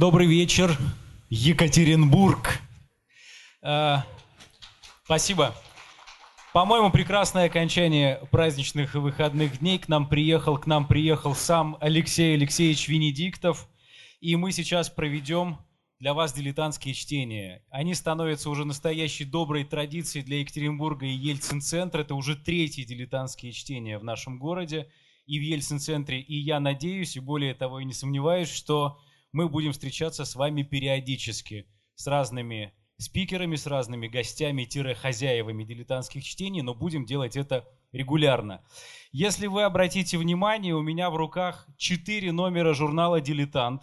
Добрый вечер, Екатеринбург. А, спасибо. По-моему, прекрасное окончание праздничных выходных дней. К нам приехал, к нам приехал сам Алексей Алексеевич Венедиктов. И мы сейчас проведем для вас дилетантские чтения. Они становятся уже настоящей доброй традицией для Екатеринбурга и Ельцин-центра. Это уже третьи дилетантские чтения в нашем городе и в Ельцин-центре. И я надеюсь, и более того, и не сомневаюсь, что мы будем встречаться с вами периодически с разными спикерами, с разными гостями-хозяевами дилетантских чтений, но будем делать это регулярно. Если вы обратите внимание, у меня в руках четыре номера журнала «Дилетант».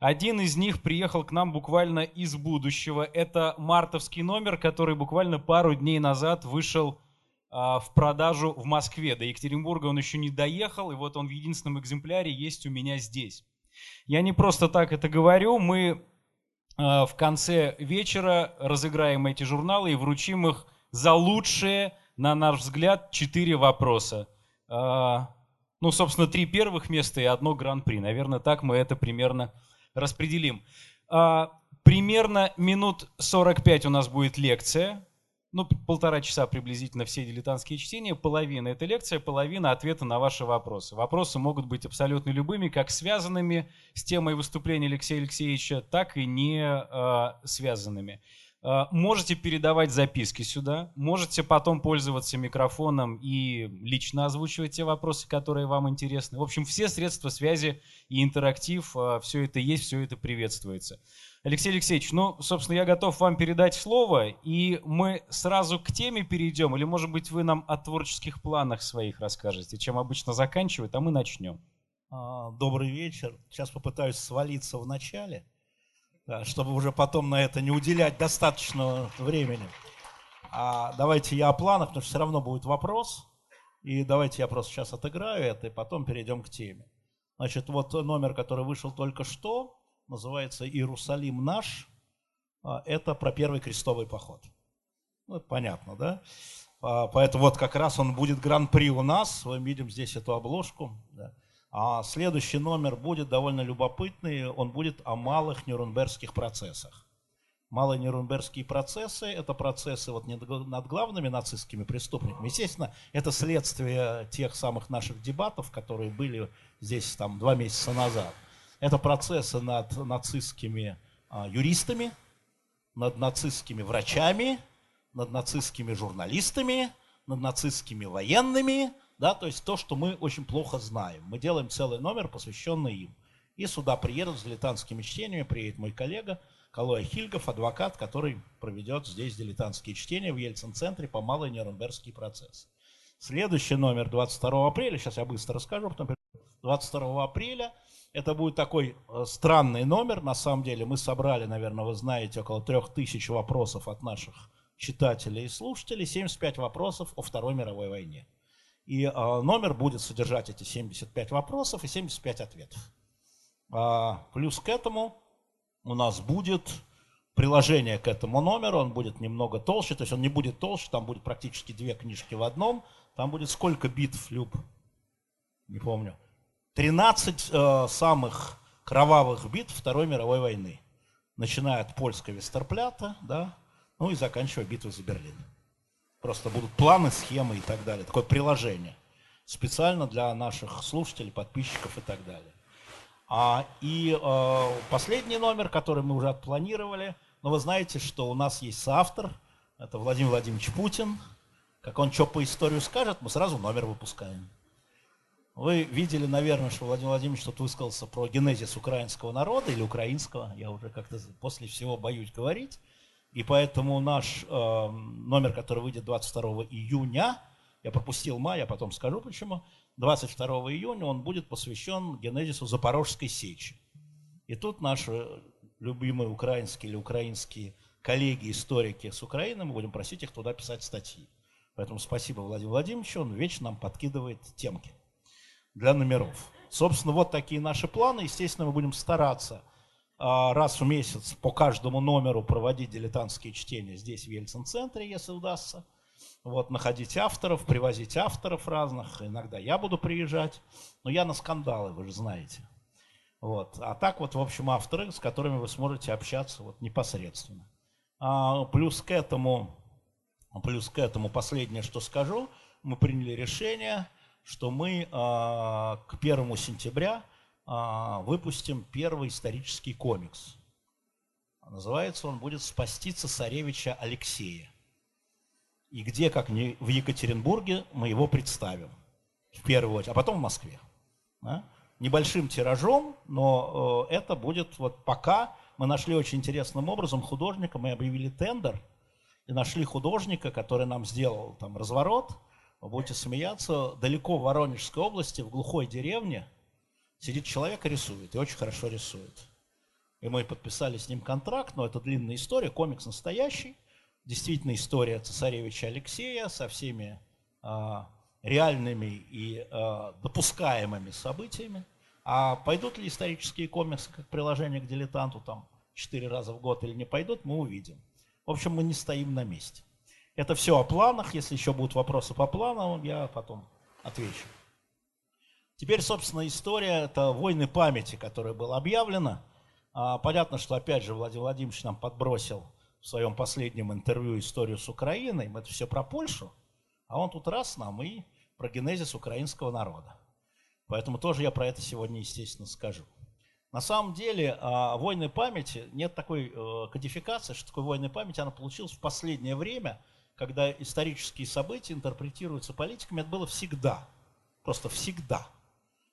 Один из них приехал к нам буквально из будущего. Это мартовский номер, который буквально пару дней назад вышел а, в продажу в Москве. До Екатеринбурга он еще не доехал, и вот он в единственном экземпляре есть у меня здесь. Я не просто так это говорю, мы а, в конце вечера разыграем эти журналы и вручим их за лучшие, на наш взгляд, четыре вопроса. А, ну, собственно, три первых места и одно гран-при. Наверное, так мы это примерно распределим. А, примерно минут 45 у нас будет лекция ну, полтора часа приблизительно все дилетантские чтения. Половина — это лекция, половина — ответы на ваши вопросы. Вопросы могут быть абсолютно любыми, как связанными с темой выступления Алексея Алексеевича, так и не э, связанными. Э, можете передавать записки сюда, можете потом пользоваться микрофоном и лично озвучивать те вопросы, которые вам интересны. В общем, все средства связи и интерактив, э, все это есть, все это приветствуется. Алексей Алексеевич, ну, собственно, я готов вам передать слово, и мы сразу к теме перейдем, или, может быть, вы нам о творческих планах своих расскажете, чем обычно заканчивают, а мы начнем. А, добрый вечер. Сейчас попытаюсь свалиться в начале, чтобы уже потом на это не уделять достаточно времени. А давайте я о планах, потому что все равно будет вопрос. И давайте я просто сейчас отыграю это, и потом перейдем к теме. Значит, вот номер, который вышел только что, называется «Иерусалим наш». А, это про первый крестовый поход. Ну, это понятно, да? А, поэтому вот как раз он будет гран-при у нас. Мы видим здесь эту обложку. Да. А следующий номер будет довольно любопытный. Он будет о малых нюрнбергских процессах. Малые нюрнбергские процессы – это процессы вот над главными нацистскими преступниками. Естественно, это следствие тех самых наших дебатов, которые были здесь там два месяца назад. Это процессы над нацистскими а, юристами, над нацистскими врачами, над нацистскими журналистами, над нацистскими военными, да, то есть то, что мы очень плохо знаем. Мы делаем целый номер, посвященный им. И сюда приедут с дилетантскими чтениями, приедет мой коллега Калоя Хильгов, адвокат, который проведет здесь дилетантские чтения в Ельцин-центре по малой Нюрнбергский процесс. Следующий номер 22 апреля, сейчас я быстро расскажу, потом 22 апреля это будет такой э, странный номер, на самом деле. Мы собрали, наверное, вы знаете, около трех тысяч вопросов от наших читателей и слушателей, 75 вопросов о Второй мировой войне. И э, номер будет содержать эти 75 вопросов и 75 ответов. А, плюс к этому у нас будет приложение к этому номеру, он будет немного толще, то есть он не будет толще, там будет практически две книжки в одном. Там будет сколько битв, Люб? Не помню. 13 э, самых кровавых битв Второй мировой войны. Начиная от польской Вестерплята, да, ну и заканчивая битвой за Берлин. Просто будут планы, схемы и так далее. Такое приложение. Специально для наших слушателей, подписчиков и так далее. А, и э, последний номер, который мы уже отпланировали, но вы знаете, что у нас есть соавтор, это Владимир Владимирович Путин. Как он что по историю скажет, мы сразу номер выпускаем. Вы видели, наверное, что Владимир Владимирович тут высказался про генезис украинского народа или украинского. Я уже как-то после всего боюсь говорить. И поэтому наш э, номер, который выйдет 22 июня, я пропустил май, я потом скажу почему, 22 июня он будет посвящен генезису Запорожской сечи. И тут наши любимые украинские или украинские коллеги, историки с Украины, мы будем просить их туда писать статьи. Поэтому спасибо Владимиру Владимировичу, он вечно нам подкидывает темки для номеров. Собственно, вот такие наши планы. Естественно, мы будем стараться а, раз в месяц по каждому номеру проводить дилетантские чтения здесь, в Ельцин-центре, если удастся. Вот, находить авторов, привозить авторов разных. Иногда я буду приезжать. Но я на скандалы, вы же знаете. Вот. А так вот, в общем, авторы, с которыми вы сможете общаться вот непосредственно. А, плюс к этому, плюс к этому последнее, что скажу, мы приняли решение, что мы а, к первому сентября а, выпустим первый исторический комикс. Называется он будет «Спасти цесаревича Алексея». И где, как не в Екатеринбурге, мы его представим. В первую очередь, а потом в Москве. Да? Небольшим тиражом, но э, это будет вот пока мы нашли очень интересным образом художника, мы объявили тендер и нашли художника, который нам сделал там разворот. Вы будете смеяться, далеко в Воронежской области, в глухой деревне, сидит человек и рисует, и очень хорошо рисует. И мы подписали с ним контракт, но это длинная история, комикс настоящий действительно история цесаревича Алексея со всеми э, реальными и э, допускаемыми событиями. А пойдут ли исторические комиксы как приложение к дилетанту там четыре раза в год или не пойдут, мы увидим. В общем, мы не стоим на месте. Это все о планах. Если еще будут вопросы по планам, я потом отвечу. Теперь, собственно, история – это «Войны памяти», которая была объявлена. А, понятно, что, опять же, Владимир Владимирович нам подбросил в своем последнем интервью историю с Украиной, мы это все про Польшу, а он тут раз нам и про генезис украинского народа. Поэтому тоже я про это сегодня, естественно, скажу. На самом деле, а, войны памяти, нет такой э, кодификации, что такое войны памяти, она получилась в последнее время, когда исторические события интерпретируются политиками, это было всегда, просто всегда.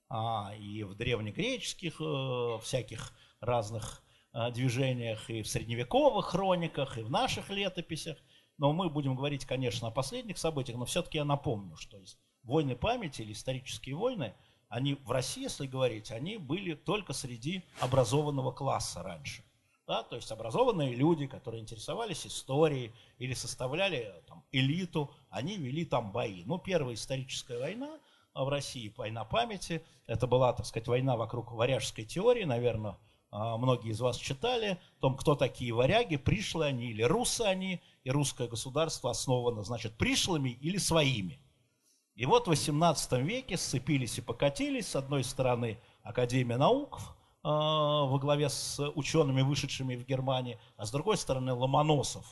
А, и в древнегреческих э, всяких разных Э, движениях и в средневековых хрониках, и в наших летописях. Но мы будем говорить, конечно, о последних событиях, но все-таки я напомню, что войны памяти или исторические войны, они в России, если говорить, они были только среди образованного класса раньше. Да, то есть образованные люди, которые интересовались историей или составляли там, элиту, они вели там бои. Ну, первая историческая война в России, война памяти, это была, так сказать, война вокруг варяжской теории, наверное, а, многие из вас читали, о том, кто такие варяги, пришлые они или русы они, и русское государство основано, значит, пришлыми или своими. И вот в 18 веке сцепились и покатились, с одной стороны, Академия наук э, во главе с учеными, вышедшими в Германии, а с другой стороны Ломоносов,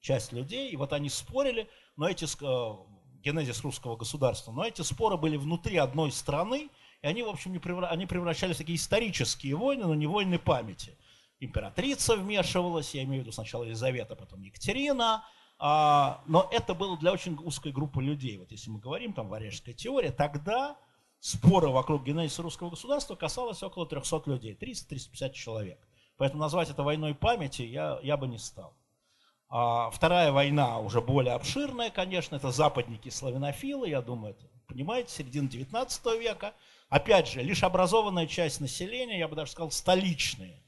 часть людей, и вот они спорили, но эти, э, генезис русского государства, но эти споры были внутри одной страны, и они, в общем, не превра... они превращались в такие исторические войны, но не войны памяти. Императрица вмешивалась, я имею в виду сначала Елизавета, потом Екатерина, а, но это было для очень узкой группы людей. Вот если мы говорим, там, варяжская теория, тогда споры вокруг генезиса русского государства касалось около 300 людей, 300-350 человек. Поэтому назвать это войной памяти я, я бы не стал. А вторая война уже более обширная, конечно, это западники славянофилы, я думаю, это, понимаете, середина 19 века. Опять же, лишь образованная часть населения, я бы даже сказал, столичные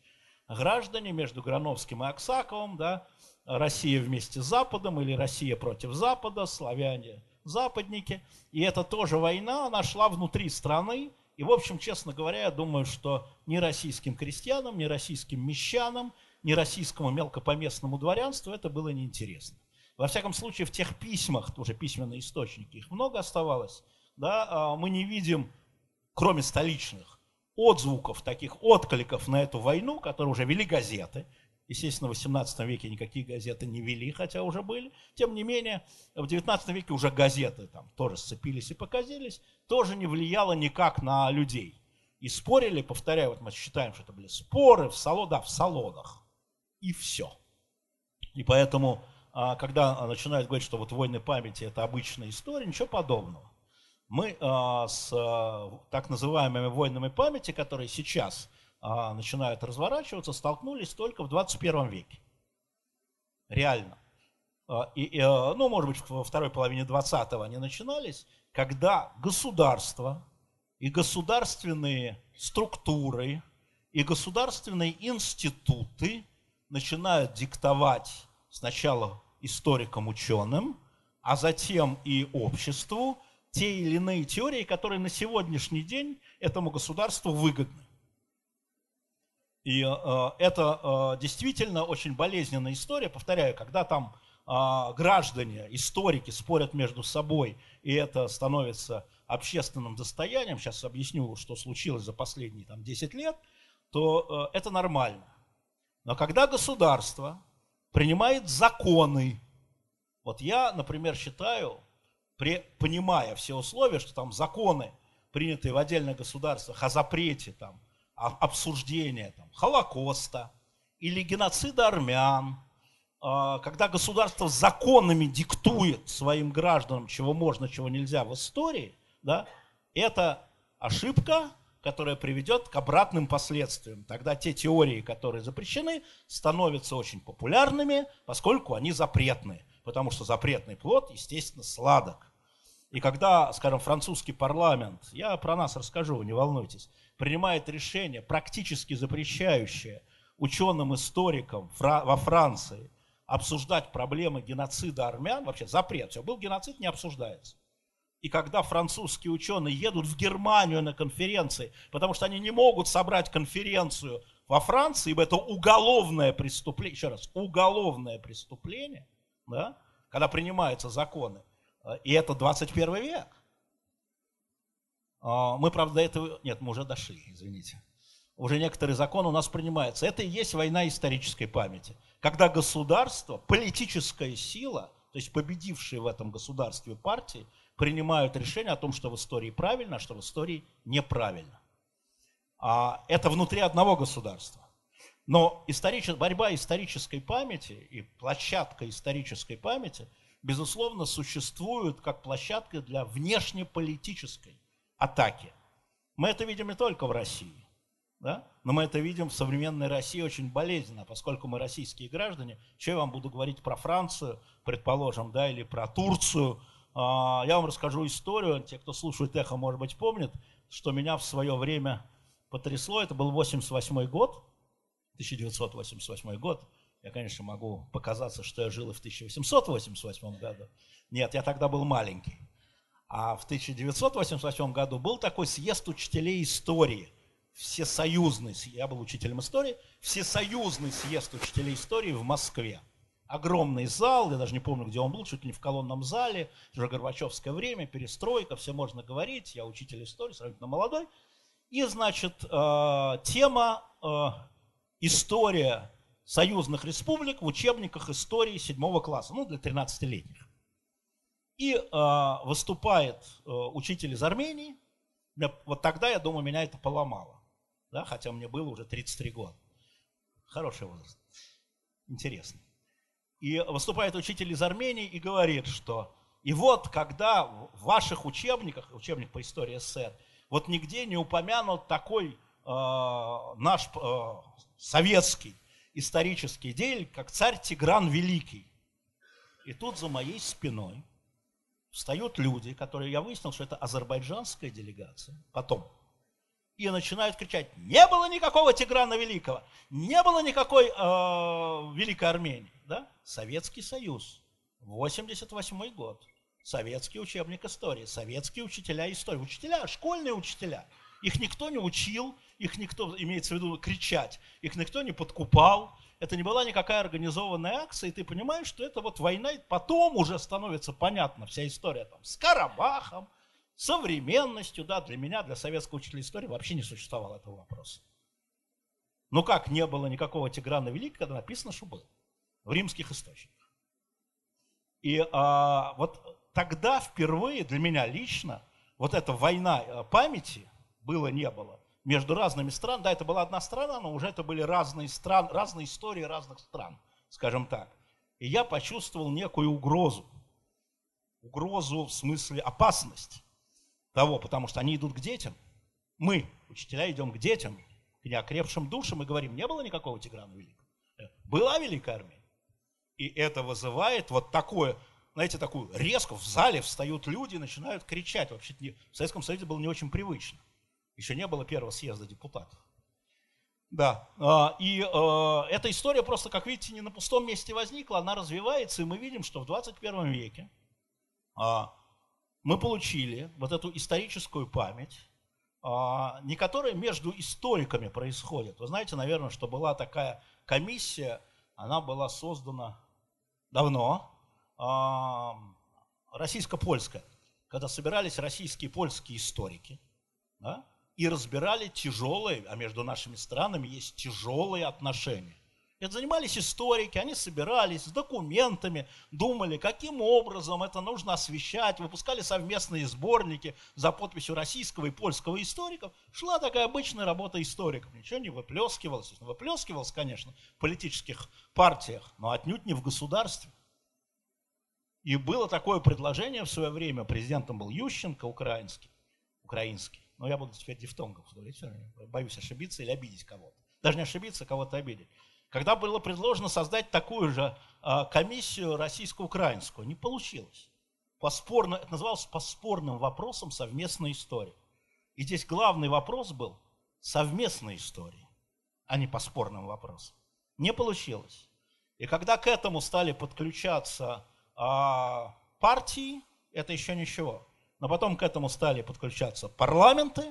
граждане между Грановским и Аксаковым, да, Россия вместе с Западом или Россия против Запада, славяне, западники. И это тоже война, она шла внутри страны. И, в общем, честно говоря, я думаю, что ни российским крестьянам, ни российским мещанам, ни российскому мелкопоместному дворянству это было неинтересно. Во всяком случае, в тех письмах, тоже письменные источники, их много оставалось, да, а мы не видим кроме столичных, отзвуков, таких откликов на эту войну, которые уже вели газеты. Естественно, в 18 веке никакие газеты не вели, хотя уже были. Тем не менее, в 19 веке уже газеты там тоже сцепились и показились, тоже не влияло никак на людей. И спорили, повторяю, вот мы считаем, что это были споры в салонах, да, в салонах. И все. И поэтому, а, когда начинают говорить, что вот войны памяти это обычная история, ничего подобного мы а, с а, так называемыми войнами памяти, которые сейчас а, начинают разворачиваться, столкнулись только в 21 веке. Реально. И, и, ну, может быть, во второй половине 20-го они начинались, когда государство и государственные структуры и государственные институты начинают диктовать сначала историкам-ученым, а затем и обществу те или иные теории, которые на сегодняшний день этому государству выгодны. И э, это э, действительно очень болезненная история. Повторяю, когда там э, граждане, историки спорят между собой, и это становится общественным достоянием, сейчас объясню, что случилось за последние там, 10 лет, то э, это нормально. Но когда государство принимает законы, вот я, например, считаю, при, понимая все условия, что там законы, принятые в отдельных государствах о запрете там, обсуждения там, Холокоста или геноцида армян, а, когда государство законами диктует своим гражданам, чего можно, чего нельзя в истории, да, это ошибка, которая приведет к обратным последствиям. Тогда те теории, которые запрещены, становятся очень популярными, поскольку они запретные. Потому что запретный плод, естественно, сладок. И когда, скажем, французский парламент, я про нас расскажу, не волнуйтесь, принимает решение, практически запрещающее ученым-историкам во Франции обсуждать проблемы геноцида армян, вообще запрет, все, был геноцид, не обсуждается. И когда французские ученые едут в Германию на конференции, потому что они не могут собрать конференцию во Франции, ибо это уголовное преступление, еще раз, уголовное преступление, да, когда принимаются законы, э, и это 21 век. А, мы, правда, до этого... Нет, мы уже дошли, извините. Уже некоторые законы у нас принимаются. Это и есть война исторической памяти. Когда государство, политическая сила, то есть победившие в этом государстве партии, принимают решение о том, что в истории правильно, а что в истории неправильно. А это внутри одного государства. Но историч... борьба исторической памяти и площадка исторической памяти, безусловно, существуют как площадка для внешнеполитической атаки. Мы это видим не только в России, да? но мы это видим в современной России очень болезненно, поскольку мы российские граждане. Что я вам буду говорить про Францию, предположим, да, или про Турцию, а, я вам расскажу историю. Те, кто слушает эхо, может быть, помнят, что меня в свое время потрясло. Это был 88 год, 1988 год. Я, конечно, могу показаться, что я жил и в 1888 году. Нет, я тогда был маленький. А в 1988 году был такой съезд учителей истории, всесоюзный, я был учителем истории, всесоюзный съезд учителей истории в Москве. Огромный зал, я даже не помню, где он был, чуть ли не в колонном зале, уже Горбачевское время, перестройка, все можно говорить, я учитель истории, сравнительно молодой. И, значит, э, тема э, «История союзных республик в учебниках истории седьмого класса», ну, для 13-летних. И э, выступает учитель из Армении, вот тогда, я думаю, меня это поломало, да, хотя мне было уже 33 года. Хороший возраст, интересно. И выступает учитель из Армении и говорит, что и вот когда в ваших учебниках, учебник по истории СССР, вот нигде не упомянут такой э, наш э, советский исторический деятель, как царь Тигран Великий. И тут за моей спиной встают люди, которые я выяснил, что это азербайджанская делегация, потом, и начинают кричать, не было никакого Тиграна Великого, не было никакой э, Великой Армении. Да? Советский Союз, 88 год, советский учебник истории, советские учителя истории, учителя, школьные учителя. Их никто не учил, их никто, имеется в виду кричать, их никто не подкупал, это не была никакая организованная акция, и ты понимаешь, что это вот война, потом уже становится понятна вся история там, с Карабахом, современностью, да, для меня, для советского учителя истории вообще не существовало этого вопроса. Ну как не было никакого Тиграна Великого, когда написано, что был в римских источниках. И а, вот тогда впервые для меня лично вот эта война э, памяти было не было между разными странами. Да, это была одна страна, но уже это были разные страны, разные истории разных стран, скажем так. И я почувствовал некую угрозу. Угрозу в смысле опасность того, потому что они идут к детям. Мы, учителя, идем к детям, к неокрепшим душам и говорим, не было никакого Тиграна Великого. Э, была Великая Армия. И это вызывает вот такое, знаете, такую резко в зале встают люди и начинают кричать. Вообще в Советском Союзе было не очень привычно. Еще не было первого съезда депутатов. Да, а, и э, эта история просто, как видите, не на пустом месте возникла, она развивается, и мы видим, что в 21 веке а, мы получили вот эту историческую память, а, не которая между историками происходит. Вы знаете, наверное, что была такая комиссия, она была создана давно, а, российско-польская, когда собирались российские и польские историки, да, и разбирали тяжелые, а между нашими странами есть тяжелые отношения. Это занимались историки, они собирались с документами, думали, каким образом это нужно освещать, выпускали совместные сборники за подписью российского и польского историков. Шла такая обычная работа историков, ничего не выплескивалось. Выплескивалось, конечно, в политических партиях, но отнюдь не в государстве. И было такое предложение в свое время, президентом был Ющенко, украинский, украинский. Но я буду теперь дифтонгом боюсь ошибиться или обидеть кого-то. Даже не ошибиться, кого-то обидеть когда было предложено создать такую же а, комиссию российско-украинскую. Не получилось. По спорно, это называлось по спорным вопросам совместной истории. И здесь главный вопрос был совместной истории, а не по спорным вопросам. Не получилось. И когда к этому стали подключаться а, партии, это еще ничего. Но потом к этому стали подключаться парламенты,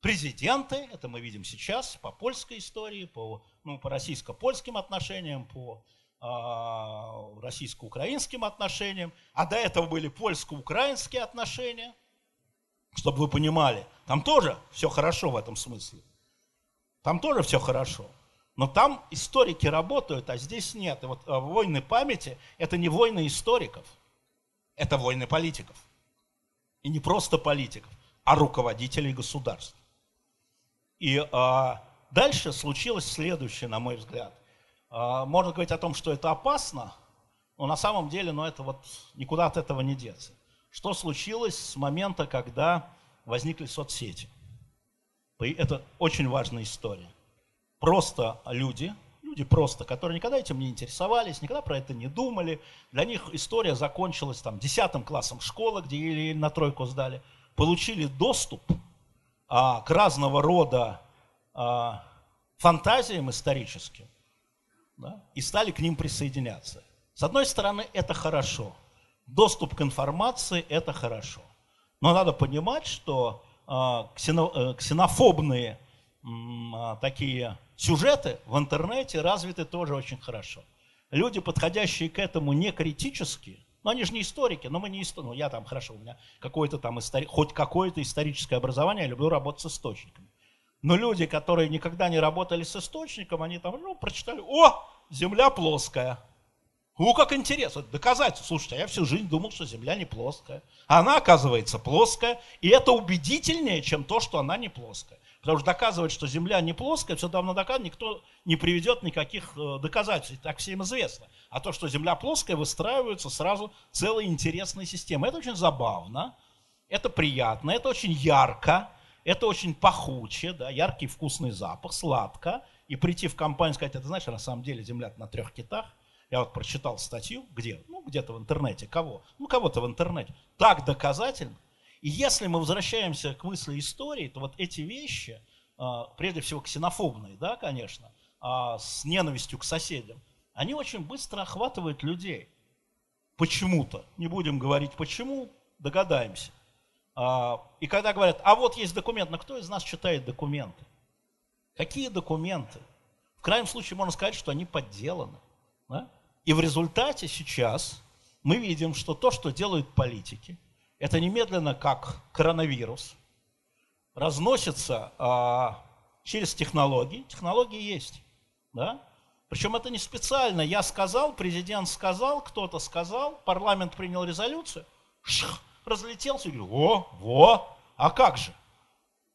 президенты, это мы видим сейчас по польской истории, по, ну, по российско-польским отношениям, по э, российско-украинским отношениям, а до этого были польско-украинские отношения, чтобы вы понимали, там тоже все хорошо в этом смысле. Там тоже все хорошо. Но там историки работают, а здесь нет. И вот э, войны памяти – это не войны историков, это войны политиков. И не просто политиков, а руководителей государств. И а, дальше случилось следующее, на мой взгляд. А, можно говорить о том, что это опасно, но на самом деле, ну, это вот никуда от этого не деться. Что случилось с момента, когда возникли соцсети? Это очень важная история. Просто люди, люди просто, которые никогда этим не интересовались, никогда про это не думали, для них история закончилась там десятым классом школы, где или на тройку сдали, получили доступ а, к разного рода а, фантазиям историческим да, и стали к ним присоединяться. С одной стороны, это хорошо. Доступ к информации – это хорошо. Но надо понимать, что а, ксено, э, ксенофобные такие сюжеты в интернете развиты тоже очень хорошо. Люди, подходящие к этому не критически, но они же не историки, но мы не историки. Ну, я там, хорошо, у меня какое-то там истори... хоть какое-то историческое образование, я люблю работать с источниками. Но люди, которые никогда не работали с источником, они там, ну, прочитали, о, земля плоская. О, как интересно, доказательство. Слушайте, а я всю жизнь думал, что Земля не плоская. А она, оказывается, плоская. И это убедительнее, чем то, что она не плоская. Потому что доказывать, что Земля не плоская, все давно доказано, никто не приведет никаких э, доказательств. Так всем известно. А то, что Земля плоская, выстраиваются сразу целые интересные системы. Это очень забавно, это приятно, это очень ярко, это очень пахуче, да, яркий вкусный запах, сладко. И прийти в компанию и сказать, это знаешь, на самом деле Земля на трех китах. Я вот прочитал статью, где? Ну, где-то в интернете. Кого? Ну, кого-то в интернете. Так доказательно. И если мы возвращаемся к мысли истории, то вот эти вещи, а, прежде всего ксенофобные, да, конечно, а, с ненавистью к соседям, они очень быстро охватывают людей. Почему-то. Не будем говорить почему, догадаемся. А, и когда говорят, а вот есть документ, но кто из нас читает документы? Какие документы? В крайнем случае можно сказать, что они подделаны. Да? И в результате сейчас мы видим, что то, что делают политики – это немедленно, как коронавирус, разносится а, через технологии. Технологии есть. Да? Причем это не специально. Я сказал, президент сказал, кто-то сказал, парламент принял резолюцию, шх, разлетелся и говорю, о, во, а как же?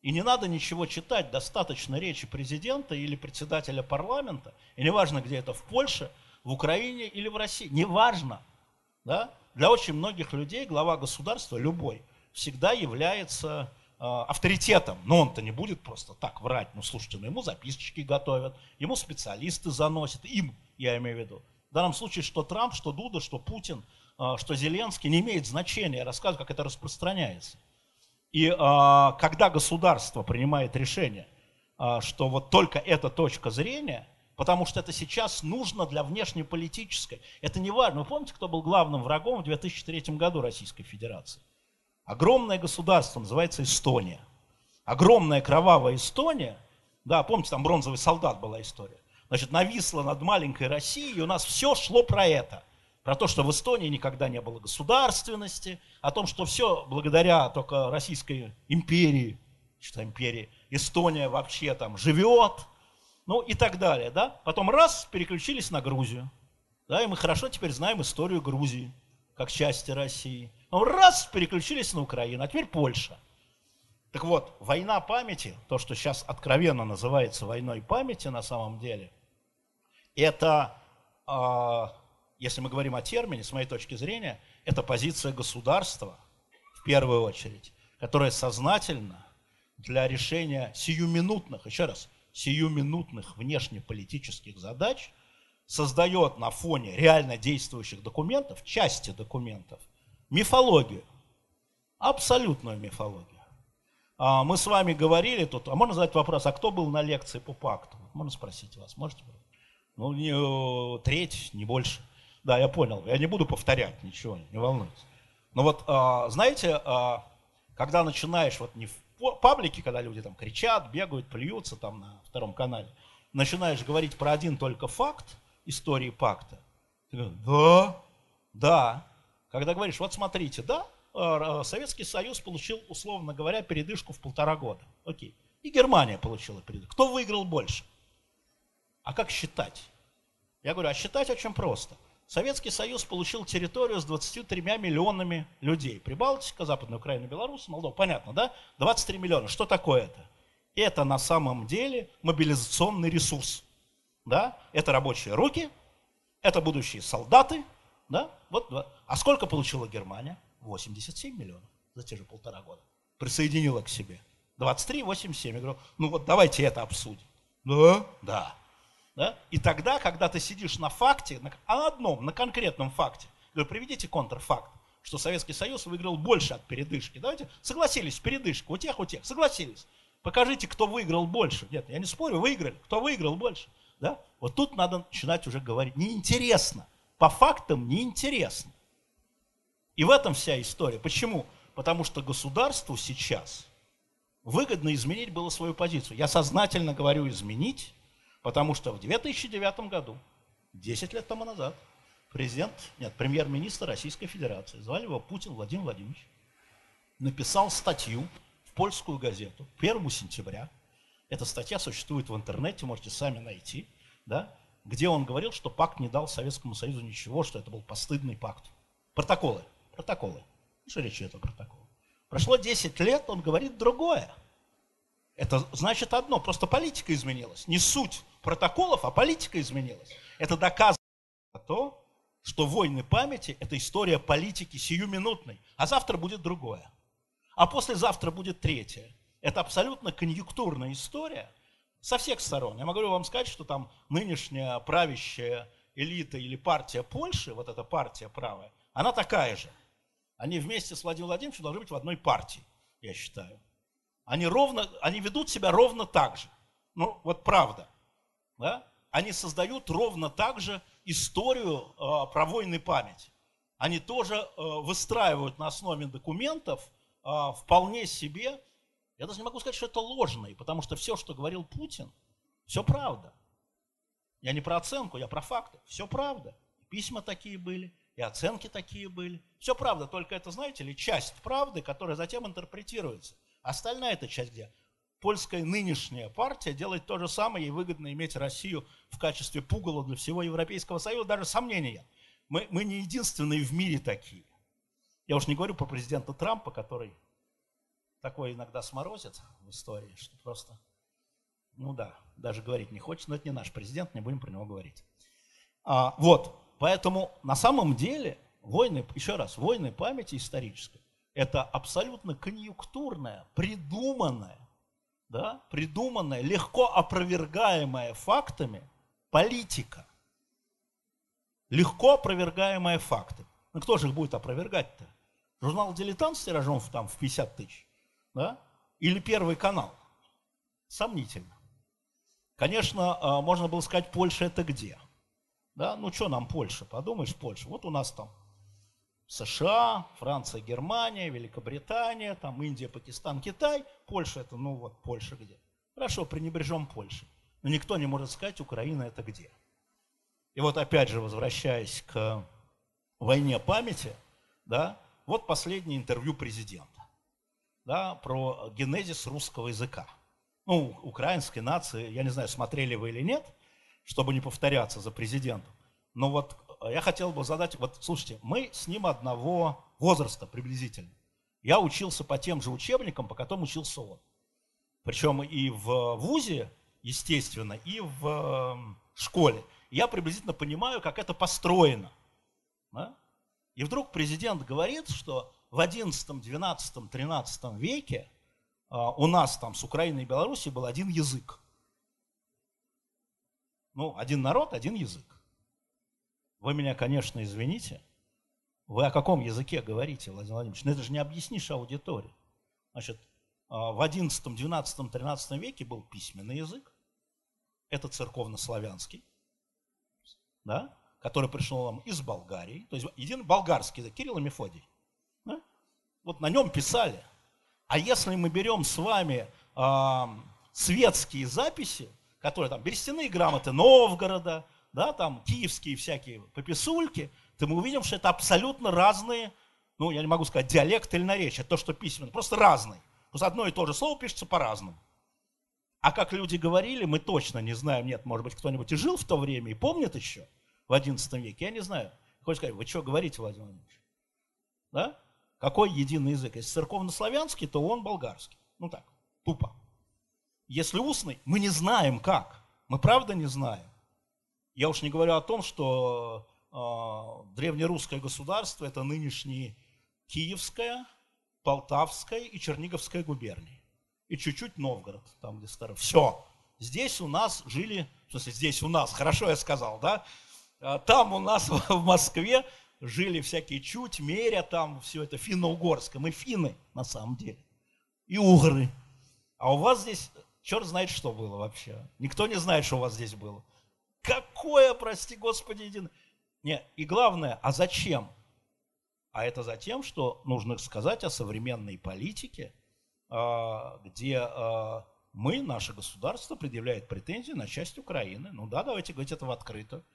И не надо ничего читать, достаточно речи президента или председателя парламента, и неважно, где это, в Польше, в Украине или в России, неважно, да? Для очень многих людей глава государства, любой, всегда является э, авторитетом. Но он-то не будет просто так врать. Ну, слушайте, ну ему записочки готовят, ему специалисты заносят, им, я имею в виду. В данном случае, что Трамп, что Дуда, что Путин, э, что Зеленский, не имеет значения. Я рассказываю, как это распространяется. И э, когда государство принимает решение, что вот только эта точка зрения – потому что это сейчас нужно для внешнеполитической. Это не важно. Вы помните, кто был главным врагом в 2003 году Российской Федерации? Огромное государство, называется Эстония. Огромная кровавая Эстония, да, помните, там бронзовый солдат была история, значит, нависла над маленькой Россией, и у нас все шло про это. Про то, что в Эстонии никогда не было государственности, о том, что все благодаря только Российской империи, что империи. Эстония вообще там живет, ну и так далее, да. Потом раз, переключились на Грузию. Да, и мы хорошо теперь знаем историю Грузии, как части России. Ну, раз, переключились на Украину, а теперь Польша. Так вот, война памяти, то, что сейчас откровенно называется войной памяти на самом деле, это, э, если мы говорим о термине, с моей точки зрения, это позиция государства, в первую очередь, которая сознательно для решения сиюминутных, еще раз, сиюминутных внешнеполитических задач создает на фоне реально действующих документов, части документов, мифологию, абсолютную мифологию. А, мы с вами говорили тут, а можно задать вопрос, а кто был на лекции по пакту? Можно спросить вас, можете? Ну, не э, треть, не больше. Да, я понял, я не буду повторять ничего, не волнуйтесь. Но вот, а, знаете, а, когда начинаешь, вот не паблике, когда люди там кричат, бегают, плюются там на втором канале, начинаешь говорить про один только факт истории пакта, ты говоришь, да, да. Когда говоришь, вот смотрите, да, Э, Советский Союз получил, условно говоря, передышку в полтора года. Окей. И Германия получила передышку. Кто выиграл больше? А как считать? Я говорю, а считать очень просто. Советский Союз получил территорию с 23 миллионами людей. Прибалтика, Западная Украина, Беларусь, Молдова. Понятно, да? 23 миллиона. Что такое это? Это на самом деле мобилизационный ресурс. Да? Это рабочие руки, это будущие солдаты. Да? Вот, а сколько получила Германия? 87 миллионов за те же полтора года. Присоединила к себе. 23, 87. Я говорю, ну вот давайте это обсудим. Да? Да. Да? И тогда, когда ты сидишь на факте, на, одном, на конкретном факте, говорю, приведите контрфакт, что Советский Союз выиграл больше от передышки. Давайте согласились, передышка, у тех, у тех, согласились. Покажите, кто выиграл больше. Нет, я не спорю, выиграли. Кто выиграл больше? Да? Вот тут надо начинать уже говорить. Неинтересно. По фактам неинтересно. И в этом вся история. Почему? Потому что государству сейчас выгодно изменить было свою позицию. Я сознательно говорю изменить, потому что в 2009 году, 10 лет тому назад, президент, нет, премьер-министр Российской Федерации, звали его Путин Владимир Владимирович, написал статью в польскую газету 1 сентября. Эта статья существует в интернете, можете сами найти, да, где он говорил, что пакт не дал Советскому Союзу ничего, что это был постыдный пакт. Протоколы протоколы. Что речь идет о протоколе? Прошло 10 лет, он говорит другое. Это значит одно, просто политика изменилась. Не суть протоколов, а политика изменилась. Это доказывает то, что войны памяти – это история политики сиюминутной, а завтра будет другое. А послезавтра будет третье. Это абсолютно конъюнктурная история со всех сторон. Я могу вам сказать, что там нынешняя правящая элита или партия Польши, вот эта партия правая, она такая же. Они вместе с Владимиром Владимировичем должны быть в одной партии, я считаю. Они, ровно, они ведут себя ровно так же. Ну, вот правда. Да? Они создают ровно так же историю э, про войны памяти. Они тоже э, выстраивают на основе документов э, вполне себе, я даже не могу сказать, что это ложные, потому что все, что говорил Путин, все правда. Я не про оценку, я про факты. Все правда. Письма такие были, и оценки такие были. Все правда, только это, знаете ли, часть правды, которая затем интерпретируется. Остальная эта часть где? Польская нынешняя партия делает то же самое, ей выгодно иметь Россию в качестве пугала для всего Европейского Союза, даже сомнения. Мы, мы не единственные в мире такие. Я уж не говорю про президента Трампа, который такое иногда сморозит в истории, что просто, ну да, даже говорить не хочет, но это не наш президент, не будем про него говорить. А, вот, Поэтому на самом деле войны, еще раз, войны памяти исторической, это абсолютно конъюнктурная, придуманная, да, придуманная, легко опровергаемая фактами политика. Легко опровергаемая факты. Ну кто же их будет опровергать-то? Журнал «Дилетант» с тиражом там, в 50 тысяч? Да? Или Первый канал? Сомнительно. Конечно, а, можно было сказать, Польша это где? Да, ну что нам Польша, подумаешь, Польша. Вот у нас там США, Франция, Германия, Великобритания, там Индия, Пакистан, Китай. Польша это, ну вот, Польша где? Хорошо, пренебрежем Польшей. Но никто не может сказать, Украина это где. И вот опять же, возвращаясь к войне памяти, да, вот последнее интервью президента. да, про генезис русского языка. Ну, украинской нации, я не знаю, смотрели вы или нет, чтобы не повторяться за президентом. Но вот я хотел бы задать, вот слушайте, мы с ним одного возраста приблизительно. Я учился по тем же учебникам, по которым учился он. Причем и в ВУЗе, естественно, и в эм, школе. Я приблизительно понимаю, как это построено. Да? И вдруг президент говорит, что в 11, 12, 13 веке а, у нас там с Украиной и Белоруссией был один язык. Ну, один народ, один язык. Вы меня, конечно, извините. Вы о каком языке говорите, Владимир Владимирович? Ну, это же не объяснишь аудитории. Значит, а, в 11, 12, 13 веке был письменный язык. Это церковно-славянский, да, который пришел нам из Болгарии. То есть единый болгарский язык, Кирилл и Мефодий. Да? Вот на нем писали. А если мы берем с вами э, светские записи, которые там берестяные грамоты Новгорода, да, там киевские всякие пописульки, то мы увидим, что это абсолютно разные, ну, я не могу сказать диалект или наречие, то, что письменно, просто разные. Просто одно и то же слово пишется по-разному. А как люди говорили, мы точно не знаем, нет, может быть, кто-нибудь и жил в то время и помнит еще, в XI веке, я не знаю. Хочешь сказать, вы что говорите, Владимир Владимирович? Да? Какой единый язык? Если церковно-славянский, то он болгарский. Ну так, тупо. Если устный, мы не знаем как. Мы правда не знаем. Я уж не говорю о том, что э, древнерусское государство это нынешние Киевская, Полтавская и Черниговская губернии. И чуть-чуть Новгород, там где старый. Все. Здесь у нас жили, в смысле, здесь у нас, хорошо я сказал, да? А там у нас в Москве жили всякие чуть, меря там, все это финно-угорское. Мы финны на самом деле. И угры. А у вас здесь, черт знает, что было вообще. Никто не знает, что у вас здесь было. Какое, прости господи, един... Не, и главное, а зачем? А это за тем, что нужно сказать о современной политике, а, где а, мы, наше государство, предъявляет претензии на часть Украины. Ну да, давайте говорить это в открытую.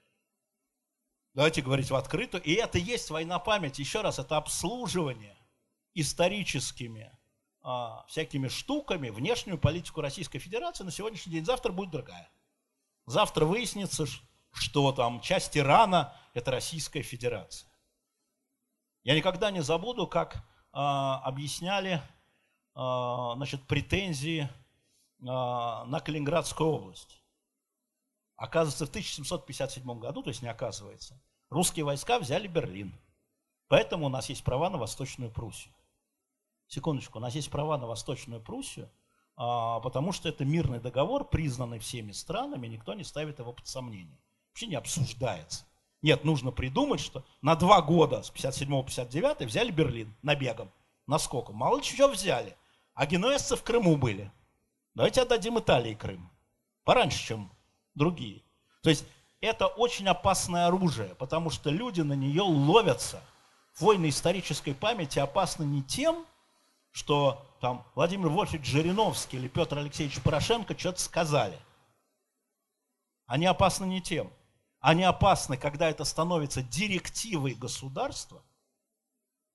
Давайте говорить в открытую. И это есть война памяти. Еще раз, это обслуживание историческими а, всякими штуками внешнюю политику Российской Федерации на сегодняшний день. Завтра будет другая. Завтра выяснится, что там часть Ирана – это Российская Федерация. Я никогда не забуду, как а, объясняли а, значит, претензии а, на Калининградскую область. Оказывается, в 1757 году, то есть не оказывается, русские войска взяли Берлин. Поэтому у нас есть права на Восточную Пруссию. Секундочку, у нас есть права на Восточную Пруссию, потому что это мирный договор, признанный всеми странами, никто не ставит его под сомнение. Вообще не обсуждается. Нет, нужно придумать, что на два года, с 57 по 59 взяли Берлин набегом, наскоком. Мало чего взяли. А генуэзцы в Крыму были. Давайте отдадим Италии Крым. Пораньше, чем другие. То есть это очень опасное оружие, потому что люди на нее ловятся. Войны исторической памяти опасны не тем, что там Владимир Вольфович Жириновский или Петр Алексеевич Порошенко что-то сказали. Они опасны не тем. Они опасны, когда это становится директивой государства,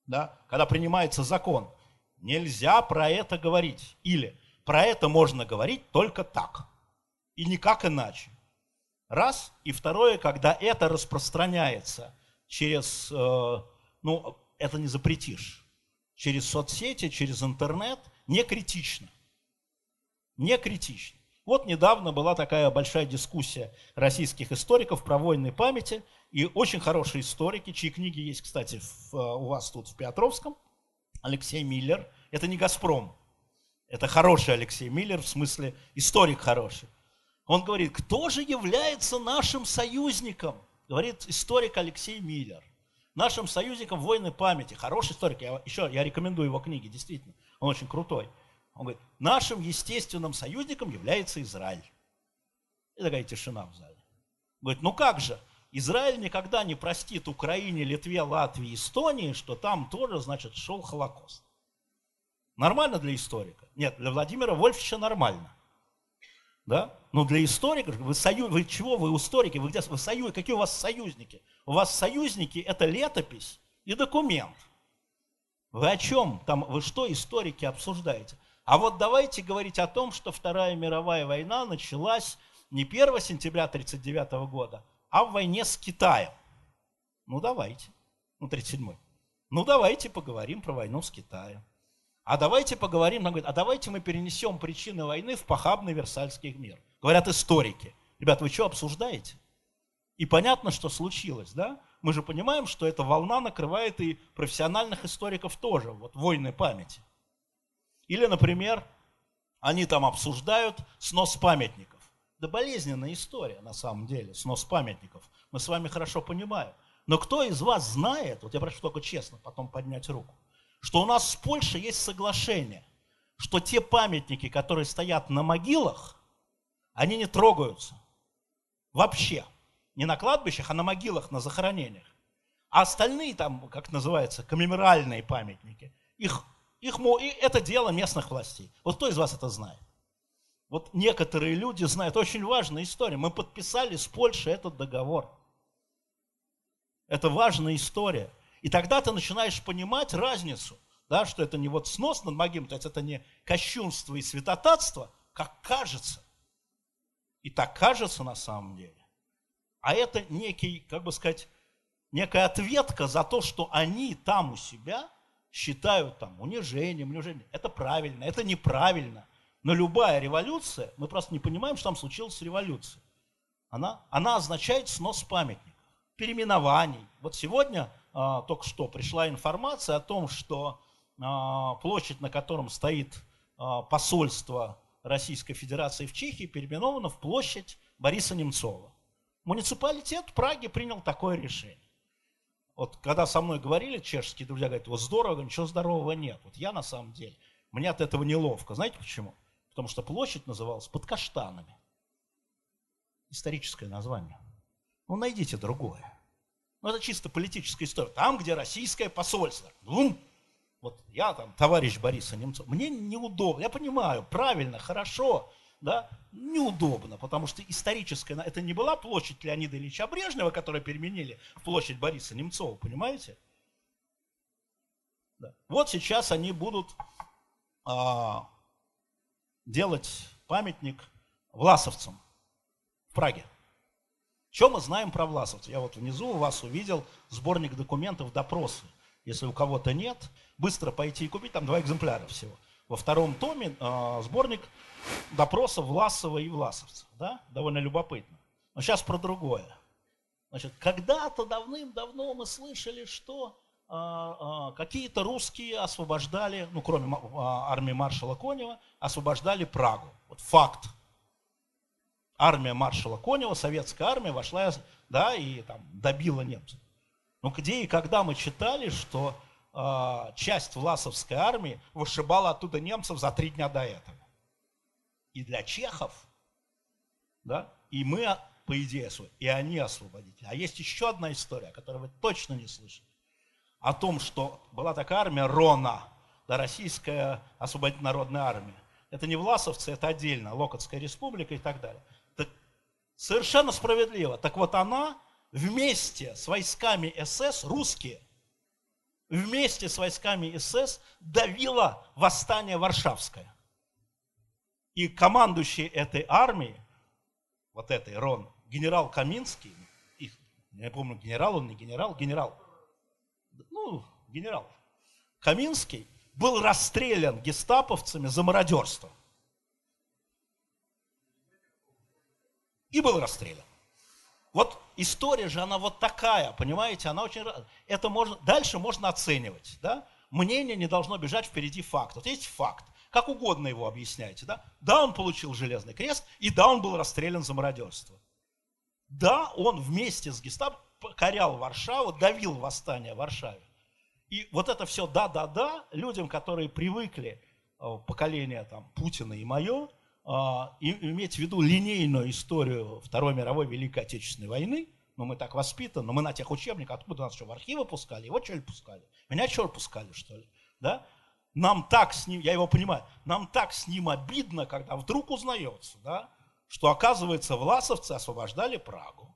да, когда принимается закон. Нельзя про это говорить. Или про это можно говорить только так и никак иначе. Раз. И второе, когда это распространяется через, э, ну, это не запретишь, через соцсети, через интернет, не критично. Не критично. Вот недавно была такая большая дискуссия российских историков про войны памяти, и очень хорошие историки, чьи книги есть, кстати, в, э, у вас тут в Петровском, Алексей Миллер, это не «Газпром», это хороший Алексей Миллер, в смысле историк хороший. Он говорит, кто же является нашим союзником? Говорит историк Алексей Миллер. Нашим союзником войны памяти. Хороший историк. Я, еще я рекомендую его книги, действительно. Он очень крутой. Он говорит, нашим естественным союзником является Израиль. И такая тишина в зале. Говорит, ну как же, Израиль никогда не простит Украине, Литве, Латвии, Эстонии, что там тоже, значит, шел Холокост. Нормально для историка? Нет, для Владимира Вольфовича нормально. Да? Но для историков, вы, сою, вы чего, вы историки, вы где, вы союз, какие у вас союзники? У вас союзники – это летопись и документ. Вы о чем? Там, вы что, историки, обсуждаете? А вот давайте говорить о том, что Вторая мировая война началась не 1 сентября 1939 года, а в войне с Китаем. Ну давайте. Ну, 37-й. Ну давайте поговорим про войну с Китаем. А давайте поговорим, нам говорят, а давайте мы перенесем причины войны в похабный Версальский мир. Говорят историки. Ребят, вы что обсуждаете? И понятно, что случилось, да? Мы же понимаем, что эта волна накрывает и профессиональных историков тоже, вот войны памяти. Или, например, они там обсуждают снос памятников. Да болезненная история на самом деле, снос памятников. Мы с вами хорошо понимаем. Но кто из вас знает, вот я прошу только честно потом поднять руку, что у нас с Польшей есть соглашение, что те памятники, которые стоят на могилах, они не трогаются. Вообще. Не на кладбищах, а на могилах, на захоронениях. А остальные там, как называется, коммеморальные памятники, их, их, это дело местных властей. Вот кто из вас это знает? Вот некоторые люди знают, очень важная история. Мы подписали с Польшей этот договор. Это важная история. И тогда ты начинаешь понимать разницу, да, что это не вот снос над могилой, то есть это не кощунство и святотатство, как кажется. И так кажется на самом деле а это некий, как бы сказать, некая ответка за то, что они там у себя считают там унижением, унижением. Это правильно, это неправильно. Но любая революция, мы просто не понимаем, что там случилась революция. Она, она означает снос памятников, переименований. Вот сегодня только что пришла информация о том, что а, площадь, на котором стоит а, посольство Российской Федерации в Чехии, переименована в площадь Бориса Немцова. Муниципалитет Праги принял такое решение. Вот когда со мной говорили чешские друзья, говорят, вот здорово, ничего здорового нет. Вот я на самом деле, мне от этого неловко. Знаете почему? Потому что площадь называлась под каштанами. Историческое название. Ну, найдите другое. Ну, это чисто политическая история. Там, где российское посольство. Бум! Вот я там, товарищ Бориса Немцова. Мне неудобно. Я понимаю, правильно, хорошо да, неудобно, потому что историческая, это не была площадь Леонида Ильича Брежнева, которую переменили в площадь Бориса Немцова, понимаете? Да. Вот сейчас они будут а, делать памятник власовцам в Праге. Что мы знаем про власовцев? Я вот внизу у вас увидел сборник документов допросы. Если у кого-то нет, быстро пойти и купить, там два экземпляра всего во втором томе э, сборник допросов Власова и Власовцев. Да? Довольно любопытно. Но сейчас про другое. Значит, когда-то давным-давно мы слышали, что э, э, какие-то русские освобождали, ну, кроме армии маршала Конева, освобождали Прагу. Вот факт. Армия маршала Конева, советская армия вошла, да, и там добила немцев. Ну, где и когда мы читали, что э, часть Власовской армии вышибала оттуда немцев за три дня до этого. И для чехов, да, и мы, по идее, и они освободители. А есть еще одна история, которую вы точно не слышали. О том, что была такая армия РОНА, да, Российская освободительная народная армия. Это не власовцы, это отдельно, Локотская республика и так далее. Совершенно справедливо. Так вот она вместе с войсками СС, русские, вместе с войсками СС давила восстание Варшавское. И командующий этой армией, вот этой Рон, генерал Каминский, их, я помню, генерал он, не генерал, генерал, ну, генерал Каминский, был расстрелян гестаповцами за мародерство. И был расстрелян. Вот история же, она вот такая, понимаете, она очень... Это можно... Дальше можно оценивать, да? Мнение не должно бежать впереди факта. Вот есть факт, как угодно его объясняйте, да? Да, он получил железный крест, и да, он был расстрелян за мародерство. Да, он вместе с гестапо покорял Варшаву, давил восстание в Варшаве. И вот это все да-да-да людям, которые привыкли, э, поколение там Путина и мое, а, иметь в виду линейную историю Второй мировой Великой Отечественной войны, но мы так воспитаны, но мы на тех учебниках, откуда нас что, в архивы пускали? Его что ли пускали? Меня что ли пускали, что ли? Да? Нам так с ним, я его понимаю, нам так с ним обидно, когда вдруг узнается, да, что, оказывается, власовцы освобождали Прагу.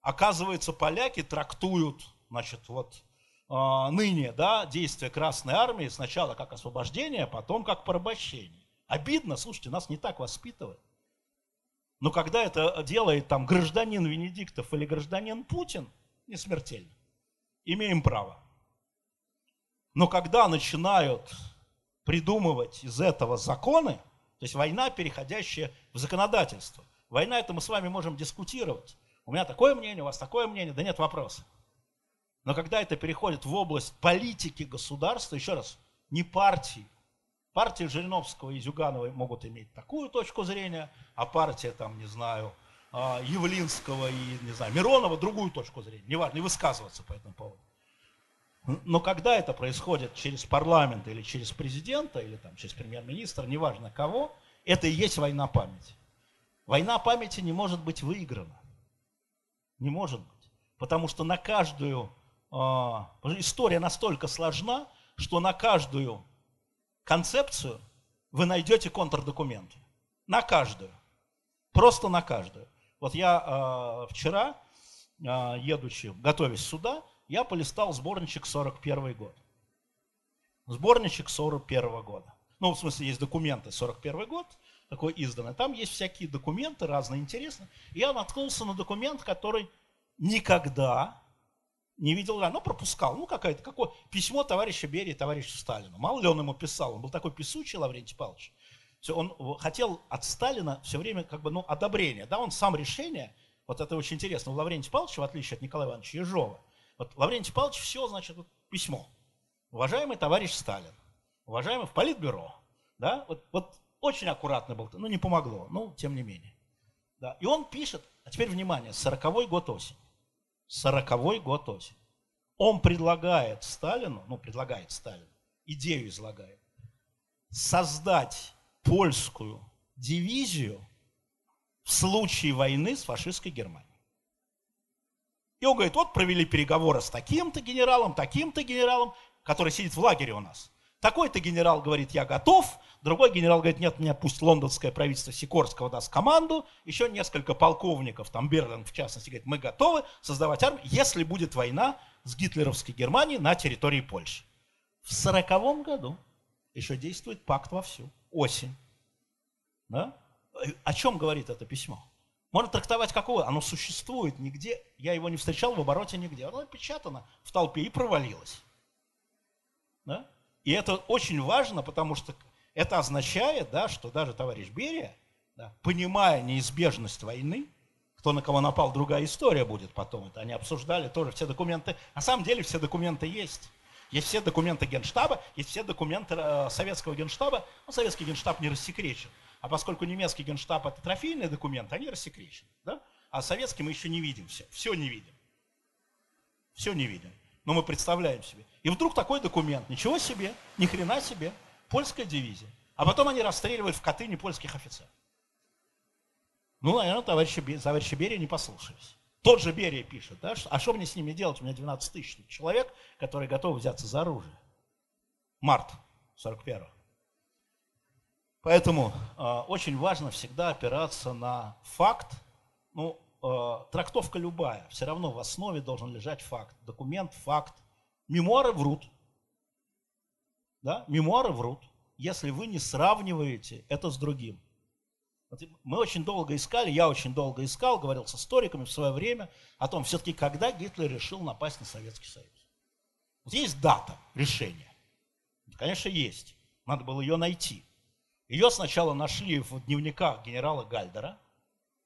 Оказывается, поляки трактуют, значит, вот а, ныне да, действия Красной Армии сначала как освобождение, а потом как порабощение. Обидно, слушайте, нас не так воспитывают. Но когда это делает там гражданин Венедиктов или гражданин Путин, не смертельно. Имеем право. Но когда начинают придумывать из этого законы, то есть война, переходящая в законодательство. Война, это мы с вами можем дискутировать. У меня такое мнение, у вас такое мнение, да нет вопроса. Но когда это переходит в область политики государства, еще раз, не партии, партии Жириновского и Зюгановой могут иметь такую точку зрения, а партия, там, не знаю, а, Явлинского и, не знаю, Миронова другую точку зрения. Не важно, не высказываться по этому поводу. Но когда это происходит через парламент или через президента, или там через премьер-министра, неважно кого, это и есть война памяти. Война памяти не может быть выиграна. Не может быть. Потому что на каждую а, история настолько сложна, что на каждую концепцию вы найдете контрдокументы. На каждую. Просто на каждую. Вот я э, вчера, э, едучи, готовясь сюда, я полистал сборничек 41 год. Сборничек 41 года. Ну, в смысле, есть документы 41 год, такой изданный. Там есть всякие документы, разные интересные. И я наткнулся на документ, который никогда не видел, ну, пропускал. Ну, какое-то, какое письмо товарища Берии товарищу Сталину. Мало ли он ему писал, он был такой писучий, Лаврентий Павлович. Все, он хотел от Сталина все время как бы, ну, одобрения. Да, он сам решение, вот это очень интересно, у Лаврентия Павловича, в отличие от Николая Ивановича Ежова, вот Лаврентий Павлович все, значит, вот, письмо. Уважаемый товарищ Сталин, уважаемый в Политбюро, да, вот, вот очень аккуратно был, ну, не помогло, ну, тем не менее. Да, и он пишет, а теперь внимание, 40-й год осень. 40 год осень. Он предлагает Сталину, ну, предлагает Сталину, идею излагает, создать польскую дивизию в случае войны с фашистской Германией. И он говорит, вот провели переговоры с таким-то генералом, таким-то генералом, который сидит в лагере у нас. Такой-то генерал говорит, я готов. Другой генерал говорит, нет, мне пусть лондонское правительство Сикорского даст команду. Еще несколько полковников, там Берлин в частности, говорит, мы готовы создавать армию, если будет война с гитлеровской Германией на территории Польши. В сороковом году еще действует пакт вовсю. Осень. Да? О чем говорит это письмо? Можно трактовать какого? Оно существует нигде. Я его не встречал в обороте нигде. Оно напечатано в толпе и провалилось. Да? И это очень важно, потому что это означает, да, что даже товарищ Берия, да, понимая неизбежность войны, кто на кого напал, другая история будет потом. Это они обсуждали тоже все документы. На самом деле все документы есть. Есть все документы Генштаба, есть все документы э, советского Генштаба. Но советский Генштаб не рассекречен. А поскольку немецкий Генштаб это трофейные документы, они рассекречены. Да? А советский мы еще не видим все. Все не видим. Все не видим но мы представляем себе. И вдруг такой документ, ничего себе, ни хрена себе, польская дивизия. А потом они расстреливают в Катыни польских офицеров. Ну, наверное, товарищи, товарищи Берия не послушались. Тот же Берия пишет, да, а что мне с ними делать? У меня 12 тысяч человек, которые готовы взяться за оружие. Март 41-го. Поэтому э, очень важно всегда опираться на факт, ну, Э, трактовка любая, все равно в основе должен лежать факт. Документ, факт. Мемуары врут. Да? Мемуары врут, если вы не сравниваете это с другим. Мы очень долго искали, я очень долго искал, говорил с историками в свое время о том, все-таки когда Гитлер решил напасть на Советский Союз. Вот есть дата решения. Конечно, есть. Надо было ее найти. Ее сначала нашли в дневниках генерала Гальдера –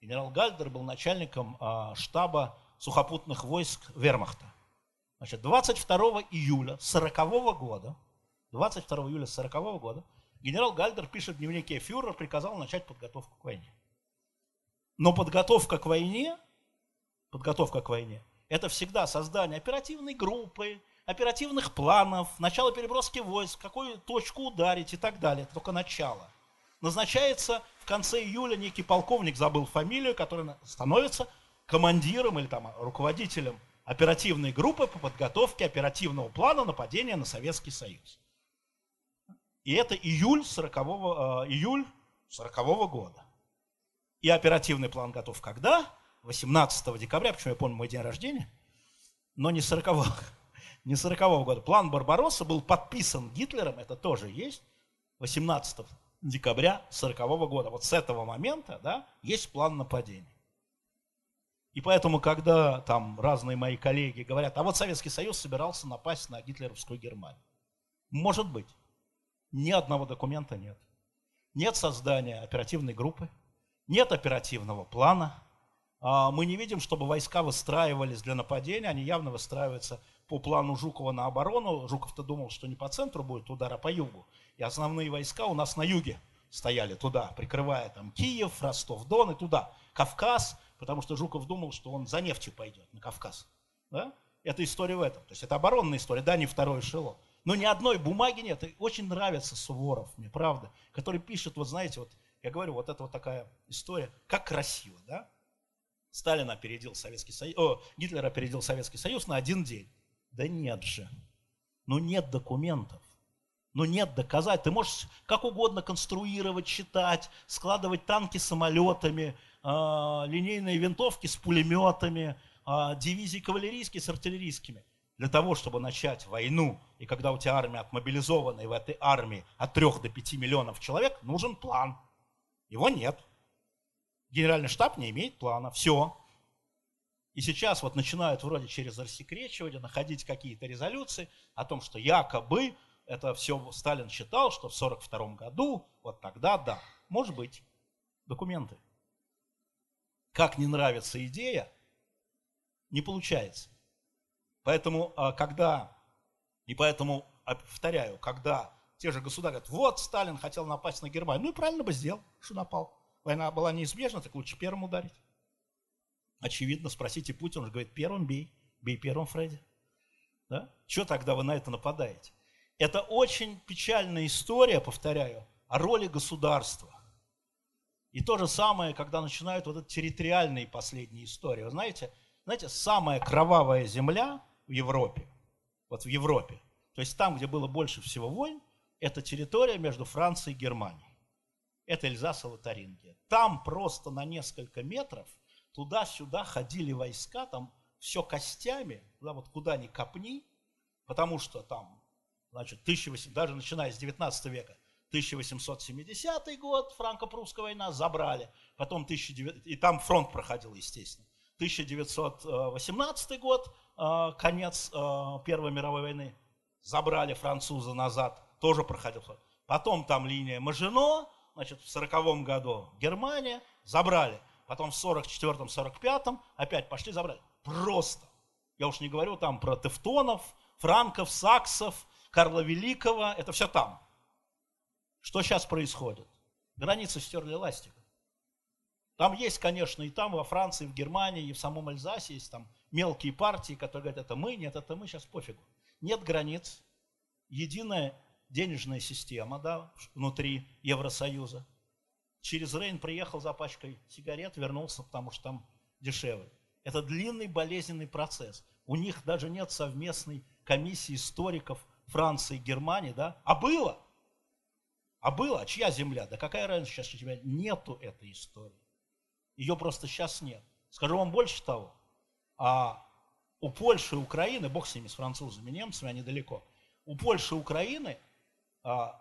Генерал Гальдер был начальником а, штаба сухопутных войск Вермахта. Значит, 22 июля 40 года, 22 июля 40 года, генерал Гальдер пишет в дневнике, фюрер приказал начать подготовку к войне. Но подготовка к войне, подготовка к войне, это всегда создание оперативной группы, оперативных планов, начало переброски войск, какую точку ударить и так далее. Это только начало назначается в конце июля некий полковник, забыл фамилию, который становится командиром или там руководителем оперативной группы по подготовке оперативного плана нападения на Советский Союз. И это июль 40 э, июль 40 -го года. И оперативный план готов когда? 18 декабря, почему я помню мой день рождения, но не 40 -го. не 40 -го года. План Барбаросса был подписан Гитлером, это тоже есть, 18 декабря 40 -го года. Вот с этого момента да, есть план нападения. И поэтому, когда там разные мои коллеги говорят, а вот Советский Союз собирался напасть на гитлеровскую Германию. Может быть. Ни одного документа нет. Нет создания оперативной группы, нет оперативного плана. А, мы не видим, чтобы войска выстраивались для нападения, они явно выстраиваются по плану Жукова на оборону. Жуков-то думал, что не по центру будет удар, а по югу. И основные войска у нас на юге стояли туда, прикрывая там Киев, Ростов-Дон и туда. Кавказ, потому что Жуков думал, что он за нефтью пойдет на Кавказ. Да? Это история в этом. То есть это оборонная история, да, не второй эшелон. Но ни одной бумаги нет. И очень нравится Суворов, мне правда, который пишет, вот знаете, вот я говорю, вот это вот такая история, как красиво, да? Сталин опередил Советский Союз, о, Гитлер опередил Советский Союз на один день. Да нет же. Ну нет документов. Ну нет доказать. Ты можешь как угодно конструировать, читать, складывать танки самолетами, э, линейные винтовки с пулеметами, э, дивизии кавалерийские с артиллерийскими для того, чтобы начать войну, и когда у тебя армия отмобилизована, и в этой армии от 3 до 5 миллионов человек, нужен план. Его нет. Генеральный штаб не имеет плана. Все. И сейчас вот начинают вроде через рассекречивание находить какие-то резолюции о том, что якобы это все Сталин считал, что в 1942 году, вот тогда да. Может быть. Документы. Как не нравится идея, не получается. Поэтому, а, когда, и поэтому, а, повторяю, когда те же государя говорят, вот Сталин хотел напасть на Германию, ну и правильно бы сделал, что напал. Война была неизбежна, так лучше первым ударить. Очевидно, спросите Путина, он же говорит, первым бей, бей первым Фредди. Да? Что тогда вы на это нападаете? Это очень печальная история, повторяю, о роли государства. И то же самое, когда начинают вот эти территориальные последние истории. Вы знаете, знаете, самая кровавая земля в Европе, вот в Европе, то есть там, где было больше всего войн, это территория между Францией и Германией. Это Эльзас и Лотарингия. Там просто на несколько метров туда-сюда ходили войска, там все костями, да, вот куда ни копни, потому что там, значит, 1800, даже начиная с 19 века, 1870 год, франко-прусская война, забрали, потом 1900, и там фронт проходил, естественно. 1918 год, э, конец э, Первой мировой войны, забрали французы назад, тоже проходил. Потом там линия Мажино, значит, в 40 году Германия, забрали. Потом в 44-м, 45-м опять пошли, забрали. Просто. Я уж не говорю там про Тевтонов, Франков, Саксов, Карла Великого, это все там. Что сейчас происходит? Границы стерли ластиком. Там есть, конечно, и там, во Франции, в Германии, и в самом Альзасе есть там мелкие партии, которые говорят, это мы, нет, это мы, сейчас пофигу. Нет границ, единая денежная система да, внутри Евросоюза. Через Рейн приехал за пачкой сигарет, вернулся, потому что там дешевле. Это длинный болезненный процесс. У них даже нет совместной комиссии историков Франции и Германии, да? А было! А было, а чья земля? Да какая разница сейчас у тебя? Нету этой истории. Ее просто сейчас нет. Скажу вам больше того. А у Польши и Украины, бог с ними, с французами, немцами, они далеко. У Польши и Украины, а,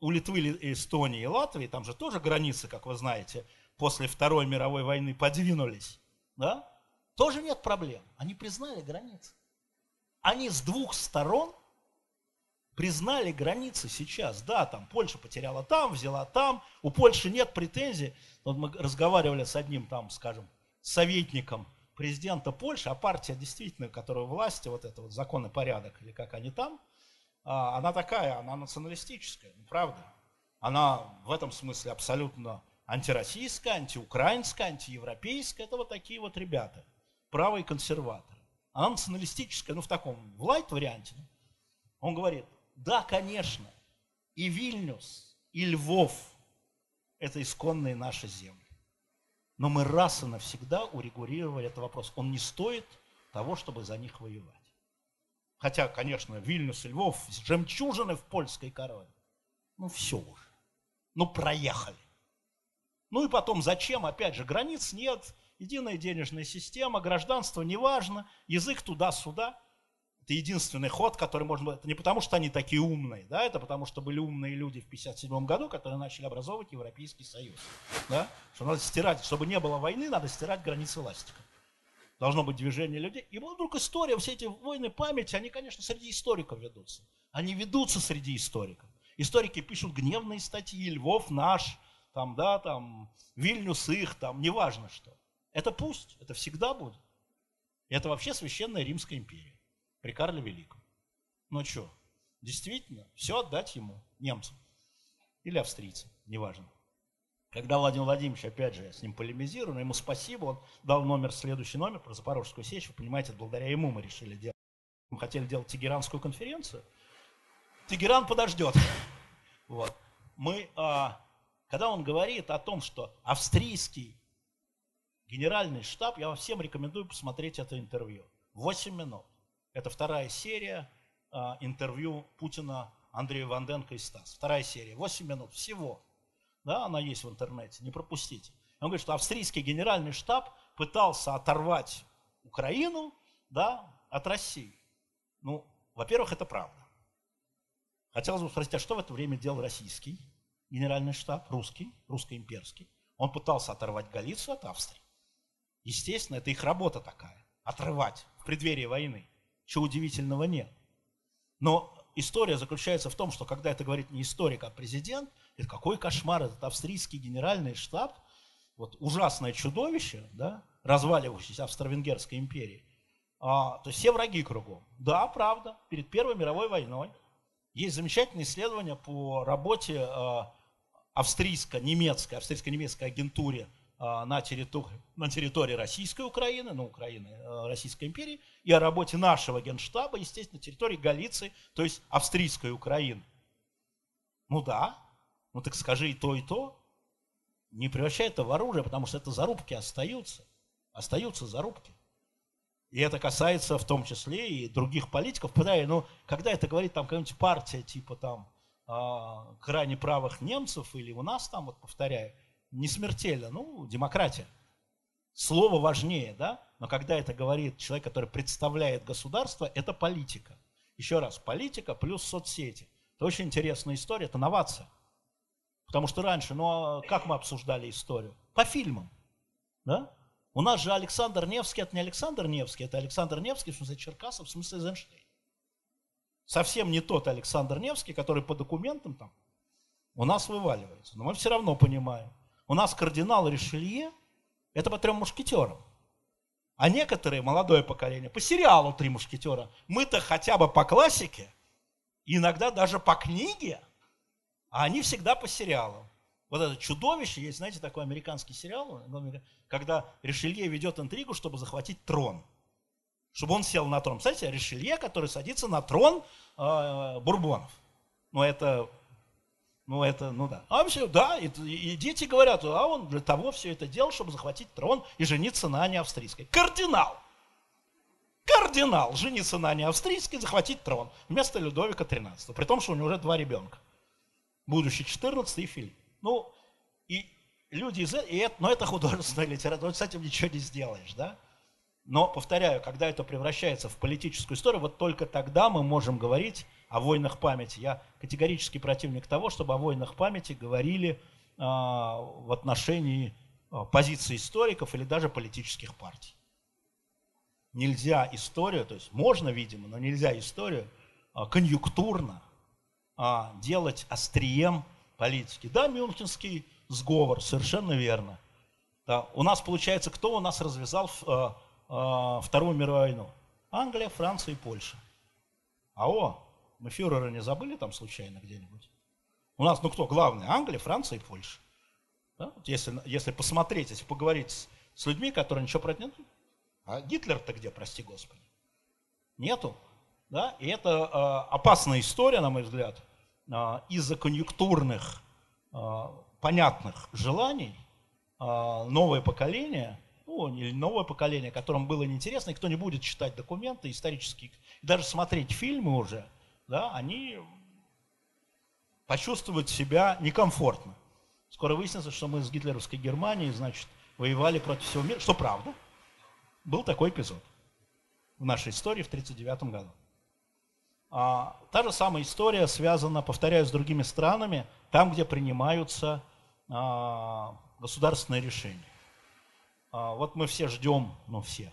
у Литвы, Эстонии и Латвии, там же тоже границы, как вы знаете, после Второй мировой войны подвинулись. Да? Тоже нет проблем. Они признали границы. Они с двух сторон признали границы сейчас. Да, там Польша потеряла там, взяла там. У Польши нет претензий. Вот мы разговаривали с одним там, скажем, советником президента Польши, а партия действительно, которая власти, вот это вот закон и порядок, или как они там, а, она такая, она националистическая, ну правда. Она в этом смысле абсолютно антироссийская, антиукраинская, антиевропейская. Это вот такие вот ребята, правые консерваторы. Она националистическая, ну в таком, в лайт-варианте. Он говорит, да, конечно, и Вильнюс, и Львов – это исконные наши земли. Но мы раз и навсегда урегулировали этот вопрос. Он не стоит того, чтобы за них воевать. Хотя, конечно, Вильнюс и Львов – жемчужины в польской короне. Ну, все уже. Ну, проехали. Ну и потом, зачем? Опять же, границ нет, единая денежная система, гражданство неважно, язык туда-сюда – Это единственный ход, который можно... Это не потому, что они такие умные, да, это потому, что были умные люди в 1957 году, которые начали образовывать Европейский Союз. Да? Что надо стирать, чтобы не было войны, надо стирать границы ластиком. Должно быть движение людей. И вдруг история, все эти войны памяти, они, конечно, среди историков ведутся. Они ведутся среди историков. Историки пишут гневные статьи, Львов наш, там, да, там, Вильнюс их, там, неважно что. Это пусть, это всегда будет. Это вообще священная Римская империя при Карле Великом. Ну что, действительно, все отдать ему, немцам или австрийцам, неважно. Когда Владимир Владимирович, опять же, я с ним полемизирую, но ему спасибо, он дал номер, следующий номер про Запорожскую сечь, вы понимаете, благодаря ему мы решили делать. Мы хотели делать Тегеранскую конференцию. Тегеран подождет. Вот. Мы, а, когда он говорит о том, что австрийский генеральный штаб, я всем рекомендую посмотреть это интервью. 8 минут. Это вторая серия а, интервью Путина Андрею Ванденко и Стас. Вторая серия, 8 минут всего. Да, она есть в интернете, не пропустите. Он говорит, что австрийский генеральный штаб пытался оторвать Украину да, от России. Ну, во-первых, это правда. Хотелось бы спросить, а что в это время делал российский генеральный штаб, русский, русско-имперский? Он пытался оторвать Галицию от Австрии. Естественно, это их работа такая, отрывать в преддверии войны. Чего удивительного нет. Но история заключается в том, что когда это говорит не историк, а президент, это какой кошмар, этот австрийский генеральный штаб, вот ужасное чудовище, да, разваливающейся Австро-Венгерской империи. А, то есть все враги кругом. Да, правда, перед Первой мировой войной есть замечательное исследование по работе а, австрийско-немецкой, австрийско-немецкой агентуре на территории, на территории Российской Украины, ну, Украины, э, Российской империи, и о работе нашего генштаба, естественно, на территории Галиции, то есть австрийской Украины. Ну да, ну так скажи и то, и то. Не превращай это в оружие, потому что это зарубки остаются. Остаются зарубки. И это касается в том числе и других политиков. Пытаюсь, ну, когда это говорит там какая-нибудь партия типа там э, крайне правых немцев или у нас там, вот повторяю, не смертельно, ну, демократия. Слово важнее, да? Но когда это говорит человек, который представляет государство, это политика. Еще раз, политика плюс соцсети. Это очень интересная история, это новация. Потому что раньше, ну а как мы обсуждали историю? По фильмам. Да? У нас же Александр Невский, это не Александр Невский, это Александр Невский, в смысле Черкасов, в смысле Эйзенштейн. Совсем не тот Александр Невский, который по документам там у нас вываливается. Но мы все равно понимаем, у нас кардинал Ришелье – это по трем мушкетерам. А некоторые, молодое поколение, по сериалу «Три мушкетера». Мы-то хотя бы по классике, иногда даже по книге, а они всегда по сериалу. Вот это чудовище, есть, знаете, такой американский сериал, когда Ришелье ведет интригу, чтобы захватить трон. Чтобы он сел на трон. Представляете, Ришелье, который садится на трон э, Бурбонов. Ну, это ну, это, ну да. А все, да, и, и дети говорят, а он для того все это делал, чтобы захватить трон и жениться на Ане Австрийской. Кардинал! Кардинал! Жениться на Ане Австрийской, захватить трон вместо Людовика XIII. При том, что у него уже два ребенка. Будущий 14 и Филипп. Ну, и люди из и это, но это художественная литература, с этим ничего не сделаешь, да? Но, повторяю, когда это превращается в политическую историю, вот только тогда мы можем говорить о войнах памяти. Я категорически противник того, чтобы о войнах памяти говорили э, в отношении э, позиции историков или даже политических партий. Нельзя историю, то есть можно, видимо, но нельзя историю э, конъюнктурно э, делать острием политики. Да, Мюнхенский сговор, совершенно верно. Да, у нас получается, кто у нас развязал э, э, Вторую мировую войну? Англия, Франция и Польша. А о, мы фюрера не забыли там случайно где-нибудь? У нас, ну кто главный? Англия, Франция и Польша. Да? Вот если, если посмотреть, если поговорить с, с людьми, которые ничего про это нет, а Гитлер-то где, прости господи? Нету. Да? И это э, опасная история, на мой взгляд, э, из-за конъюнктурных, э, понятных желаний э, новое поколение, ну, или новое поколение, которому было неинтересно, и кто не будет читать документы исторические, даже смотреть фильмы уже – да, они почувствуют себя некомфортно. Скоро выяснится, что мы с гитлеровской Германией, значит, воевали против всего мира, что правда. Был такой эпизод в нашей истории в 1939 году. А, та же самая история связана, повторяю, с другими странами, там, где принимаются а, государственные решения. А, вот мы все ждем, ну все,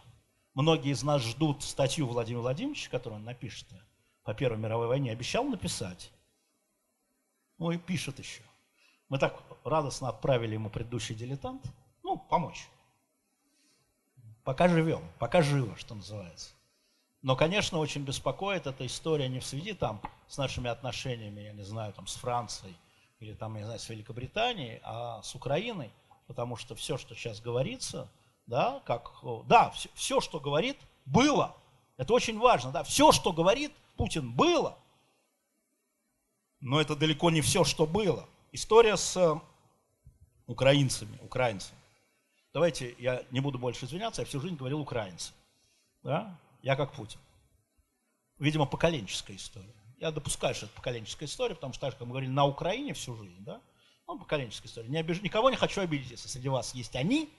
многие из нас ждут статью Владимира Владимировича, которую он напишет по Первой мировой войне, обещал написать. Ну и пишет еще. Мы так радостно отправили ему предыдущий дилетант, ну, помочь. Пока живем, пока живо, что называется. Но, конечно, очень беспокоит эта история не в связи там с нашими отношениями, я не знаю, там с Францией или там, я не знаю, с Великобританией, а с Украиной, потому что все, что сейчас говорится, да, как, да, все, все, что говорит, было. Это очень важно, да, все, что говорит Путин, было. Но это далеко не все, что было. История с э, украинцами, украинцами. Давайте, я не буду больше извиняться, я всю жизнь говорил украинцы. Да? Я как Путин. Видимо, поколенческая история. Я допускаю, что это поколенческая история, потому что, как мы говорили, на Украине всю жизнь, да? Ну, поколенческая история. Не обиж... Никого не хочу обидеть, если среди вас есть они.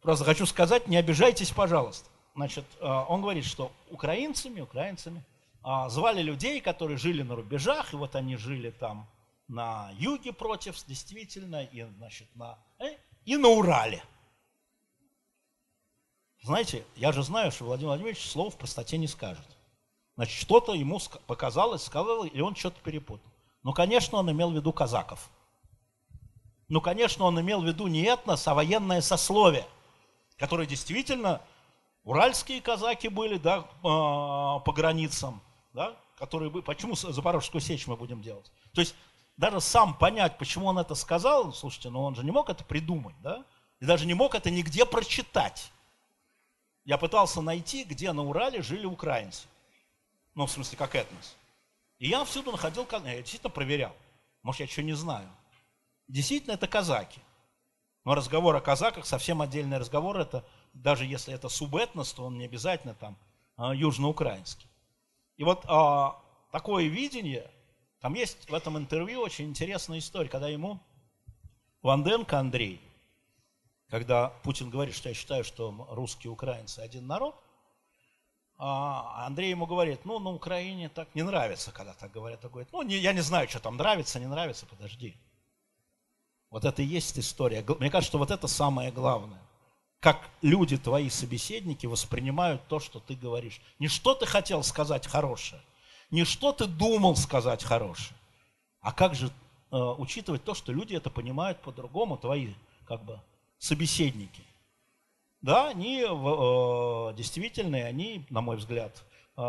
Просто хочу сказать, не обижайтесь, пожалуйста. Значит, э, он говорит, что украинцами, украинцами а, звали людей, которые жили на рубежах, и вот они жили там на юге против, действительно, и, значит, на, э, и на Урале. Знаете, я же знаю, что Владимир Владимирович слов в простоте не скажет. Значит, что-то ему показалось, сказал, и он что-то перепутал. Ну, конечно, он имел в виду казаков. Ну, конечно, он имел в виду не этнос, а военное сословие, которое действительно, уральские казаки были, да, по, по границам, да, которые бы, почему Запорожскую сечь мы будем делать? То есть, даже сам понять, почему он это сказал, слушайте, ну он же не мог это придумать, да, и даже не мог это нигде прочитать я пытался найти, где на Урале жили украинцы. Ну, в смысле, как этнос. И я всюду находил, я действительно проверял. Может, я что не знаю. Действительно, это казаки. Но разговор о казаках совсем отдельный разговор. Это даже если это субэтнос, то он не обязательно там а, южноукраинский. И вот а, такое видение, там есть в этом интервью очень интересная история, когда ему Ванденко Андрей когда Путин говорит, что я считаю, что русские украинцы один народ, а Андрей ему говорит, ну, на Украине так не нравится, когда так говорят. Он говорит, ну, не, я не знаю, что там нравится, не нравится, подожди. Вот это и есть история. Мне кажется, что вот это самое главное. Как люди, твои собеседники, воспринимают то, что ты говоришь. Не что ты хотел сказать хорошее, не что ты думал сказать хорошее, а как же э, учитывать то, что люди это понимают по-другому, твои как бы собеседники. Да, они э, действительно, они, на мой взгляд, э,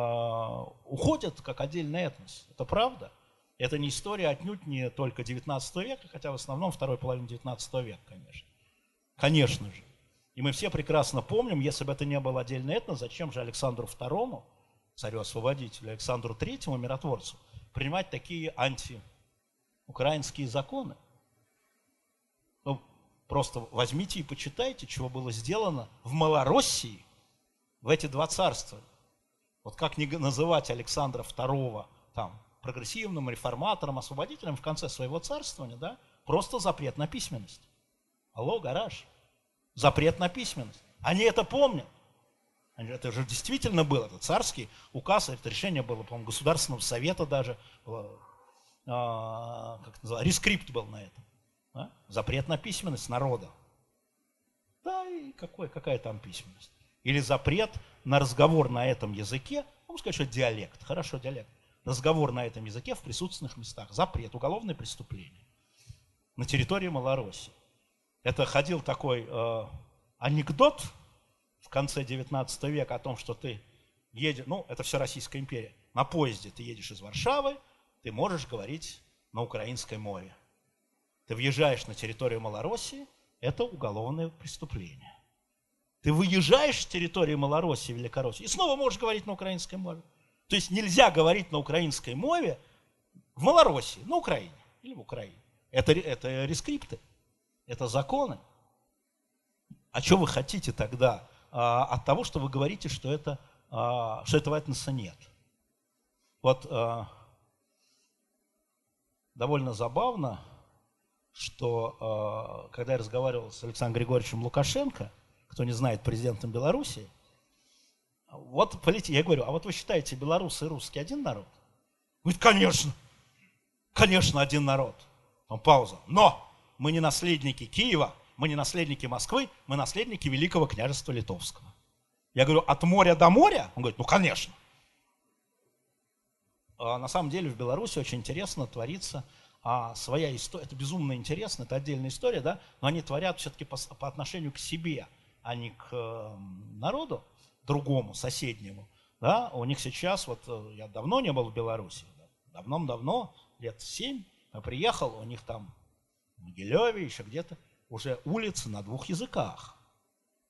уходят как отдельный этнос. Это правда. Это не история отнюдь не только 19 века, хотя в основном второй половины 19 века, конечно. Конечно же. И мы все прекрасно помним, если бы это не был отдельный этнос, зачем же Александру II, царю-освободителю, Александру III, миротворцу, принимать такие антиукраинские законы? Просто возьмите и почитайте, чего было сделано в Малороссии в эти два царства. Вот как не называть Александра II там, прогрессивным, реформатором, освободителем в конце своего царствования, да? Просто запрет на письменность. Алло, гараж. Запрет на письменность. Они это помнят. Это же действительно было. Это царский указ, это решение было, по-моему, Государственного совета даже. Было, а, как это называется, рескрипт был на это. А? Запрет на письменность народа. Да, и какой, какая там письменность? Или запрет на разговор на этом языке, ну, сказать, что диалект, хорошо, диалект. Разговор на этом языке в присутственных местах. Запрет, уголовное преступление. На территории Малороссии. Это ходил такой э, анекдот в конце 19 века о том, что ты едешь, ну, это все Российская империя, на поезде ты едешь из Варшавы, ты можешь говорить на украинской мове ты въезжаешь на территорию Малороссии, это уголовное преступление. Ты выезжаешь с территории Малороссии, Великороссии, и снова можешь говорить на украинской мове. То есть нельзя говорить на украинской мове в Малороссии, на Украине или в Украине. Это, это рескрипты, это законы. А что вы хотите тогда а, от того, что вы говорите, что, это, а, что этого этноса нет? Вот а, довольно забавно, что э, когда я разговаривал с Александром Григорьевичем Лукашенко, кто не знает, президентом Беларуси, вот полетите. Я говорю, а вот вы считаете, белорусы и русские один народ? Говорит, конечно. Конечно, один народ. Там пауза. Но мы не наследники Киева, мы не наследники Москвы, мы наследники Великого княжества Литовского. Я говорю, от моря до моря? Он говорит, ну, конечно. А на самом деле в Беларуси очень интересно творится а, своя история. Это безумно интересно, это отдельная история, да, но они творят все-таки по, по отношению к себе, а не к э, народу другому, соседнему. Да, у них сейчас, вот э, я давно не был в Беларуси, давно-давно, лет семь, я приехал, у них там Могилеве, еще где-то, уже улицы на двух языках,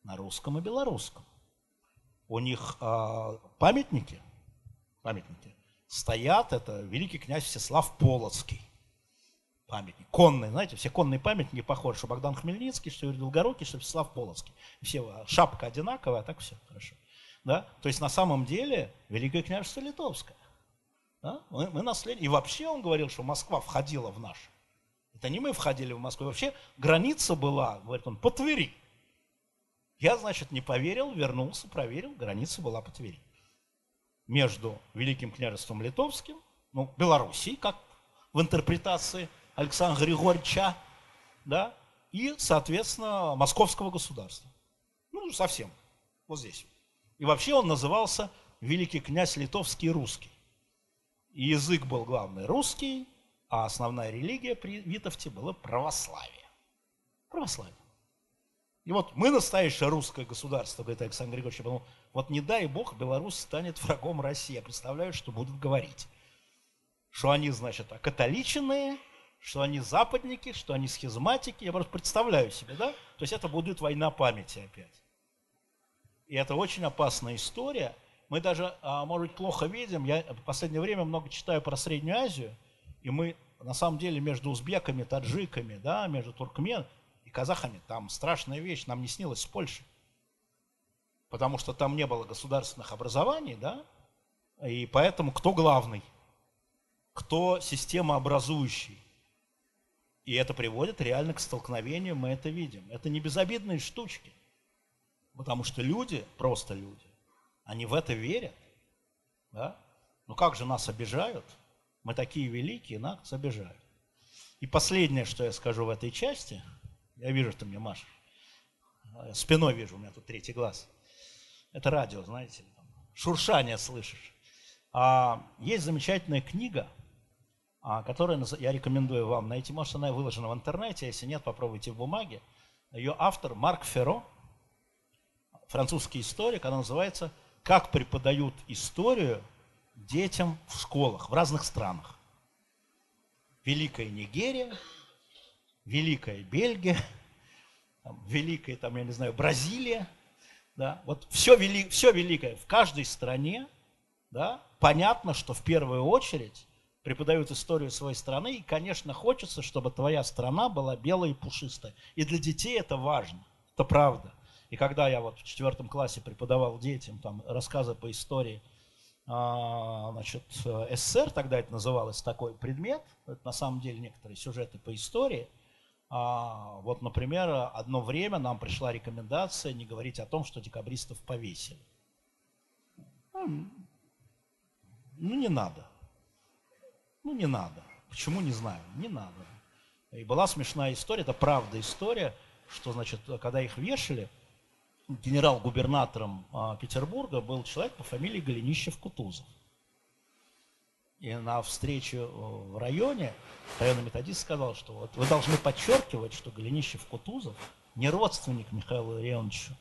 на русском и белорусском. У них э, памятники, памятники стоят, это великий князь Всеслав Полоцкий, памятник, конный, знаете, все конные памятники похожи, что Богдан Хмельницкий, что Юрий Долгорукий, что Всеслав Полоцкий. Все, а, шапка одинаковая, а так все хорошо. Да? То есть на самом деле Великое княжество Литовское. Да? Мы, мы наследие. И вообще он говорил, что Москва входила в наш. Это не мы входили в Москву. Вообще граница была, говорит он, по Твери. Я, значит, не поверил, вернулся, проверил, граница была по Твери. Между Великим княжеством Литовским, ну, Белоруссией, как в интерпретации Александра Григорьевича, да, и, соответственно, Московского государства. Ну, совсем, вот здесь. И вообще он назывался Великий князь Литовский русский. И язык был главный русский, а основная религия при Витовте была православие. Православие. И вот мы настоящее русское государство, говорит Александр Григорьевич, потому вот не дай бог Беларусь станет врагом России. Я представляю, что будут говорить. Что они, значит, окатоличенные, что они западники, что они схизматики. Я просто представляю себе, да? То есть это будет война памяти опять. И это очень опасная история. Мы даже, а, может быть, плохо видим. Я в последнее время много читаю про Среднюю Азию. И мы, на самом деле, между узбеками, таджиками, да, между туркмен и казахами, там страшная вещь, нам не снилась с Польшей. Потому что там не было государственных образований, да, и поэтому кто главный? Кто системообразующий? И это приводит реально к столкновению, мы это видим. Это не безобидные штучки. Потому что люди, просто люди, они в это верят. Да? Ну как же нас обижают? Мы такие великие, нас обижают. И последнее, что я скажу в этой части, я вижу, что мне машешь. Спиной вижу, у меня тут третий глаз. Это радио, знаете, шуршание слышишь. А, есть замечательная книга, а, которую я рекомендую вам найти. Может, она выложена в интернете, если нет, попробуйте в бумаге. Ее автор Марк Ферро, французский историк, она называется «Как преподают историю детям в школах в разных странах». Великая Нигерия, Великая Бельгия, там, Великая, там, я не знаю, Бразилия. Да? Вот все, вели, все великое в каждой стране, да, понятно, что в первую очередь преподают историю своей страны, и, конечно, хочется, чтобы твоя страна была белая и пушистая. И для детей это важно, это правда. И когда я вот в четвертом классе преподавал детям там рассказы по истории, значит, СССР, тогда это называлось такой предмет, это на самом деле некоторые сюжеты по истории, а, вот, например, одно время нам пришла рекомендация не говорить о том, что декабристов повесили. Ну не надо. Ну, не надо. Почему, не знаю. Не надо. И была смешная история, это правда история, что, значит, когда их вешали, генерал-губернатором а, Петербурга был человек по фамилии Голенищев-Кутузов. И на встрече э, в районе районный методист сказал, что вот вы должны подчеркивать, что Голенищев-Кутузов не родственник Михаила Ильичу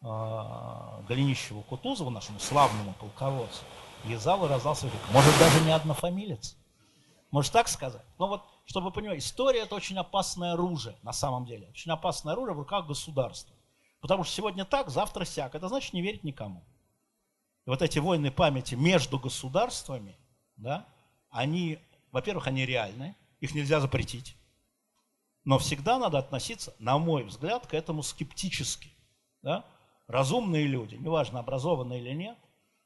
а, Голенищеву-Кутузову, нашему славному полководцу. Зал раздался, может, даже не однофамилец. Может так сказать? Но вот, чтобы вы понимали, история это очень опасное оружие, на самом деле. Очень опасное оружие в руках государства. Потому что сегодня так, завтра сяк. Это значит не верить никому. И вот эти войны памяти между государствами, да, они, во-первых, они реальны, их нельзя запретить. Но всегда надо относиться, на мой взгляд, к этому скептически. Да? Разумные люди, неважно, образованные или нет,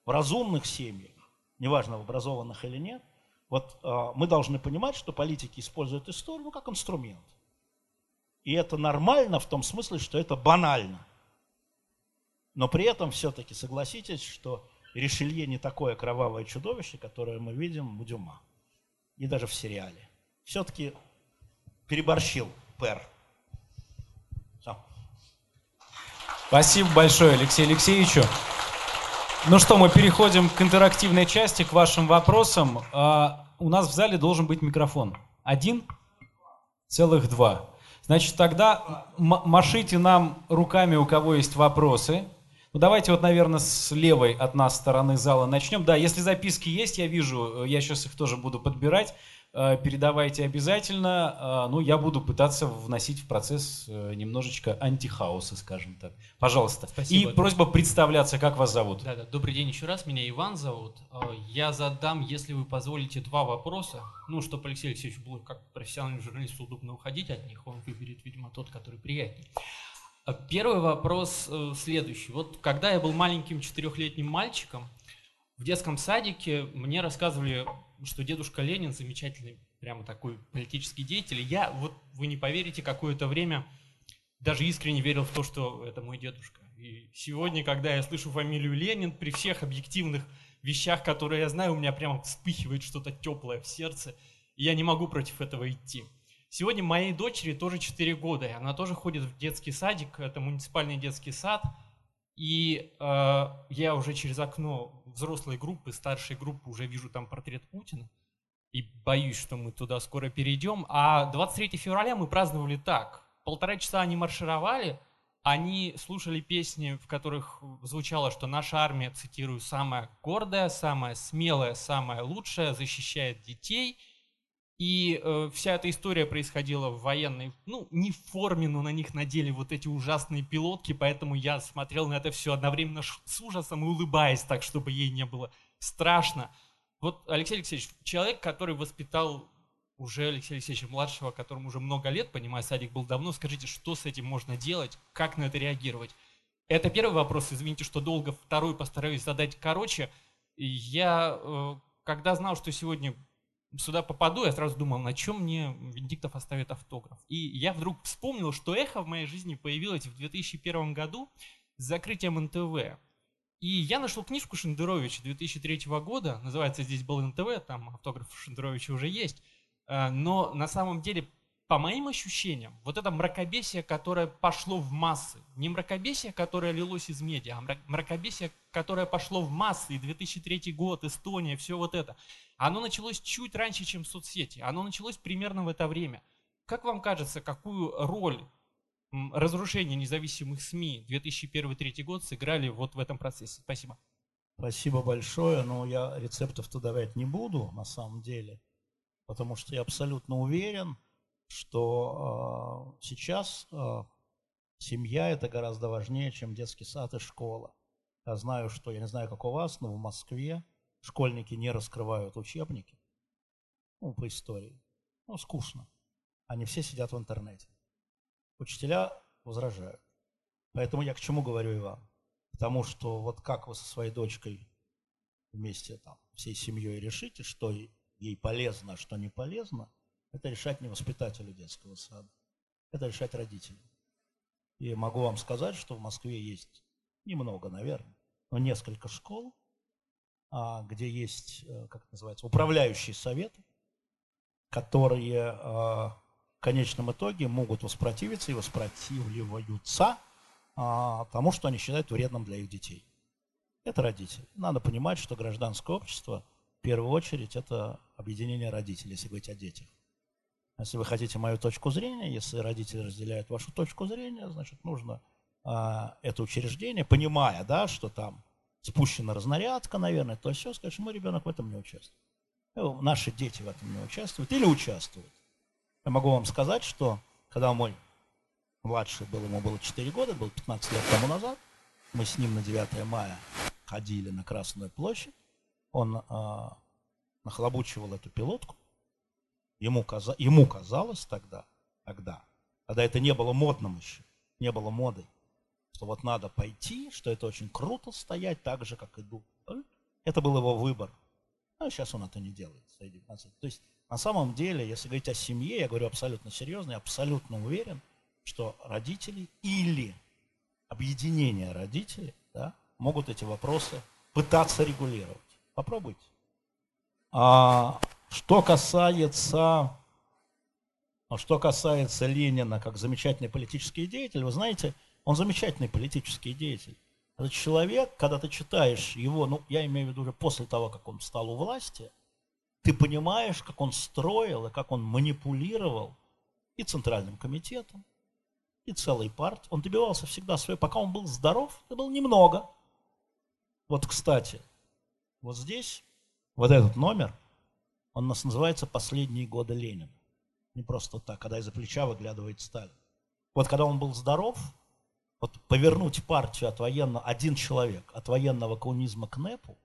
в разумных семьях, неважно, образованных или нет, вот э, мы должны понимать, что политики используют историю ну, как инструмент. И это нормально в том смысле, что это банально. Но при этом все-таки согласитесь, что Ришелье не такое кровавое чудовище, которое мы видим в Дюма. И даже в сериале. Все-таки переборщил Пер. Все. Спасибо большое, Алексею Алексеевичу. Ну что, мы переходим к интерактивной части, к вашим вопросам. А, у нас в зале должен быть микрофон. Один? Целых два. Значит, тогда машите нам руками, у кого есть вопросы. Ну, давайте вот, наверное, с левой от нас стороны зала начнем. Да, если записки есть, я вижу, э, я сейчас их тоже буду подбирать. Э, передавайте обязательно. Э, ну, я буду пытаться вносить в процесс немножечко антихаоса, скажем так. Пожалуйста. Спасибо. И просьба представляться, как вас зовут. Да, да. Добрый день еще раз. Меня Иван зовут. Я задам, если вы позволите, два вопроса. Ну, чтобы Алексей Алексеевич был как профессиональный журналист удобно уходить от них. Он выберет, видимо, тот, который приятнее. Первый вопрос э, следующий. Вот когда я был маленьким четырехлетним мальчиком, в детском садике мне рассказывали, что дедушка Ленин замечательный, прямо такой политический деятель. Я, вот вы не поверите, какое-то время даже искренне верил в то, что это мой дедушка. И сегодня, когда я слышу фамилию Ленин, при всех объективных вещах, которые я знаю, у меня прямо вспыхивает что-то теплое в сердце, и я не могу против этого идти. Сегодня моей дочери тоже 4 года, и она тоже ходит в детский садик, это муниципальный детский сад, и э, я уже через окно взрослой группы, старшей группы уже вижу там портрет Путина, и боюсь, что мы туда скоро перейдем. А 23 февраля мы праздновали так. Полтора часа они маршировали, они слушали песни, в которых звучало, что наша армия, цитирую, самая гордая, самая смелая, самая лучшая, защищает детей – и э, вся эта история происходила в военной, ну, не в форме, но на них надели вот эти ужасные пилотки, поэтому я смотрел на это все одновременно с ужасом и улыбаясь так, чтобы ей не было страшно. Вот Алексей Алексеевич, человек, который воспитал уже Алексея Алексеевича младшего, которому уже много лет, понимаю, садик был давно, скажите, что с этим можно делать, как на это реагировать? Это первый вопрос, извините, что долго, второй постараюсь задать короче. Я, э, когда знал, что сегодня сюда попаду, я сразу думал, на чем мне Венедиктов оставит автограф. И я вдруг вспомнил, что эхо в моей жизни появилось в 2001 году с закрытием НТВ. И я нашел книжку Шендеровича 2003 года, называется «Здесь был НТВ», там автограф Шендеровича уже есть. Э, но на самом деле по моим ощущениям, вот это мракобесие, которое пошло в массы, не мракобесие, которое лилось из медиа, а мракобесие, которое пошло в массы, и 2003 год, Эстония, все вот это, оно началось чуть раньше, чем соцсети, оно началось примерно в это время. Как вам кажется, какую роль разрушения независимых СМИ 2001-2003 год сыграли вот в этом процессе? Спасибо. Спасибо большое, но я рецептов-то давать не буду, на самом деле, потому что я абсолютно уверен, что э, сейчас э, семья это гораздо важнее, чем детский сад и школа. Я знаю, что, я не знаю, как у вас, но в Москве школьники не раскрывают учебники ну, по истории. Ну, скучно. Они все сидят в интернете. Учителя возражают. Поэтому я к чему говорю, Иван? Потому что вот как вы со своей дочкой вместе там всей семьей решите, что ей полезно, а что не полезно – это решать не воспитателю детского сада. Это решать родители. И могу вам сказать, что в Москве есть немного, наверное, но несколько школ, а, где есть, э, как это называется, управляющие советы, которые а, в конечном итоге могут воспротивиться и воспротивливаются а, тому, что они считают вредным для их детей. Это родители. Надо понимать, что гражданское общество в первую очередь это объединение родителей, если говорить о детях. Если вы хотите мою точку зрения, если родители разделяют вашу точку зрения, значит, нужно а, это учреждение, понимая, да, что там спущена разнарядка, наверное, то все, сказать, что мой ребенок в этом не участвует. Ну, наши дети в этом не участвуют или участвуют. Я могу вам сказать, что когда мой младший был, ему было 4 года, был 15 лет тому назад, мы с ним на 9 мая ходили на Красную площадь, он а, нахлобучивал эту пилотку, Ему, каза, ему казалось тогда, тогда, когда это не было модным еще, не было моды, что вот надо пойти, что это очень круто стоять так же, как иду. Это был его выбор. А сейчас он это не делает. То есть на самом деле, если говорить о семье, я говорю абсолютно серьезно, я абсолютно уверен, что родители или объединение родителей да, могут эти вопросы пытаться регулировать. Попробуйте. А, что касается, а что касается Ленина как замечательный политический деятель, вы знаете, он замечательный политический деятель. Это человек, когда ты читаешь его, ну, я имею в виду уже после того, как он стал у власти, ты понимаешь, как он строил и как он манипулировал и Центральным комитетом, и целой партией. Он добивался всегда своего. Пока он был здоров, это было немного. Вот, кстати, вот здесь, вот этот номер, он у нас называется «Последние годы Ленина». Не просто так, когда из-за плеча выглядывает Сталин. Вот когда он был здоров, вот повернуть партию от военного, один человек, от военного коммунизма к НЭПу,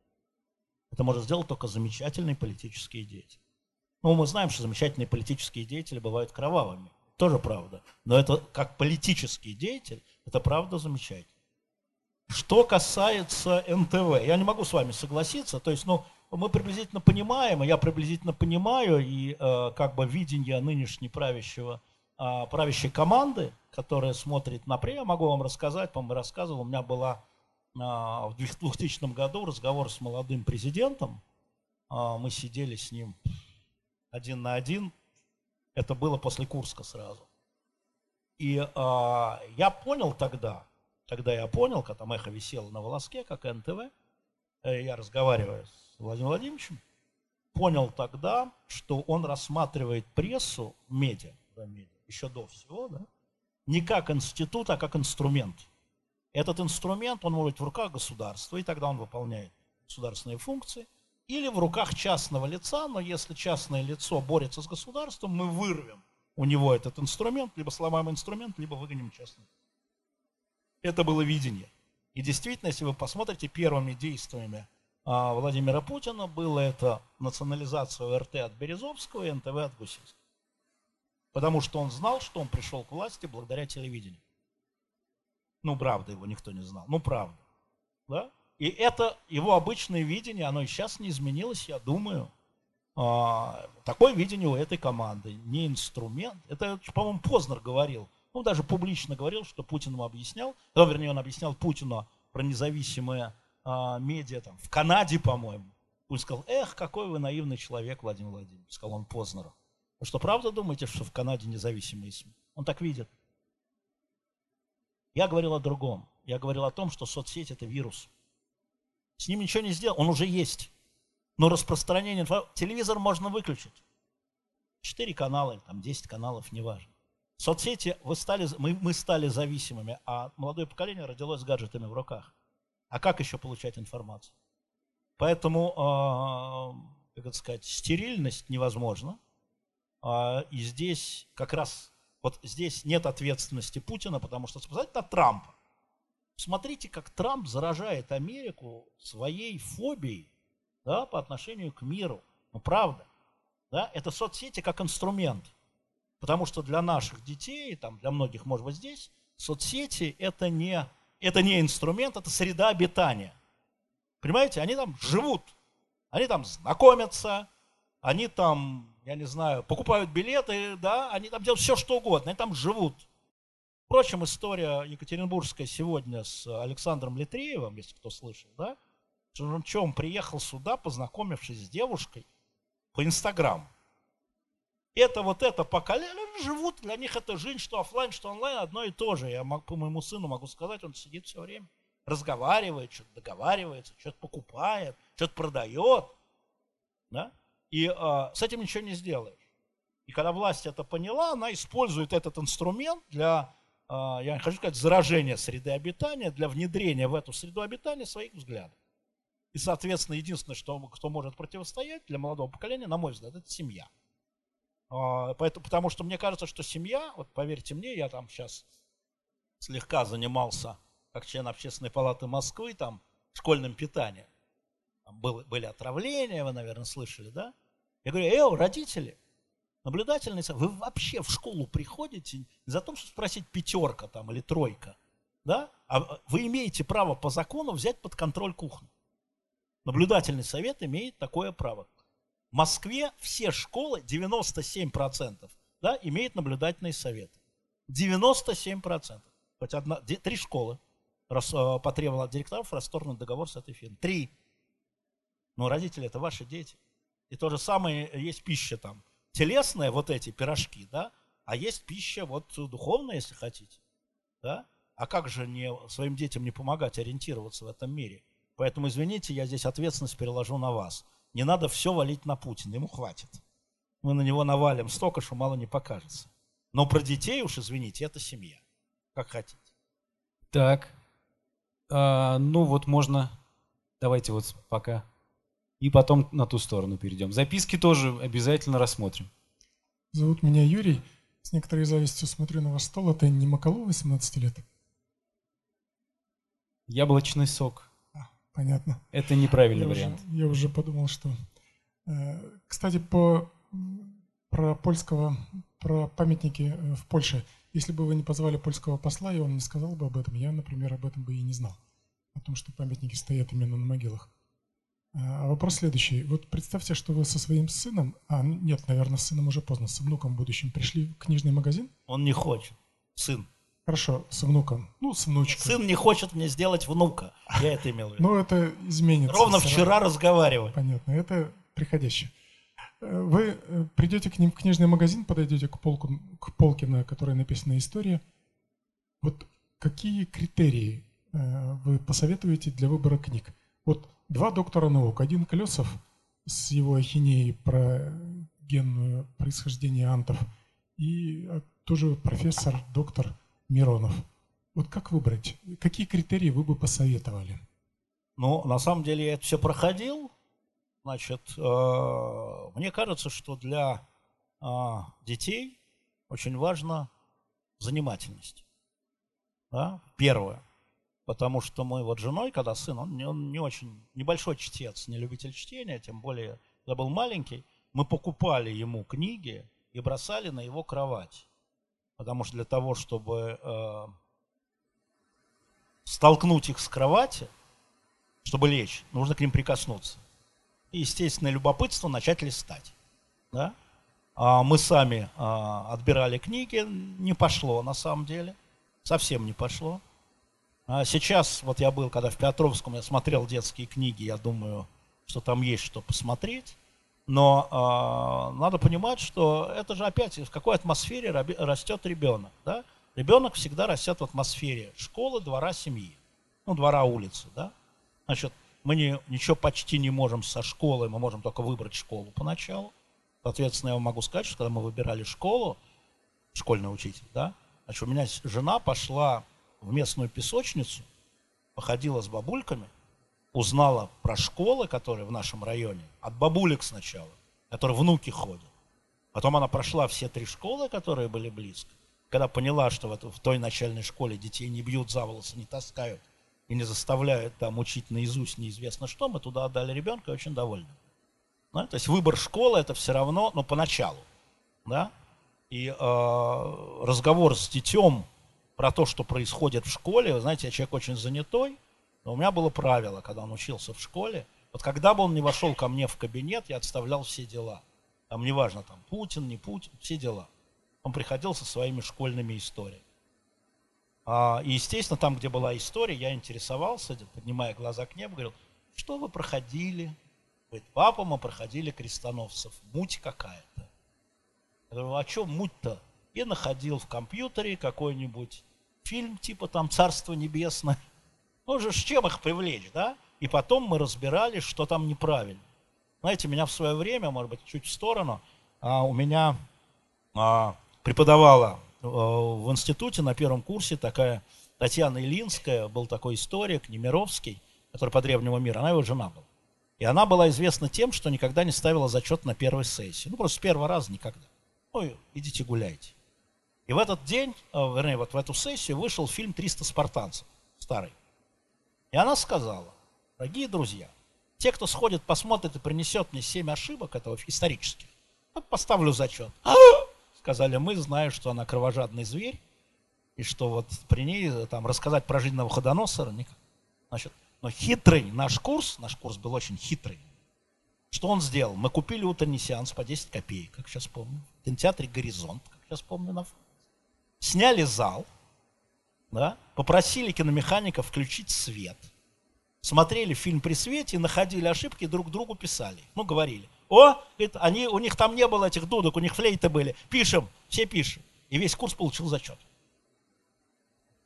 это может сделать только замечательный политический деятель. Ну, мы знаем, что замечательные политические деятели бывают кровавыми. Тоже правда. Но это как политический деятель, это правда замечательно. Что касается НТВ, я не могу с вами согласиться. То есть, ну, мы приблизительно понимаем, я приблизительно понимаю, и э, как бы видение нынешней правящего, э, правящей команды, которая смотрит на я могу вам рассказать, по-моему, рассказывал, у меня была э, в 2000 году разговор с молодым президентом, э, мы сидели с ним один на один, это было после Курска сразу. И э, я понял тогда, тогда я понял, когда там эхо на волоске, как НТВ, э, я разговариваю с Владимиром Владимировичем, понял тогда, что он рассматривает прессу, медиа, еще до всего, да, не как институт, а как инструмент. Этот инструмент, он может быть в руках государства, и тогда он выполняет государственные функции, или в руках частного лица, но если частное лицо борется с государством, мы вырвем у него этот инструмент, либо сломаем инструмент, либо выгоним частный. Это было видение. И действительно, если вы посмотрите первыми действиями Владимира Путина, было это национализация РТ от Березовского и НТВ от Гусевского. Потому что он знал, что он пришел к власти благодаря телевидению. Ну, правда, его никто не знал. Ну, правда. Да? И это его обычное видение, оно и сейчас не изменилось, я думаю. А, такое видение у этой команды, не инструмент. Это, по-моему, Познер говорил, ну, даже публично говорил, что Путин ему объяснял, ну, вернее, он объяснял Путину про независимые а, медиа там, в Канаде, по-моему. Он сказал, эх, какой вы наивный человек, Владимир Владимирович, сказал он Познеру. Вы что, правда думаете, что в Канаде независимые СМИ? Он так видит. Я говорил о другом. Я говорил о том, что соцсеть – это вирус. С ним ничего не сделал, он уже есть. Но распространение информации... Телевизор можно выключить. Четыре канала, там 10 каналов, неважно. Соцсети, вы стали, мы, мы стали зависимыми, а молодое поколение родилось с гаджетами в руках. А как еще получать информацию? Поэтому, э, как сказать, стерильность невозможна. Э, и здесь как раз, вот здесь нет ответственности Путина, потому что, посмотрите на Трампа. Смотрите, как Трамп заражает Америку своей фобией да, по отношению к миру. Ну, правда. Да? Это соцсети как инструмент. Потому что для наших детей, там, для многих, может быть, здесь, соцсети это не, это не инструмент, это среда обитания. Понимаете, они там живут, они там знакомятся, они там, я не знаю, покупают билеты, да, они там делают все, что угодно, они там живут. Впрочем, история Екатеринбургская сегодня с Александром Литреевым, если кто слышал, да, что он, приехал сюда, познакомившись с девушкой по Инстаграму. Это вот это поколение, живут, для них это жизнь, что офлайн, что онлайн, одно и то же. Я по моему сыну могу сказать, он сидит все время, разговаривает, что-то договаривается, что-то покупает, что-то продает. Да? И э, с этим ничего не сделаешь. И когда власть это поняла, она использует этот инструмент для а, я не хочу сказать, заражения среды обитания, для внедрения в эту среду обитания своих взглядов. И, соответственно, единственное, что, кто может противостоять для молодого поколения, на мой взгляд, это семья. А, поэтому, потому что мне кажется, что семья, вот поверьте мне, я там сейчас слегка занимался, как член общественной палаты Москвы, там, школьным питанием. Там было, были отравления, вы, наверное, слышали, да? Я говорю, эй, родители, наблюдательный вы вообще в школу приходите не за то, чтобы спросить пятерка там или тройка, да? А вы имеете право по закону взять под контроль кухню. Наблюдательный совет имеет такое право. Москве все школы, 97%, да, имеют наблюдательные советы. 97%. Хоть одна, три школы. рас, э, потребовал от директоров расторгнуть договор с этой фирмой. Три. Но родители это ваши дети. И то же самое есть пища там. Телесная, вот эти пирожки, да, а есть пища вот духовная, если хотите. Да? А как же не, своим детям не помогать ориентироваться в этом мире? Поэтому, извините, я здесь ответственность переложу на вас. Не надо все валить на Путина, ему хватит. Мы на него навалим столько, что мало не покажется. Но про детей уж, извините, это семья. Как хотите. Так. А, ну вот можно... Давайте вот пока. И потом на ту сторону перейдем. Записки тоже обязательно рассмотрим. Зовут меня Юрий. С некоторой завистью смотрю на ваш стол. Это не Макалу 18 лет? Яблочный сок. А, понятно. Это неправильный я вариант. Уже, я уже подумал, что... Э, кстати, по, про польского, про памятники э, в Польше. Если бы вы не позвали польского посла, и он не сказал бы об этом, я, например, об этом бы и не знал. О том, что памятники стоят именно на могилах. А вопрос следующий. Вот представьте, что вы со своим сыном, а нет, наверное, с сыном уже поздно, с внуком будущим пришли в книжный магазин? Он не хочет. Сын. Хорошо, с внуком. Ну, с внучкой. Сын не хочет мне сделать внука. Я это имел в виду. Ну, это изменится. Ровно вчера разговаривали. Понятно, это приходящее. Э, вы э, придете к ним в книжный магазин, подойдете к, полку, к полке, на которой написана история. Вот какие критерии э, вы посоветуете для выбора книг? Вот два доктора наук. Один Колесов с его ахинеей про генное происхождение антов и тоже профессор, доктор Миронов. Вот как выбрать? Какие критерии вы бы посоветовали? Ну, на самом деле я это все проходил. Значит, э, мне кажется, что для э, детей очень важна занимательность. Да? Первое. Потому что мы вот женой, когда сын, он, он не очень, небольшой чтец, не любитель чтения, тем более, когда был маленький, мы покупали ему книги и бросали на его кровать. Потому что для того, чтобы э, столкнуть их с кровати, чтобы лечь, нужно к ним прикоснуться. И, естественно, любопытство начать листать. Да? А мы сами а, отбирали книги, не пошло на самом деле, совсем не пошло. А сейчас, вот я был, когда в Петровском, я смотрел детские книги, я думаю, что там есть что посмотреть. Но э, надо понимать, что это же опять в какой атмосфере растет ребенок. Да? Ребенок всегда растет в атмосфере школы, двора, семьи. Ну, двора, улицы. Да? Значит, мы не, ничего почти не можем со школы, мы можем только выбрать школу поначалу. Соответственно, я вам могу сказать, что когда мы выбирали школу, школьный учитель, да, значит, у меня жена пошла в местную песочницу, походила с бабульками, узнала про школы, которые в нашем районе, от бабулек сначала, которые внуки ходят. Потом она прошла все три школы, которые были близко. Когда поняла, что в, той начальной школе детей не бьют за волосы, не таскают и не заставляют там учить наизусть неизвестно что, мы туда отдали ребенка и очень довольны. Да? То есть выбор школы это все равно, но ну, поначалу. Да? И э, разговор с детем про то, что происходит в школе. Вы знаете, я человек очень занятой, но у меня было правило, когда он учился в школе. Вот когда бы он не вошел ко мне в кабинет, я отставлял все дела. Там неважно, там Путин, не Путин, все дела. Он приходил со своими школьными историями. А, и, естественно, там, где была история, я интересовался, поднимая глаза к небу, говорил, что вы проходили? Говорит, папа, мы проходили крестоносцев. Муть какая-то. Я говорю, а что муть-то? И находил в компьютере какой-нибудь фильм типа там «Царство небесное». Ну же, с чем их привлечь, да? И потом мы разбирали, что там неправильно. Знаете, меня в свое время, может быть, чуть в сторону, а, у меня а, преподавала а, в институте на первом курсе такая Татьяна Илинская, был такой историк, Немировский, который по древнему миру, она его жена была. И она была известна тем, что никогда не ставила зачет на первой сессии. Ну, просто с первого раза никогда. Ну, идите гуляйте. И в этот день, э, вернее, вот в эту сессию вышел фильм «300 спартанцев», старый. И она сказала, дорогие друзья, те, кто сходит, посмотрит и принесет мне 7 ошибок этого исторических, вот поставлю зачет. А! Сказали мы, зная, что она кровожадный зверь, и что вот при ней э, там рассказать про жизнь Навуходоносора никак. Значит, но хитрый наш курс, наш курс был очень хитрый. Что он сделал? Мы купили утренний сеанс по 10 копеек, как сейчас помню, в кинотеатре «Горизонт», как сейчас помню, на сняли зал, да, попросили киномеханика включить свет. Смотрели фильм при свете, находили ошибки, друг другу писали. Ну, говорили. О, это, они, у них там не было этих дудок, у них флейты были. Пишем, все пишем. И весь курс получил зачет.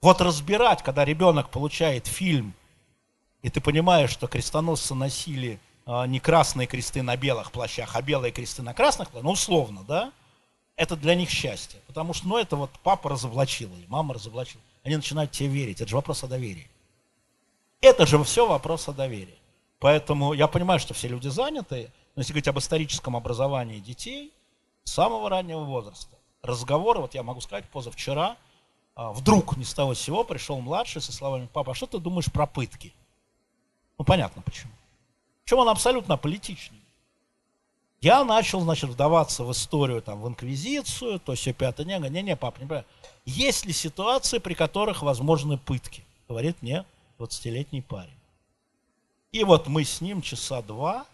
Вот разбирать, когда ребенок получает фильм, и ты понимаешь, что крестоносцы носили а, не красные кресты на белых плащах, а белые кресты на красных плащах, ну, условно, да, это для них счастье. Потому что, ну, это вот папа разоблачил или мама разоблачила. Они начинают тебе верить. Это же вопрос о доверии. Это же все вопрос о доверии. Поэтому я понимаю, что все люди заняты, но если говорить об историческом образовании детей с самого раннего возраста, разговоры, вот я могу сказать, позавчера, а, вдруг ни с того сего пришел младший со словами, папа, а что ты думаешь про пытки? Ну, понятно почему. Причем он абсолютно политичный. Я начал, значит, вдаваться в историю, там, в инквизицию, то все пятое, не, не, не, пап, не понимаю. Есть ли ситуации, при которых возможны пытки? Говорит мне 20-летний парень. И вот мы с ним часа два,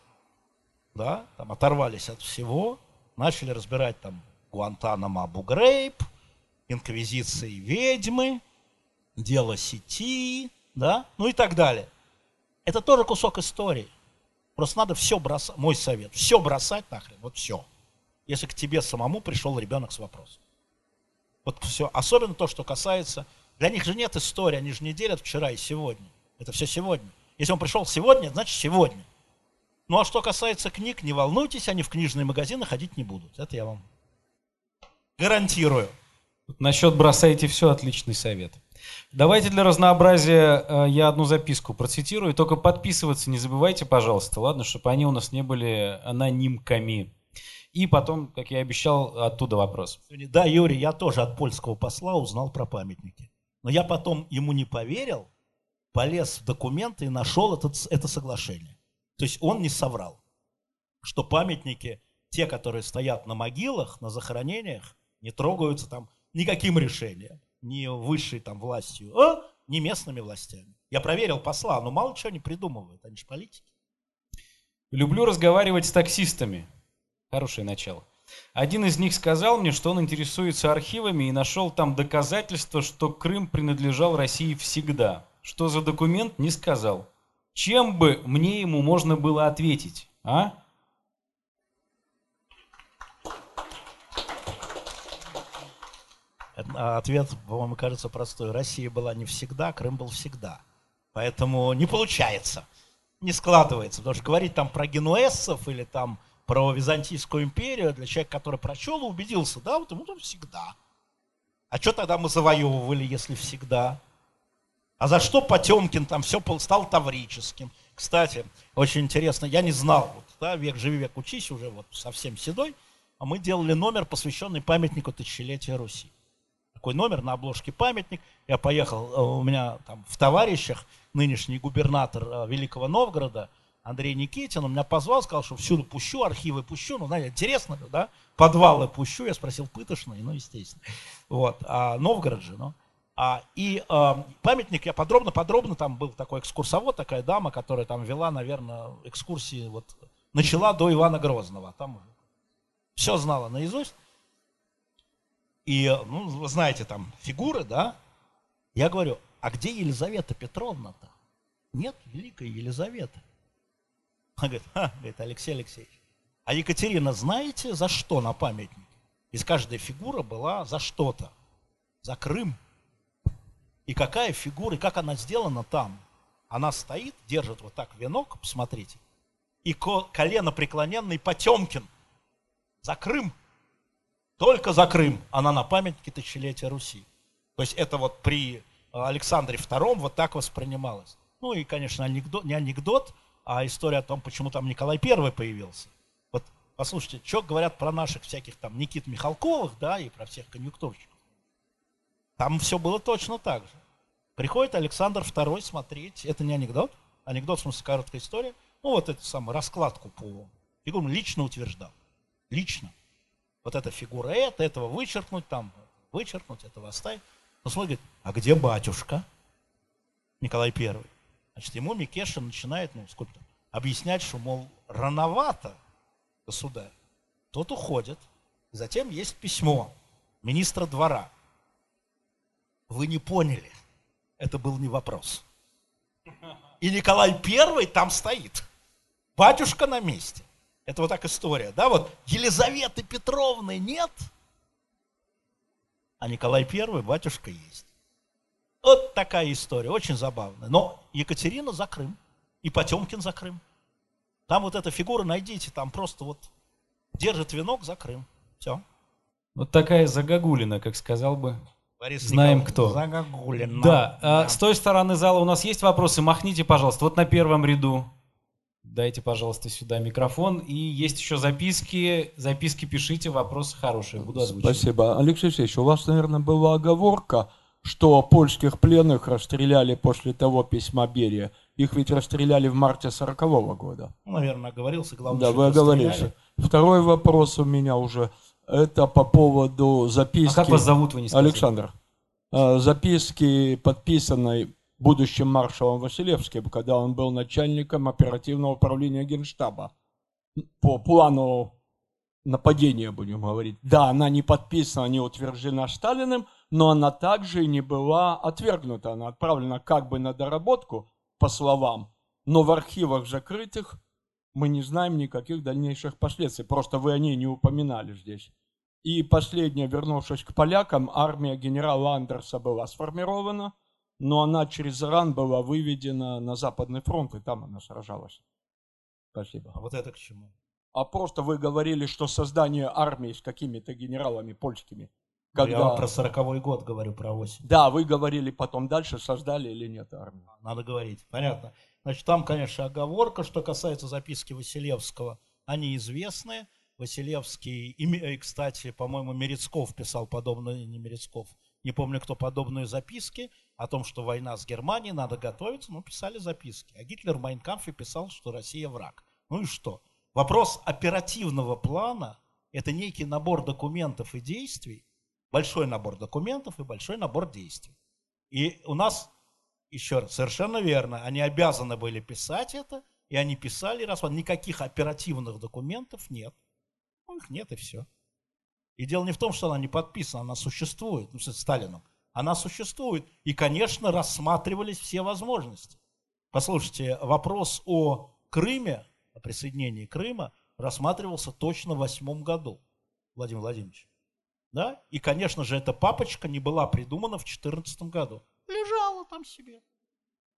да, там оторвались от всего, начали разбирать там Гуантанамо Абу Грейб, инквизиции ведьмы, дело сети, да, ну и так далее. Это тоже кусок истории. Просто надо все бросать, мой совет, все бросать нахрен, вот все. Если к тебе самому пришел ребенок с вопросом. Вот все. Особенно то, что касается... Для них же нет истории, они же не делят вчера и сегодня. Это все сегодня. Если он пришел сегодня, значит сегодня. Ну а что касается книг, не волнуйтесь, они в книжные магазины ходить не будут. Это я вам гарантирую. Насчет бросайте все, отличный совет. Давайте для разнообразия э, я одну записку процитирую. Только подписываться не забывайте, пожалуйста, ладно, чтобы они у нас не были анонимками. И потом, как я обещал, оттуда вопрос. Да, Юрий, я тоже от польского посла узнал про памятники. Но я потом ему не поверил, полез в документы и нашел этот, это соглашение. То есть он не соврал, что памятники, те, которые стоят на могилах, на захоронениях, не трогаются там никаким решением ни высшей там властью, а ни местными властями. Я проверил посла, но мало чего не придумывают, они же политики. Люблю разговаривать с таксистами. Хорошее начало. Один из них сказал мне, что он интересуется архивами и нашел там доказательства, что Крым принадлежал России всегда. Что за документ, не сказал. Чем бы мне ему можно было ответить, а? А ответ, по-моему, кажется простой. Россия была не всегда, Крым был всегда. Поэтому не получается, не складывается. Потому что говорить там про генуэзцев или там про Византийскую империю для человека, который прочел и убедился, да, вот ему там всегда. А что тогда мы завоевывали, если всегда? А за что Потемкин там все стал таврическим? Кстати, очень интересно, я не знал, вот, да, век живи, век учись, уже вот совсем седой, а мы делали номер, посвященный памятнику тысячелетия Руси такой номер на обложке памятник. Я поехал, э, у меня там в товарищах нынешний губернатор э, Великого Новгорода Андрей Никитин, он меня позвал, сказал, что всюду пущу, архивы пущу, ну, знаете, интересно, да, подвалы пущу, я спросил, пытошные, ну, естественно, вот, а Новгород же, ну, а, и э, памятник я подробно-подробно, там был такой экскурсовод, такая дама, которая там вела, наверное, экскурсии, вот, начала до Ивана Грозного, там все знала наизусть, и, ну, знаете, там фигуры, да? Я говорю, а где Елизавета Петровна-то? Нет великой Елизаветы. Она говорит, ха, говорит, Алексей Алексеевич, а Екатерина знаете, за что на памятнике? Из каждой фигура была за что-то. За Крым. И какая фигура, и как она сделана там? Она стоит, держит вот так венок, посмотрите, и колено преклоненный Потемкин за Крым. Только за Крым она на памятнике тысячелетия Руси. То есть это вот при Александре II вот так воспринималось. Ну и, конечно, анекдот, не анекдот, а история о том, почему там Николай I появился. Вот послушайте, что говорят про наших всяких там Никит Михалковых, да, и про всех конъюнктурщиков. Там все было точно так же. Приходит Александр II смотреть, это не анекдот, анекдот в смысле короткая история, ну вот эту самую раскладку по фигурам лично утверждал. Лично вот эта фигура это, этого вычеркнуть, там вычеркнуть, этого оставить. Но смотрит, а где батюшка? Николай Первый. Значит, ему Микеша начинает, ну, сколько объяснять, что, мол, рановато, государь. Тот уходит. Затем есть письмо министра двора. Вы не поняли. Это был не вопрос. И Николай Первый там стоит. Батюшка на месте. Это вот так история, да? Вот Елизаветы Петровны нет, а Николай Первый, батюшка есть. Вот такая история, очень забавная. Но Екатерина за Крым, и Потемкин за Крым. Там вот эта фигура, найдите, там просто вот держит венок за Крым. Все. Вот такая загогулина, как сказал бы. Борис Знаем Николаевич, кто. Загогулина. Да, а, с той стороны зала у нас есть вопросы? Махните, пожалуйста. Вот на первом ряду. Дайте, пожалуйста, сюда микрофон. И есть еще записки. Записки пишите, вопросы хорошие. Буду озвучивать. Спасибо. Алексей Алексеевич, у вас, наверное, была оговорка, что польских пленных расстреляли после того письма Берия. Их ведь расстреляли в марте 40 года. Ну, наверное, оговорился. Главное, Да, вы оговорились. Второй вопрос у меня уже. Это по поводу А записки... как вас зовут, вы не сказали? Александр. Э, Записки, подписанной будущим маршалом Василевским, когда он был начальником оперативного управления Генштаба. По плану нападения, будем говорить. Да, она не подписана, не утверждена Сталиным, но она также и не была отвергнута. Она отправлена как бы на доработку, по словам, но в архивах закрытых мы не знаем никаких дальнейших последствий. Просто вы о ней не упоминали здесь. И последнее, вернувшись к полякам, армия генерала Андерса была сформирована, но она через Иран была выведена на Западный фронт, и там она сражалась. Спасибо. А вот это к чему? А просто вы говорили, что создание армии с какими-то генералами польскими. Ну, Я Когда... вам про сороковой год говорю, про осень. Да, вы говорили потом дальше, создали или нет армию. Надо говорить. Понятно. Значит, там, конечно, оговорка, что касается записки Василевского. Они известны. Василевский, и, и, кстати, по-моему, Мерецков писал подобные, не Мерецков, не помню, кто подобные записки о том, что война с Германией, надо готовиться, ну, писали записки. А Гитлер в Майнкамфе писал, что Россия враг. Ну и что? Вопрос оперативного плана – это некий набор документов и действий, большой набор документов и большой набор действий. И у нас, еще раз, совершенно верно, они обязаны были писать это, и они писали, раз никаких оперативных документов нет. Ну, их нет, и все. И дело не в том, что она не подписана, она существует, ну, Сталином. Она существует. И, конечно, рассматривались все возможности. Послушайте, вопрос о Крыме, о присоединении Крыма рассматривался точно в восьмом году, Владимир Владимирович. Да? И, конечно же, эта папочка не была придумана в 2014 году. Лежала там себе.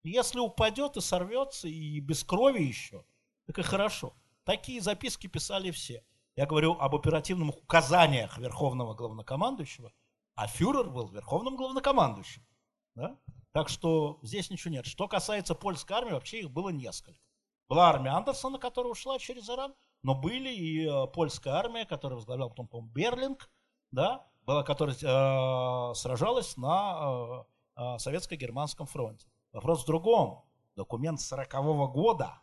Если упадет и сорвется, и без крови еще, так и хорошо. Такие записки писали все. Я говорю об оперативных указаниях Верховного Главнокомандующего, а фюрер был Верховным Главнокомандующим. Да? Так что здесь ничего нет. Что касается польской армии, вообще их было несколько. Была армия Андерсона, которая ушла через Иран, но были и э, польская армия, которая возглавлял потом, по-моему, Берлинг, да, была, которая э, сражалась на э, э, советско-германском фронте. Вопрос в другом. Документ 40 года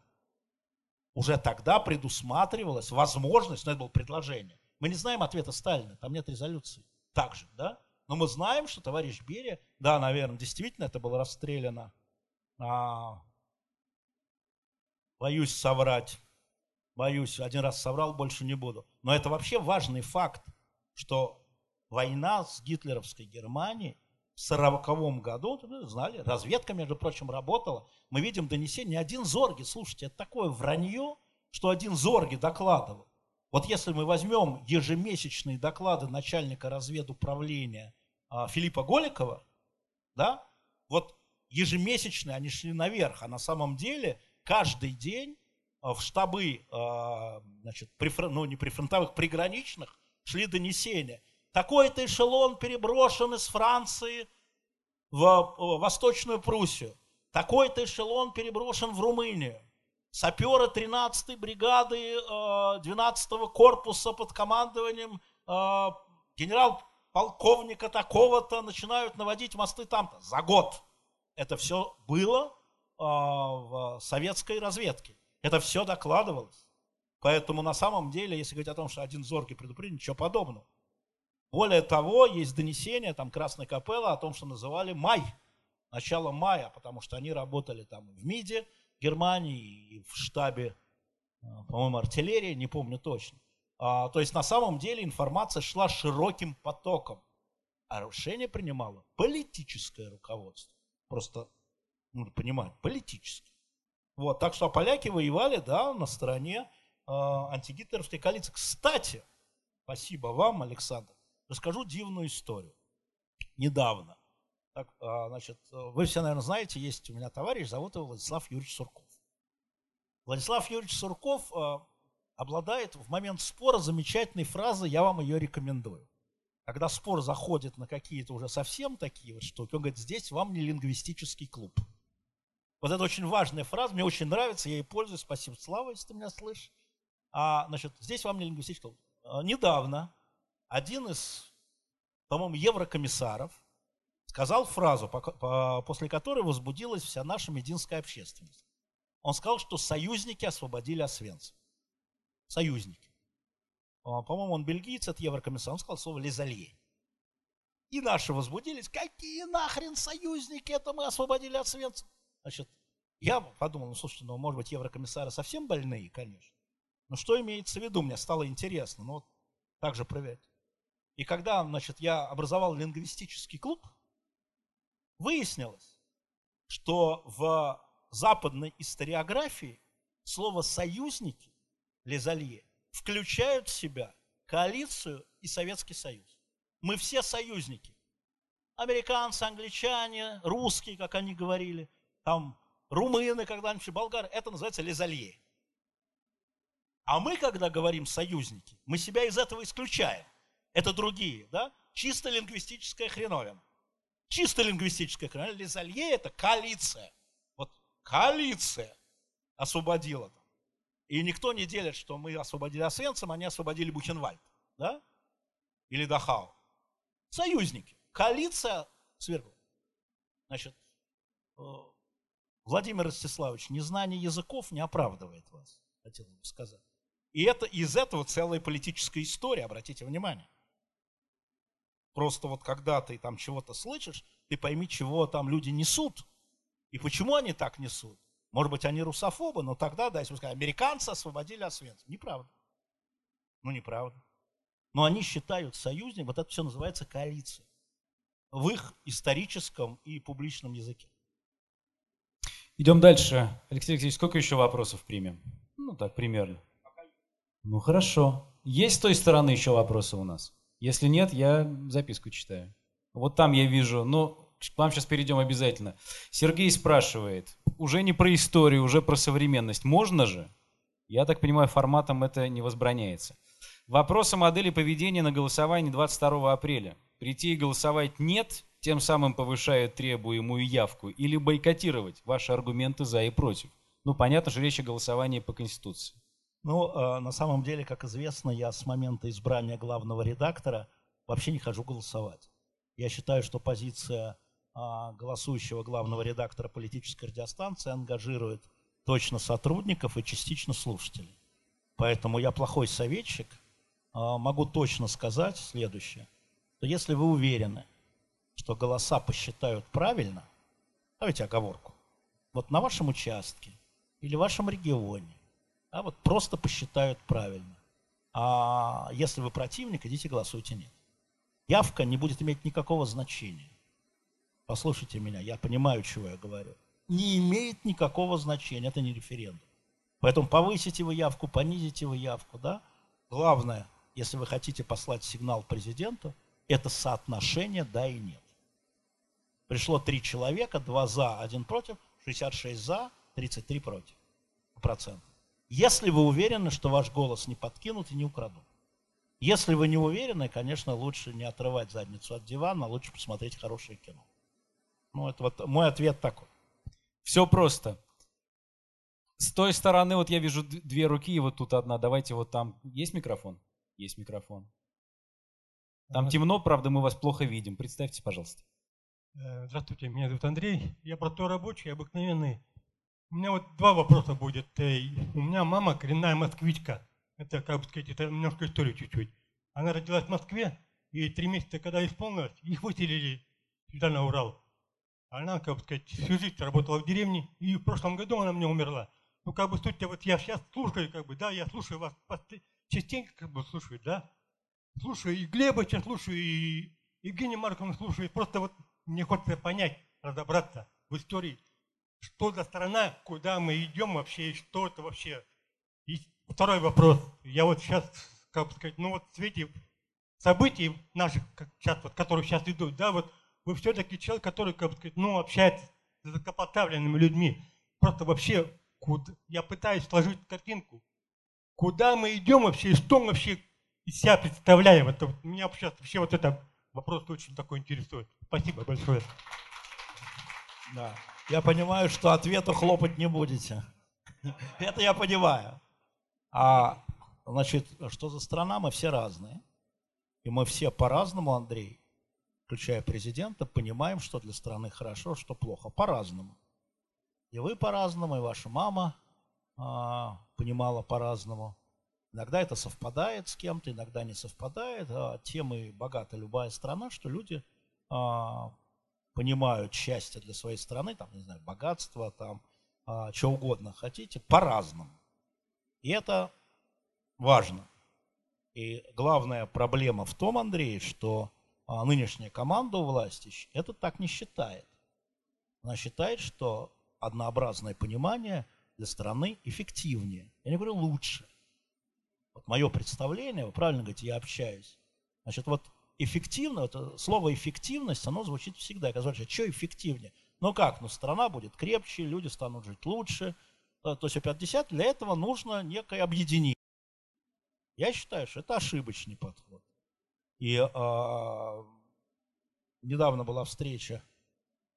уже тогда предусматривалась возможность, но это было предложение. Мы не знаем ответа Сталина, там нет резолюции. Так же, да? Но мы знаем, что товарищ Берия, да, наверное, действительно это было расстреляно. А, боюсь соврать. Боюсь, один раз соврал, больше не буду. Но это вообще важный факт, что война с гитлеровской Германией в 1940 году, знали, разведка, между прочим, работала. Мы видим донесение, один Зорги, слушайте, это такое вранье, что один Зорги докладывал. Вот если мы возьмем ежемесячные доклады начальника разведуправления а, Филиппа Голикова, да, вот ежемесячные они шли наверх, а на самом деле каждый день а, в штабы, а, значит, прифрон- ну не прифронтовых, приграничных шли донесения. Такой-то эшелон переброшен из Франции в э, Восточную Пруссию. Такой-то эшелон переброшен в Румынию. Саперы 13-й бригады э, 12-го корпуса под командованием э, генерал-полковника такого-то начинают наводить мосты там-то. За год. Это все было э, в советской разведке. Это все докладывалось. Поэтому на самом деле, если говорить о том, что один зоркий предупредил, ничего подобного. Более того, есть донесение там Красной Капеллы о том, что называли май, начало мая, потому что они работали там в МИДе Германии и в штабе, э, по-моему, артиллерии, не помню точно. А, то есть на самом деле информация шла широким потоком. А решение принимало политическое руководство. Просто, ну, понимать, политическое. Вот, так что поляки воевали, да, на стороне антигитлеровской коалиции. Кстати, спасибо вам, Александр, расскажу дивную историю. Недавно. Так, э, значит, вы все, наверное, знаете, есть у меня товарищ, зовут его Владислав Юрьевич Сурков. Владислав Юрьевич Сурков э, обладает в момент спора замечательной фразой, я вам ее рекомендую. Когда спор заходит на какие-то уже совсем такие вот штуки, он говорит, здесь вам не лингвистический клуб. Вот это очень важная фраза, мне очень нравится, я ей пользуюсь, спасибо, Слава, если ты меня слышишь. А, значит, здесь вам не лингвистический. А, недавно один из, по-моему, еврокомиссаров сказал фразу, после которой возбудилась вся наша мединская общественность. Он сказал, что союзники освободили Освенцим. Союзники. А, по-моему, он бельгиец, это еврокомиссар, он сказал слово «лизалье». И наши возбудились. Какие нахрен союзники? Это мы освободили от Свенца. Значит, я подумал, ну слушайте, ну может быть еврокомиссары совсем больные, конечно. Но что имеется в виду? Мне стало интересно. Ну вот так же проверять. И когда, значит, я образовал лингвистический клуб, выяснилось, что в западной историографии слово «союзники» Лезалье включают в себя коалицию и Советский Союз. Мы все союзники. Американцы, англичане, русские, как они говорили, там румыны когда-нибудь, болгары, это называется лизалье. А мы, когда говорим союзники, мы себя из этого исключаем. Это другие, да? Чисто лингвистическая хреновина. Чисто лингвистическая хреновина. Лизалье это коалиция. Вот коалиция освободила. И никто не делит, что мы освободили Освенцим, они освободили Бухенвальд. Да? Или Дахау. Союзники. Коалиция сверху. Значит, э, Владимир Ростиславович, незнание языков не оправдывает вас, хотел бы сказать. И это из этого целая политическая история, обратите внимание. Просто вот когда ты там чего-то слышишь, ты пойми, чего там люди несут. И почему они так несут. Может быть, они русофобы, но тогда, да, если вы скажете, американцы освободили Освенцим. Неправда. Ну, неправда. Но они считают союзник, вот это все называется коалиция. В их историческом и публичном языке. Идем дальше. Алексей Алексеевич, сколько еще вопросов примем? Ну, так, примерно. Ну, хорошо. Есть с той стороны еще вопросы у нас? Если нет, я записку читаю. Вот там я вижу, ну, к вам сейчас перейдем обязательно. Сергей спрашивает, уже не про историю, уже про современность. Можно же? Я так понимаю, форматом это не возбраняется. Вопрос о модели поведения на голосовании 22 апреля. Прийти и голосовать нет, тем самым повышают требуемую явку, или бойкотировать ваши аргументы за и против? Ну, понятно, что речь о голосовании по Конституции. Ну, э, на самом деле, как известно, я с момента избрания главного редактора вообще не хожу голосовать. Я считаю, что позиция э, голосующего главного редактора политической радиостанции ангажирует точно сотрудников и частично слушателей. Поэтому я плохой советчик. Э, могу точно сказать следующее, что если вы уверены, что голоса посчитают правильно, давайте оговорку, вот на вашем участке или вашем регионе, а вот просто посчитают правильно. А если вы противник, идите голосуйте нет. Явка не будет иметь никакого значения. Послушайте меня, я понимаю, чего я говорю. Не имеет никакого значения, это не референдум. Поэтому повысите вы явку, понизите вы явку, да? Главное, если вы хотите послать сигнал президенту, это соотношение да и нет. Пришло три человека, два за, один против, 66 за, 33 против процентов. Если вы уверены, что ваш голос не подкинут и не украдут. Если вы не уверены, конечно, лучше не отрывать задницу от дивана, а лучше посмотреть хорошее кино. Ну, это вот мой ответ такой. Все просто. С той стороны, вот я вижу две руки, и вот тут одна. Давайте вот там. Есть микрофон? Есть микрофон. Там темно, правда, мы вас плохо видим. Представьте, пожалуйста. Э, здравствуйте, меня зовут Андрей. Я простой рабочий, обыкновенный. У меня вот два вопроса будет. Э, у меня мама коренная москвичка. Это, как бы сказать, это немножко история чуть-чуть. Она родилась в Москве, и три месяца, когда исполнилось, их выселили сюда на Урал. Она, как бы сказать, всю жизнь работала в деревне, и в прошлом году она мне умерла. Ну, как бы, суть вот я сейчас слушаю, как бы, да, я слушаю вас частенько, как бы, слушаю, да. Слушаю и Глебыча, слушаю и Евгений Марковна слушает, просто вот мне хочется понять, разобраться в истории, что за страна, куда мы идем вообще, и что это вообще. И второй вопрос. Я вот сейчас, как бы сказать, ну вот в свете событий наших, как сейчас, вот, которые сейчас идут, да, вот вы все-таки человек, который, как бы сказать, ну, общается с закопотавленными людьми. Просто вообще, куда, я пытаюсь сложить картинку, куда мы идем вообще, и что мы вообще из себя представляем. Это, вот, меня сейчас вообще вот это вопрос очень такой интересует. Спасибо большое. Да. Я понимаю, что ответу хлопать не будете. Это я понимаю. А, значит, что за страна? Мы все разные. И мы все по-разному, Андрей, включая президента, понимаем, что для страны хорошо, что плохо. По-разному. И вы по-разному, и ваша мама а, понимала по-разному. Иногда это совпадает с кем-то, иногда не совпадает. А тем и богата любая страна, что люди а, понимают счастье для своей страны, там, не знаю, богатство, там, а, что угодно хотите, по-разному. И это важно. И главная проблема в том, Андрей, что а, нынешняя команда у власти это так не считает. Она считает, что однообразное понимание для страны эффективнее. Я не говорю лучше. Вот мое представление, вы правильно говорите, я общаюсь. Значит, вот эффективно, это слово эффективность, оно звучит всегда. Казалось, что эффективнее? Ну как, ну страна будет крепче, люди станут жить лучше. То есть опять 50, для этого нужно некое объединение. Я считаю, что это ошибочный подход. И э, недавно была встреча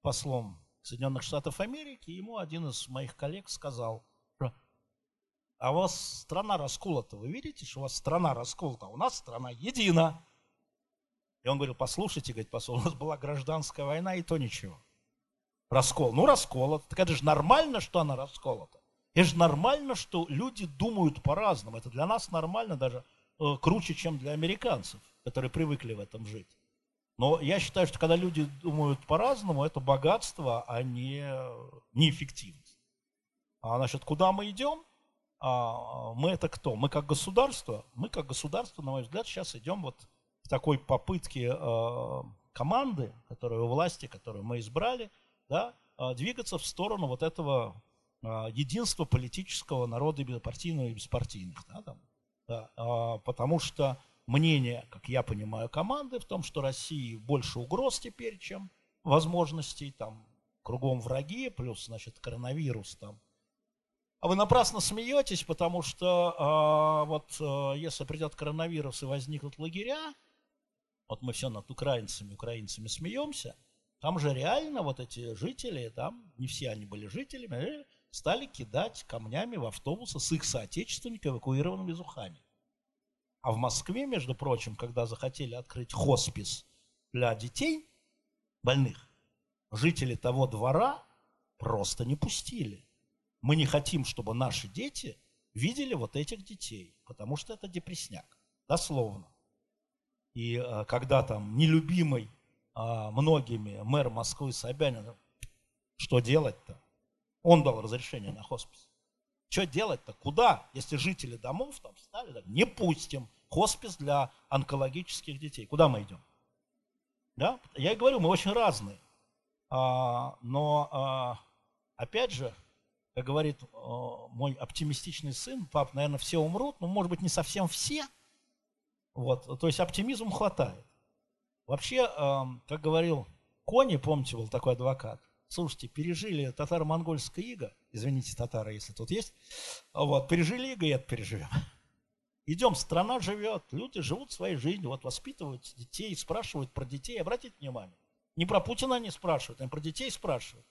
послом Соединенных Штатов Америки, ему один из моих коллег сказал, а у вас страна расколота, вы видите, что у вас страна расколота, а у нас страна едина. И он говорил, послушайте, говорит посол, у нас была гражданская война, и то ничего. Раскол. Ну, расколот. Так это же нормально, что она расколота. Это же нормально, что люди думают по-разному. Это для нас нормально, даже э, круче, чем для американцев, которые привыкли в этом жить. Но я считаю, что когда люди думают по-разному, это богатство, а не неэффективность. А значит, куда мы идем? А, мы это кто? Мы как государство? Мы как государство, на мой взгляд, сейчас идем вот такой попытке э, команды, которая у власти, которую мы избрали, да, э, двигаться в сторону вот этого э, единства политического народа партийного и беспартийных. Да, там, да, потому что мнение, как я понимаю, команды в том, что России больше угроз теперь, чем возможностей, там кругом враги, плюс, значит, коронавирус там. А вы напрасно смеетесь, потому что э, вот э, если придет коронавирус и возникнут лагеря, вот мы все над украинцами, украинцами смеемся, там же реально вот эти жители, там не все они были жителями, стали кидать камнями в автобусы с их соотечественниками, эвакуированными из Ухани. А в Москве, между прочим, когда захотели открыть хоспис для детей больных, жители того двора просто не пустили. Мы не хотим, чтобы наши дети видели вот этих детей, потому что это депресняк, дословно. И а, когда там нелюбимый а, многими мэр Москвы Собянин, что делать-то? Он дал разрешение на хоспис. Что делать-то? Куда? Если жители домов там стали, так, не пустим хоспис для онкологических детей. Куда мы идем? Да? Я и говорю, мы очень разные. А, но, а, опять же, как говорит а, мой оптимистичный сын, пап, наверное, все умрут, но, может быть, не совсем все – вот, то есть оптимизм хватает. Вообще, как говорил Кони, помните, был такой адвокат, слушайте, пережили татаро-монгольское иго, извините, татары, если тут есть, вот, пережили иго и это переживем. Идем, страна живет, люди живут своей жизнью, вот воспитывают детей, спрашивают про детей, обратите внимание, не про Путина они спрашивают, они про детей спрашивают.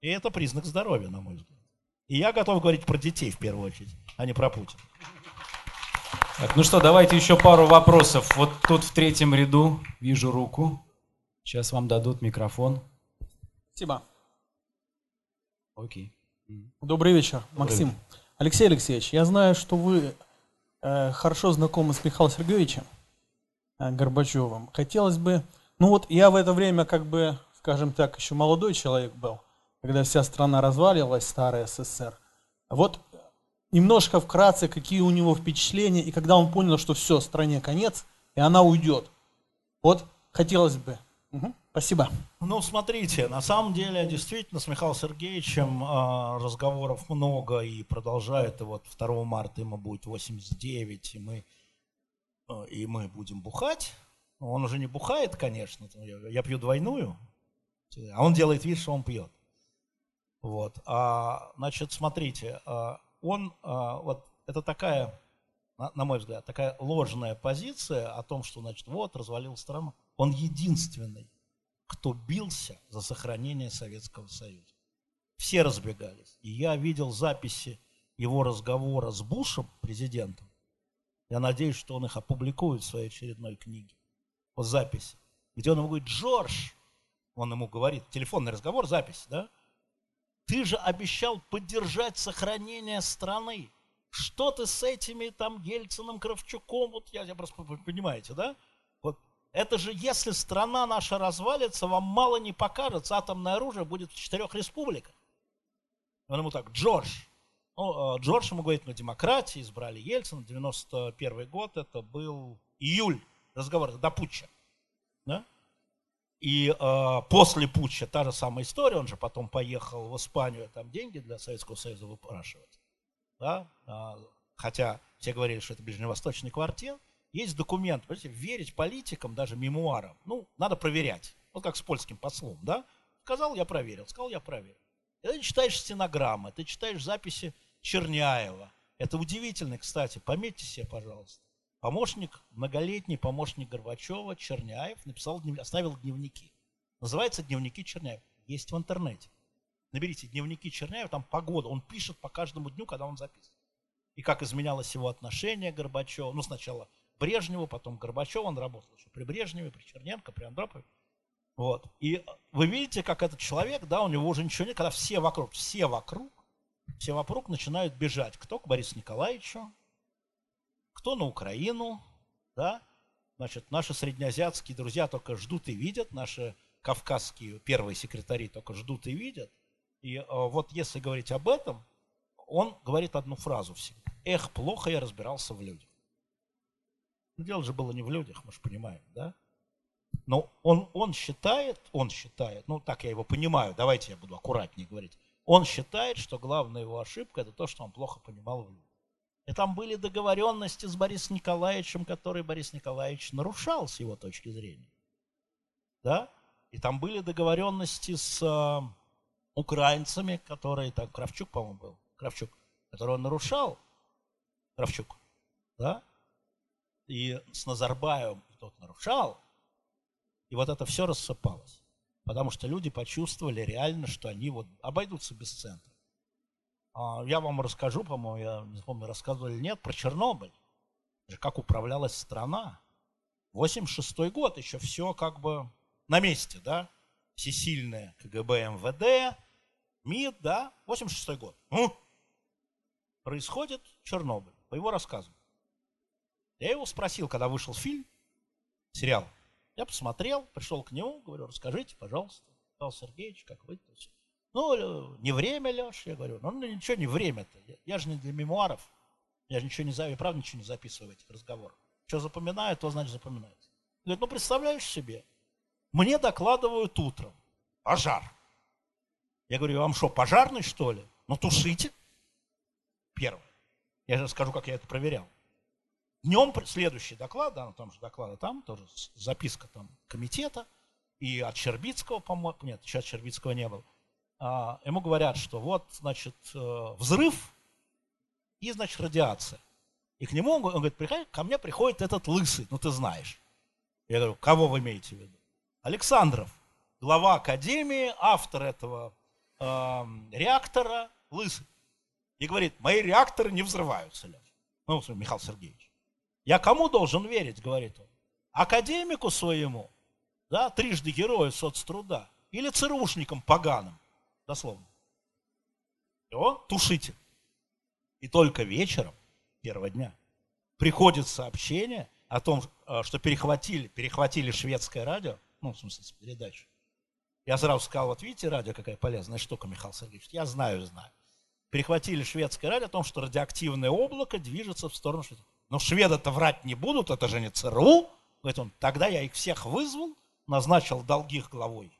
И это признак здоровья, на мой взгляд. И я готов говорить про детей в первую очередь, а не про Путина. Так, ну что, давайте еще пару вопросов. Вот тут в третьем ряду вижу руку. Сейчас вам дадут микрофон. Спасибо. Окей. Добрый вечер, Максим. Вечер. Алексей Алексеевич, я знаю, что вы э, хорошо знакомы с Михаилом Сергеевичем э, Горбачевым. Хотелось бы... Ну вот я в это время как бы, скажем так, еще молодой человек был, когда вся страна разваливалась, старая СССР. Вот немножко вкратце, какие у него впечатления, и когда он понял, что все, стране конец, и она уйдет. Вот хотелось бы. Мгм, Спасибо. Ну, смотрите, на самом деле, действительно, с Михаилом Сергеевичем а, разговоров много и продолжает. И вот 2 марта ему будет 89, и мы, а, и мы будем бухать. Он уже не бухает, конечно, я, я пью двойную, а он делает вид, что он пьет. Вот. А, значит, смотрите, а, он, а, вот это такая, на, мой взгляд, такая ложная позиция о том, что, значит, вот, развалил страну. Он единственный, кто бился за сохранение Советского Союза. Все разбегались. И я видел записи его разговора с Бушем, президентом. Я надеюсь, что он их опубликует в своей очередной книге. Вот записи. Где он ему говорит, Джордж, он ему говорит, телефонный разговор, запись, да? Ты же обещал поддержать сохранение страны. Что ты с этими там Ельциным, Кравчуком, вот я, я просто, понимаете, да? Вот это же, если страна наша развалится, вам мало не покажется, атомное оружие будет в четырех республиках. Он ему так, Джордж. Ну, э, Джордж ему говорит, ну, демократии, избрали Ельцина, 91 год, это был июль, разговор до путча. Да? И э, после путча та же самая история, он же потом поехал в Испанию, там деньги для Советского Союза выпрашивать. Да? А, хотя все говорили, что это ближневосточный квартет. Есть документ, понимаете, верить политикам, даже мемуарам, ну, надо проверять. Вот как с польским послом, да? Сказал, я проверил, сказал, я проверил. И ты читаешь стенограммы, ты читаешь записи Черняева. Это удивительно, кстати, пометьте себе, пожалуйста. Помощник, многолетний помощник Горбачева, Черняев, написал, оставил дневники. Называется «Дневники Черняева». Есть в интернете. Наберите «Дневники Черняева», там погода. Он пишет по каждому дню, когда он записывает. И как изменялось его отношение к Горбачеву. Ну, сначала Брежневу, потом Горбачеву. Он работал еще при Брежневе, при Черненко, при Андропове. Вот. И вы видите, как этот человек, да, у него уже ничего нет, когда все вокруг, все вокруг, все вокруг начинают бежать. Кто к Борису Николаевичу, кто на Украину, да, значит, наши среднеазиатские друзья только ждут и видят, наши кавказские первые секретари только ждут и видят. И э, вот если говорить об этом, он говорит одну фразу всегда. Эх, плохо я разбирался в людях. Ну, Дело же было не в людях, мы же понимаем, да? Но он, он считает, он считает, ну так я его понимаю, давайте я буду аккуратнее говорить. Он считает, что главная его ошибка это то, что он плохо понимал в людях. И там были договоренности с Борисом Николаевичем, которые Борис Николаевич нарушал с его точки зрения. Да? И там были договоренности с э, украинцами, которые, там Кравчук, по-моему, был, Кравчук, который он нарушал, Кравчук, да? И с Назарбаевым тот нарушал, и вот это все рассыпалось. Потому что люди почувствовали реально, что они вот обойдутся без центра. А, Я вам расскажу, по-моему, я не помню, рассказывали или нет, про Чернобыль. Как управлялась страна. 86 год, еще все как бы на месте, да? Всесильное КГБ, МВД, МИД, да? 86 год. Ну, происходит Чернобыль, по его рассказу. Я его спросил, когда вышел фильм, сериал. Я посмотрел, пришел к нему, говорю, расскажите, пожалуйста, Павел Сергеевич, как вы все. Ну, э, не время, Леш, я говорю. Ну, ничего не время-то. Я, я же не для мемуаров. Я же ничего не знаю, я правда ничего не записываю в этих разговорах. Что запоминаю, то значит запоминается. Говорит, ну представляешь себе, мне докладывают утром. Пожар. Я говорю, вам что, пожарный что ли? Ну тушите. Первое. Я же скажу, как я это проверял. Днем следующий доклад, да, ну, там же доклады, там тоже записка там комитета, и от Щербицкого, по-моему, нет, еще от Щербицкого не было. А, ему говорят, что вот, значит, э, взрыв и, значит, радиация. И к нему, он го- он говорит, приходи, ко мне приходит этот лысый, ну ты знаешь. Я говорю, кого вы имеете в виду? Александров, глава академии, автор этого эм, реактора, лысый. И говорит, мои реакторы не взрываются, Леш. Ну, Михаил Сергеевич. Я кому должен верить, говорит он? Академику своему, да, трижды герою соцтруда, или ЦРУшникам поганым, дословно. Все, тушите. И только вечером, первого дня, приходит сообщение о том, э, что перехватили, перехватили шведское радио, ну, в смысле, с передачи. Я сразу сказал, вот видите, радио какая полезная штука, Михаил Сергеевич. Я знаю, знаю. Перехватили шведское радио о том, что радиоактивное облако движется в сторону Швеции. Но шведы-то врать не будут, это же не ЦРУ. Он, тогда я их всех вызвал, назначил долгих главой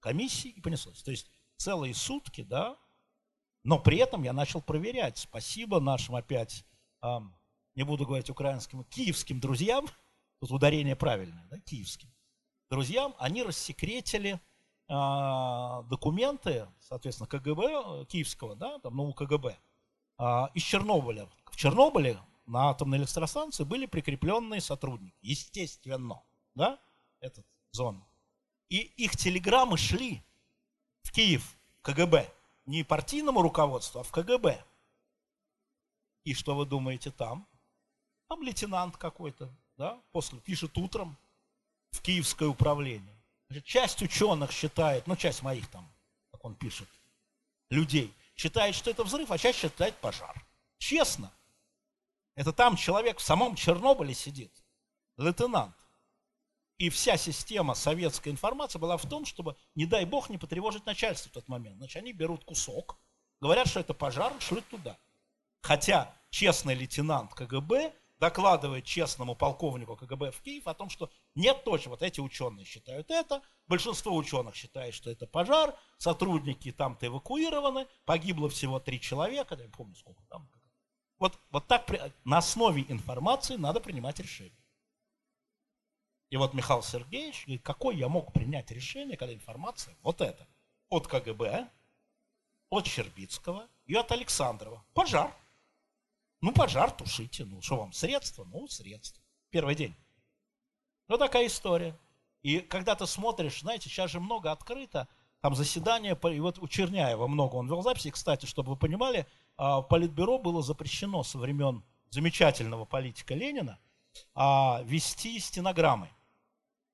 комиссии и понеслось. То есть целые сутки, да, но при этом я начал проверять. Спасибо нашим опять, эм, не буду говорить украинским, киевским друзьям, тут ударение правильное, да, киевским друзьям, они рассекретили э, документы, соответственно, КГБ, э, киевского, да, там, ну, КГБ, э, из Чернобыля. В Чернобыле на атомной электростанции были прикрепленные сотрудники, естественно, да, этот зон. И их телеграммы шли Киев, КГБ, не партийному руководству, а в КГБ. И что вы думаете там? Там лейтенант какой-то, да, после пишет утром в Киевское управление. Значит, часть ученых считает, ну часть моих там, как он пишет, людей, считает, что это взрыв, а часть считает пожар. Честно. Это там человек в самом Чернобыле сидит, лейтенант. И вся система советской информации была в том, чтобы, не дай бог, не потревожить начальство в тот момент. Значит, они берут кусок, говорят, что это пожар, шлют туда. Хотя честный лейтенант КГБ докладывает честному полковнику КГБ в Киев о том, что нет точно, вот эти ученые считают это, большинство ученых считает, что это пожар, сотрудники там-то эвакуированы, погибло всего три человека, я не помню сколько там, вот, вот так на основе информации надо принимать решение. И вот Михаил Сергеевич говорит, какой я мог принять решение, когда информация вот это. От КГБ, от Щербицкого и от Александрова. Пожар. Ну, пожар тушите. Ну, что вам, средства? Ну, средства. Первый день. Ну, такая история. И когда ты смотришь, знаете, сейчас же много открыто, там заседания, и вот у Черняева много он вел записи, кстати, чтобы вы понимали, а, Политбюро было запрещено со времен замечательного политика Ленина а, вести стенограммы.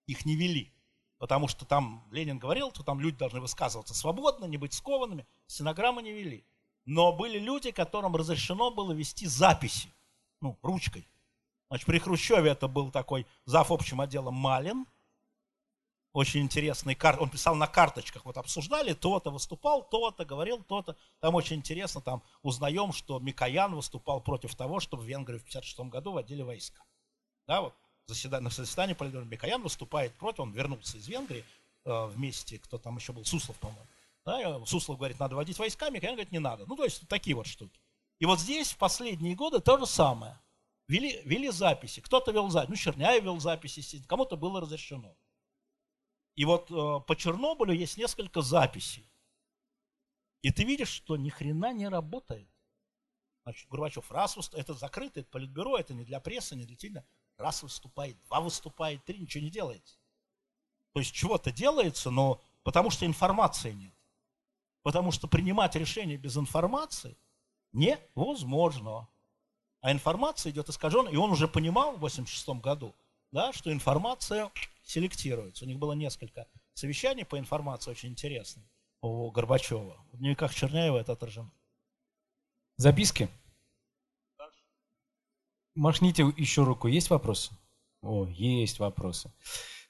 Их не вели. Потому что там Ленин говорил, что там люди должны высказываться свободно, не быть скованными. Стенограммы не вели. Но были люди, которым разрешено было вести записи, ну, ручкой. Значит, при Хрущеве это был такой зав. общим отделом Малин – очень интересный, он писал на карточках, вот обсуждали, то-то выступал, то-то говорил, то-то. Там очень интересно, там узнаем, что Микоян выступал против того, чтобы в Венгрию в 56 году водили войска. Да, вот заседание, на заседании Политбюро Микоян выступает против, он вернулся из Венгрии э, вместе, кто там еще был, Суслов, по-моему. Да, Суслов говорит, надо водить войска, Микоян говорит, не надо. Ну, то есть такие вот штуки. И вот здесь в последние годы то же самое. Вели, вели записи. Кто-то вел записи, ну, Черняев вел записи, кому-то было разрешено. И вот э, по Чернобылю есть несколько записей. И ты видишь, что ни хрена не работает. Значит, Горбачев раз это закрытое это политбюро, это не для прессы, не для телевидения. Раз выступает, два выступает, три, ничего не делается. То есть чего-то делается, но потому что информации нет. Потому что принимать решение без информации невозможно. А информация идет искаженная, и он уже понимал в 86 году, да, что информация селектируется. У них было несколько совещаний по информации очень интересных у Горбачева. В дневниках Черняева это отражено. Записки? Махните еще руку. Есть вопросы? О, есть вопросы.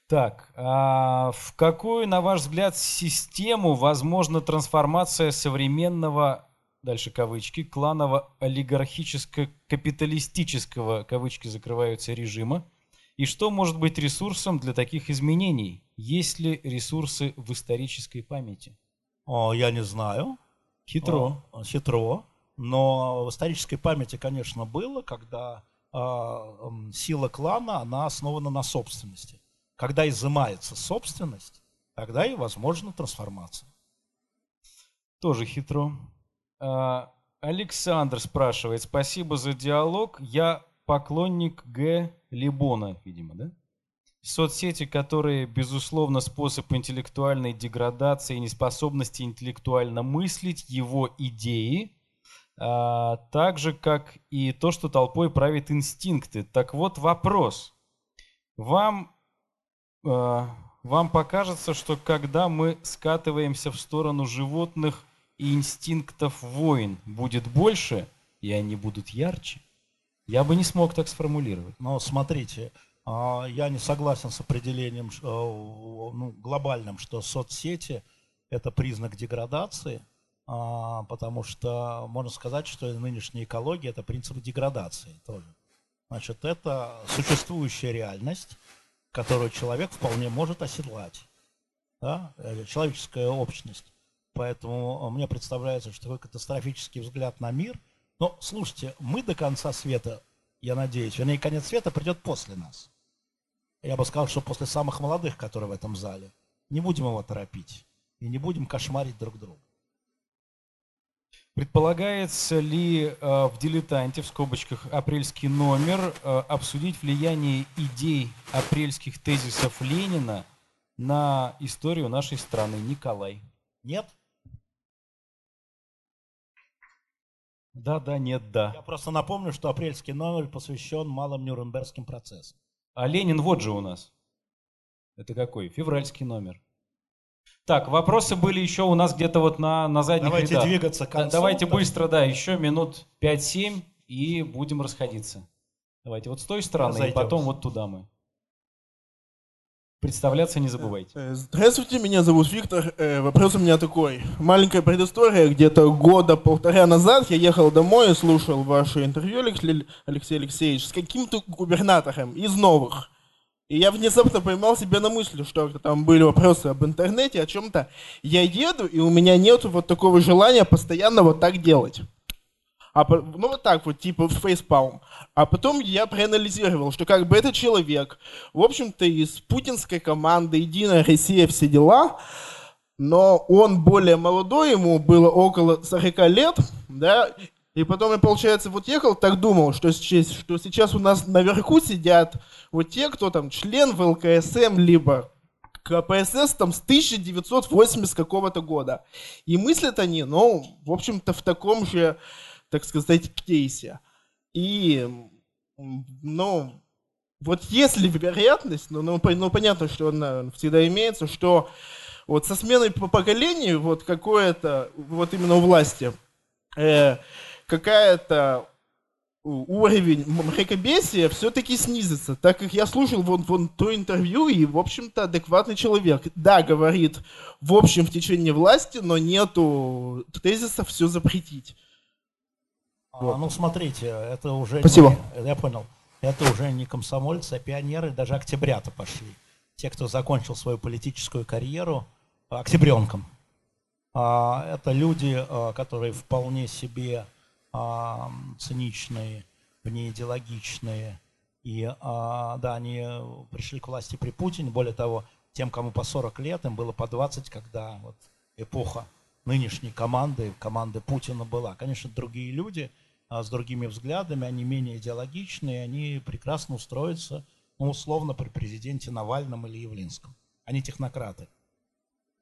Так, а в какую, на ваш взгляд, систему возможна трансформация современного, дальше кавычки, кланово-олигархическо-капиталистического, кавычки закрываются, режима, и что может быть ресурсом для таких изменений? Есть ли ресурсы в исторической памяти? О, я не знаю. Хитро. О, хитро. Но в исторической памяти, конечно, было, когда сила клана, она основана на собственности. Когда изымается собственность, тогда и возможна трансформация. Тоже хитро. А, Александр спрашивает, спасибо за диалог. Я поклонник Г. Либона, видимо, да? Соцсети, которые, безусловно, способ интеллектуальной деградации и неспособности интеллектуально мыслить его идеи, а, так же, как и то, что толпой правит инстинкты. Так вот вопрос. Вам, а, вам покажется, что когда мы скатываемся в сторону животных и инстинктов войн будет больше, и они будут ярче? Я бы не смог так сформулировать. Но смотрите, а, я не согласен с определением э, ну, глобальным, что соцсети – это признак деградации, а, потому что можно сказать, что нынешняя экология – это принцип деградации тоже. Значит, это существующая реальность, которую человек вполне может оседлать. Да? Э, человеческая общность. Поэтому э, мне представляется, что такой катастрофический взгляд на мир. Но слушайте, мы до конца света, я надеюсь, вернее, конец света придет после нас. Я бы сказал, что после самых молодых, которые в этом зале. Не будем его торопить и не будем кошмарить друг друга. Предполагается ли э, в «Дилетанте», в скобочках «Апрельский номер», э, обсудить влияние идей апрельских тезисов Ленина на историю нашей страны? Николай. Нет? Да, да, нет, да. Я просто напомню, что апрельский номер посвящен малым Нюрнбергским процессам. А Ленин вот же у нас. Это какой? Февральский номер. Так, вопросы были еще у нас где-то вот на, на задних Давайте рядах. двигаться к концу. Давайте Так. быстро, да, еще минут 5-7 и будем расходиться. Давайте вот с той стороны, и Разойдемся. потом вот туда мы. Представляться не забывайте. Э, Здравствуйте, меня зовут Виктор. Э, Вопрос у меня такой. Маленькая предыстория. Где-то года полтора назад я ехал домой и слушал ваше интервью, Алекс- Алексей Алексеевич, с каким-то губернатором из новых. И я внезапно поймал себя на мысли, что там были вопросы об интернете, о чем-то. Я еду, и у меня нет вот такого желания постоянно вот так делать. А, ну вот так вот, типа фейспалм. А потом я проанализировал, что как бы этот человек, в общем-то, из путинской команды «Единая Россия», все дела, но он более молодой, ему было около 40 лет, да, и потом я, получается, вот ехал, так думал, что сейчас, что сейчас у нас наверху сидят вот те, кто там член ВЛКСМ, либо КПСС там с 1980 какого-то года. И мыслят они, ну, в общем-то, в таком же, так сказать, кейсе. И, ну, вот если вероятность, ну, ну, ну, понятно, что она всегда имеется, что вот со сменой по поколению, вот какое-то, вот именно у власти, э, какая-то уровень мракобесия все-таки снизится, так как я слушал вон, вон то интервью, и, в общем-то, адекватный человек. Да, говорит, в общем, в течение власти, но нету тезиса все запретить. А, ну, смотрите, это уже... Спасибо. не- я понял. Это уже не комсомольцы, а пионеры, даже октябрята пошли. Те, кто закончил свою политическую карьеру октябренком. А, это люди, а, которые вполне себе а, циничные, внеидеологичные. И а, да, они пришли к власти при Путине. Более того, тем, кому по 40 лет, им было по 20, когда вот эпоха нынешней команды, команды Путина была. Конечно, другие люди а, с другими взглядами, они менее идеологичные, они прекрасно устроятся, ну, условно, при президенте Навальном или Явлинском. Они технократы.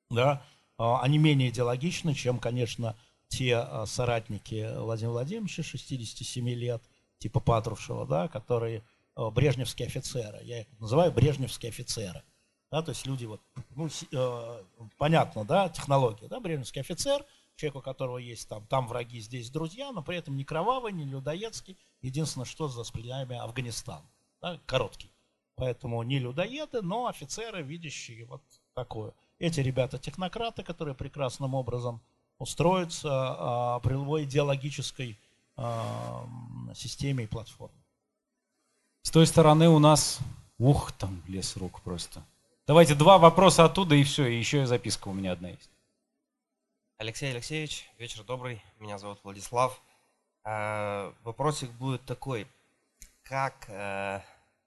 Да? А, Они менее идеологичны, чем, конечно, те а, соратники Владимира Владимировича, 67 лет, типа Патрушева, да, которые а, брежневские офицеры. Я их называю брежневские офицеры. Да, то есть люди вот, ну, э, понятно, да, технология, да, брежневский офицер, человек, у которого есть там, там враги, здесь друзья, но при этом не кровавый, не людоедский, единственное, что за спинами Афганистан, да, короткий. Поэтому не людоеды, но офицеры, видящие вот такое. Эти ребята технократы, которые прекрасным образом устроятся а, при любой идеологической а, системе и платформе. С той стороны у нас... Ух, там лес рук просто. Давайте два вопроса оттуда и все. И еще и записка у меня одна есть. Алексей Алексеевич, вечер добрый. Меня зовут Владислав. Э, Вопросик будет такой. Как, э,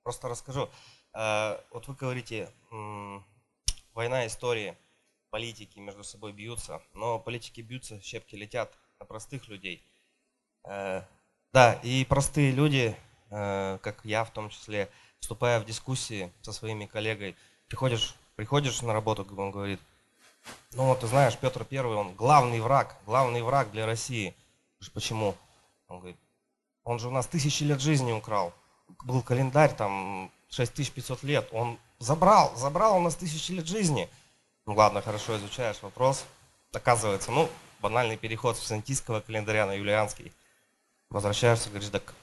просто расскажу. Вот вы говорите, война истории, политики между собой бьются, но политики бьются, щепки летят на простых людей. Э, Да, и простые люди, э, как я в том числе, вступая в дискуссии со своими коллегой, приходишь, приходишь на работу, он говорит, ну вот ты знаешь, Петр Первый, он главный враг, главный враг для России. Почему? Он говорит, он же у нас тысячи лет жизни украл. Был календарь там 6500 лет. Он забрал, забрал у нас тысячи лет жизни. Ну ладно, хорошо, изучаешь вопрос. Оказывается, ну, банальный переход с византийского календаря на юлианский. Возвращаешься, говоришь, так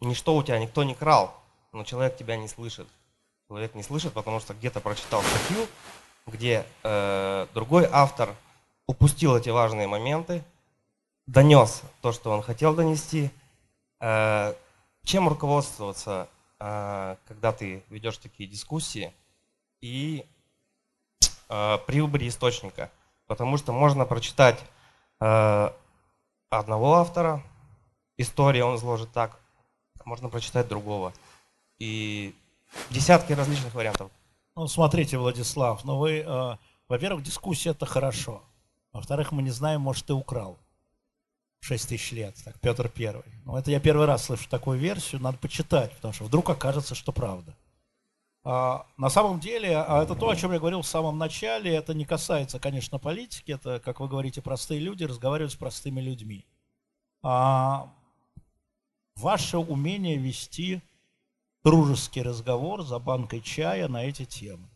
ничто у тебя никто не крал, но человек тебя не слышит. Человек не слышит, потому что где-то прочитал статью, где э, другой автор упустил эти важные моменты, донес то, что он хотел донести. Э, чем руководствоваться э, когда ты ведешь такие дискуссии, и при выборе источника. Потому что можно прочитать э, одного автора, история он изложит так, можно прочитать другого. И десятки различных вариантов. Ну, смотрите, Владислав, ну вы, э, во-первых, дискуссия это хорошо. Во-вторых, мы не знаем, может, ты украл. 6 тысяч лет, так, Петр Первый. Ну, это я первый раз слышу такую версию, надо почитать, потому что вдруг окажется, что правда. А, на самом деле, а это то, о чем я говорил в самом начале, это не касается, конечно, политики, это, как вы говорите, простые люди разговаривают с простыми людьми. А, ваше умение вести дружеский разговор за банкой чая на эти темы.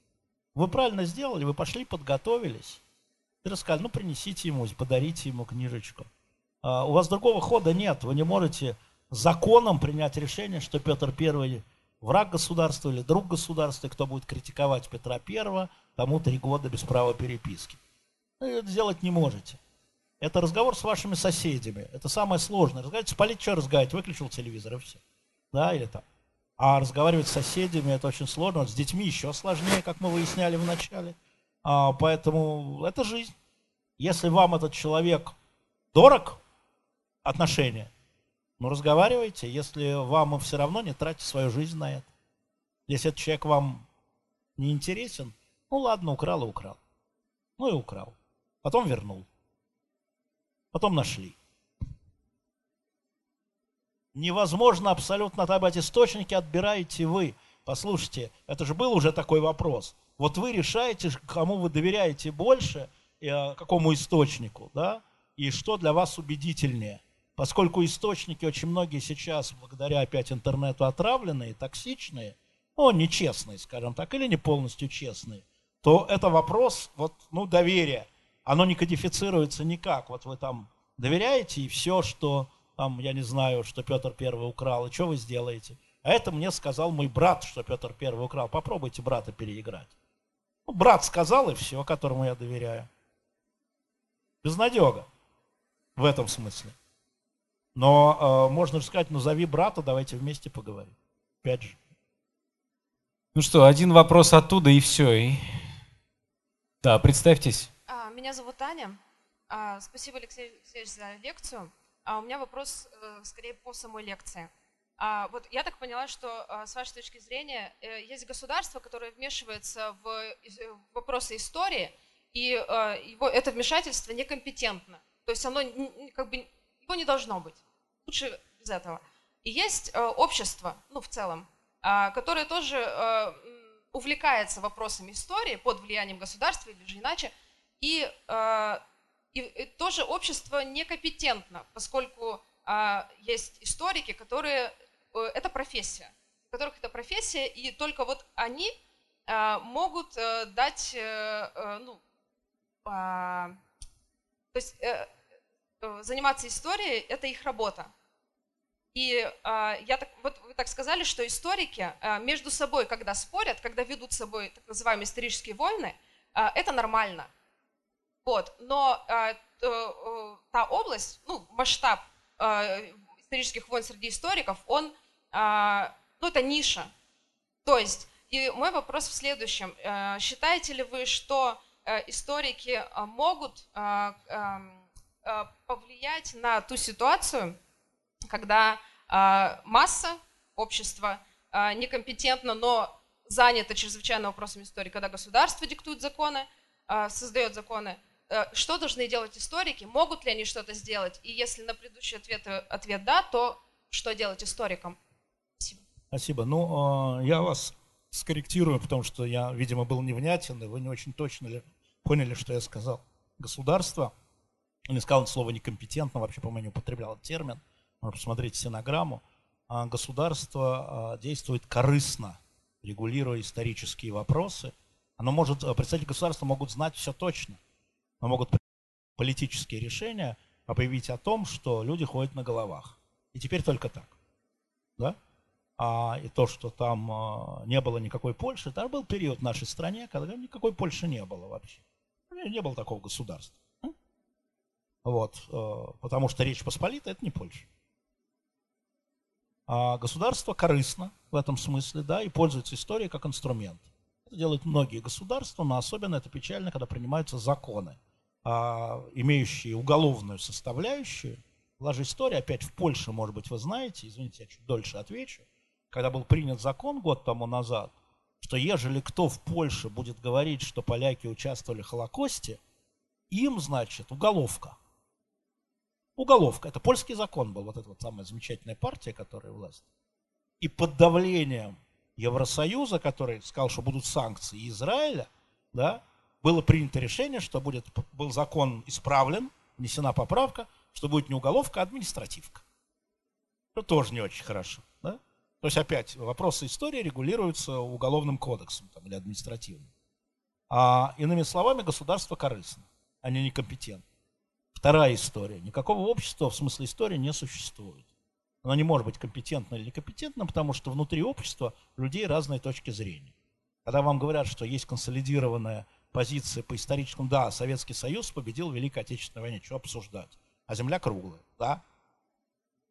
Вы правильно сделали, вы пошли, подготовились, и рассказали, ну, принесите ему, подарите ему книжечку. У вас другого хода нет, вы не можете законом принять решение, что Петр Первый враг государства или друг государства, кто будет критиковать Петра Первого, тому три года без права переписки. Вы это сделать не можете. Это разговор с вашими соседями. Это самое сложное. Разговаривать с полит, что разговаривать? Выключил телевизор и все. Да, или там. А разговаривать с соседями это очень сложно. С детьми еще сложнее, как мы выясняли в начале. А, поэтому это жизнь. Если вам этот человек дорог, отношения, ну разговаривайте. Если вам все равно, не тратьте свою жизнь на это. Если этот человек вам не интересен, ну ладно, украл и украл. Ну и украл. Потом вернул. Потом нашли. Невозможно абсолютно отобрать источники, отбираете вы. Послушайте, это же был уже такой вопрос. Вот вы решаете, кому вы доверяете больше, а, какому источнику, да, и что для вас убедительнее. Поскольку источники очень многие сейчас, благодаря опять интернету, отравленные, токсичные, ну, нечестные, скажем так, или не полностью честные, то это вопрос, вот, ну, доверия. Оно не кодифицируется никак. Вот вы там доверяете, и все, что там, я не знаю, что Петр Первый украл, и что вы сделаете? А это мне сказал мой брат, что Петр Первый украл. Попробуйте брата переиграть. Ну, брат сказал, и все, которому я доверяю. Безнадега в этом смысле. Но э, можно же сказать, ну зови брата, давайте вместе поговорим. Опять же. Ну что, один вопрос оттуда и все. И... Да, представьтесь. А, меня зовут Аня. А, спасибо, Алексей Алексеевич, за лекцию. А у меня вопрос э, скорее по самой лекции. А, вот я так поняла, что а, с вашей точки зрения э, есть государство, которое вмешивается в, в вопросы истории, и а, его, это вмешательство некомпетентно. То есть оно как бы его не должно быть. Лучше без этого. И есть э, общество, ну в целом, э, которое тоже э, увлекается вопросами истории под влиянием государства или же иначе, и э, и тоже общество некомпетентно, поскольку а, есть историки, которые это профессия, у которых это профессия, и только вот они а, могут а, дать, а, ну, а, то есть а, заниматься историей это их работа. И а, я так, вот вы так сказали, что историки а, между собой, когда спорят, когда ведут с собой так называемые исторические войны, а, это нормально. Вот. Но э, та область, ну, масштаб исторических войн среди историков, он, ну, это ниша. То есть, и мой вопрос в следующем. Э, считаете ли вы, что э, историки могут э, э, повлиять на ту ситуацию, когда масса общества некомпетентна, но занята чрезвычайно вопросами истории, когда государство диктует законы, э, создает законы, Э, что должны делать историки, могут ли они что-то сделать, и если на предыдущий ответ, ответ да, то что делать историкам? Спасибо. Спасибо. Ну, э, я вас скорректирую, потому что я, видимо, был невнятен, и вы не очень точно ли поняли, что я сказал. Государство, не сказал слово некомпетентно, вообще, по-моему, не употреблял термин, посмотреть стенограмму. А государство действует корыстно, регулируя исторические вопросы. Оно может, представители государства могут знать все точно – но могут политические решения объявить о том, что люди ходят на головах. И теперь только так. Да? А и то, что там а, не было никакой Польши, там был период в нашей стране, когда никакой Польши не было вообще. Не было такого государства. Вот, потому что Речь Посполитая – это не Польша. А государство корыстно в этом смысле, да, и пользуется историей как инструмент. Это делают многие государства, но особенно это печально, когда принимаются законы, а, имеющие уголовную составляющую. Была же история, опять в Польше, может быть, вы знаете, извините, я чуть дольше отвечу, когда был принят закон год тому назад, что ежели кто в Польше будет говорить, что поляки участвовали в Холокосте, им, значит, уголовка. Уголовка. Это польский закон был, вот эта вот самая замечательная партия, которая власть. И под давлением Евросоюза, который сказал, что будут санкции, Израиля, да, было принято решение, что будет, был закон исправлен, внесена поправка, что будет не уголовка, а административка. Это тоже не очень хорошо. Да? То есть опять вопросы истории регулируются уголовным кодексом там, или административным. А иными словами, государство корыстно, они некомпетентны. Вторая история. Никакого общества в смысле истории не существует. Оно не может быть компетентным или некомпетентным, потому что внутри общества людей разные точки зрения. Когда вам говорят, что есть консолидированная позиция по историческому, да, Советский Союз победил в Великой Отечественной войне, что обсуждать? А земля круглая, да?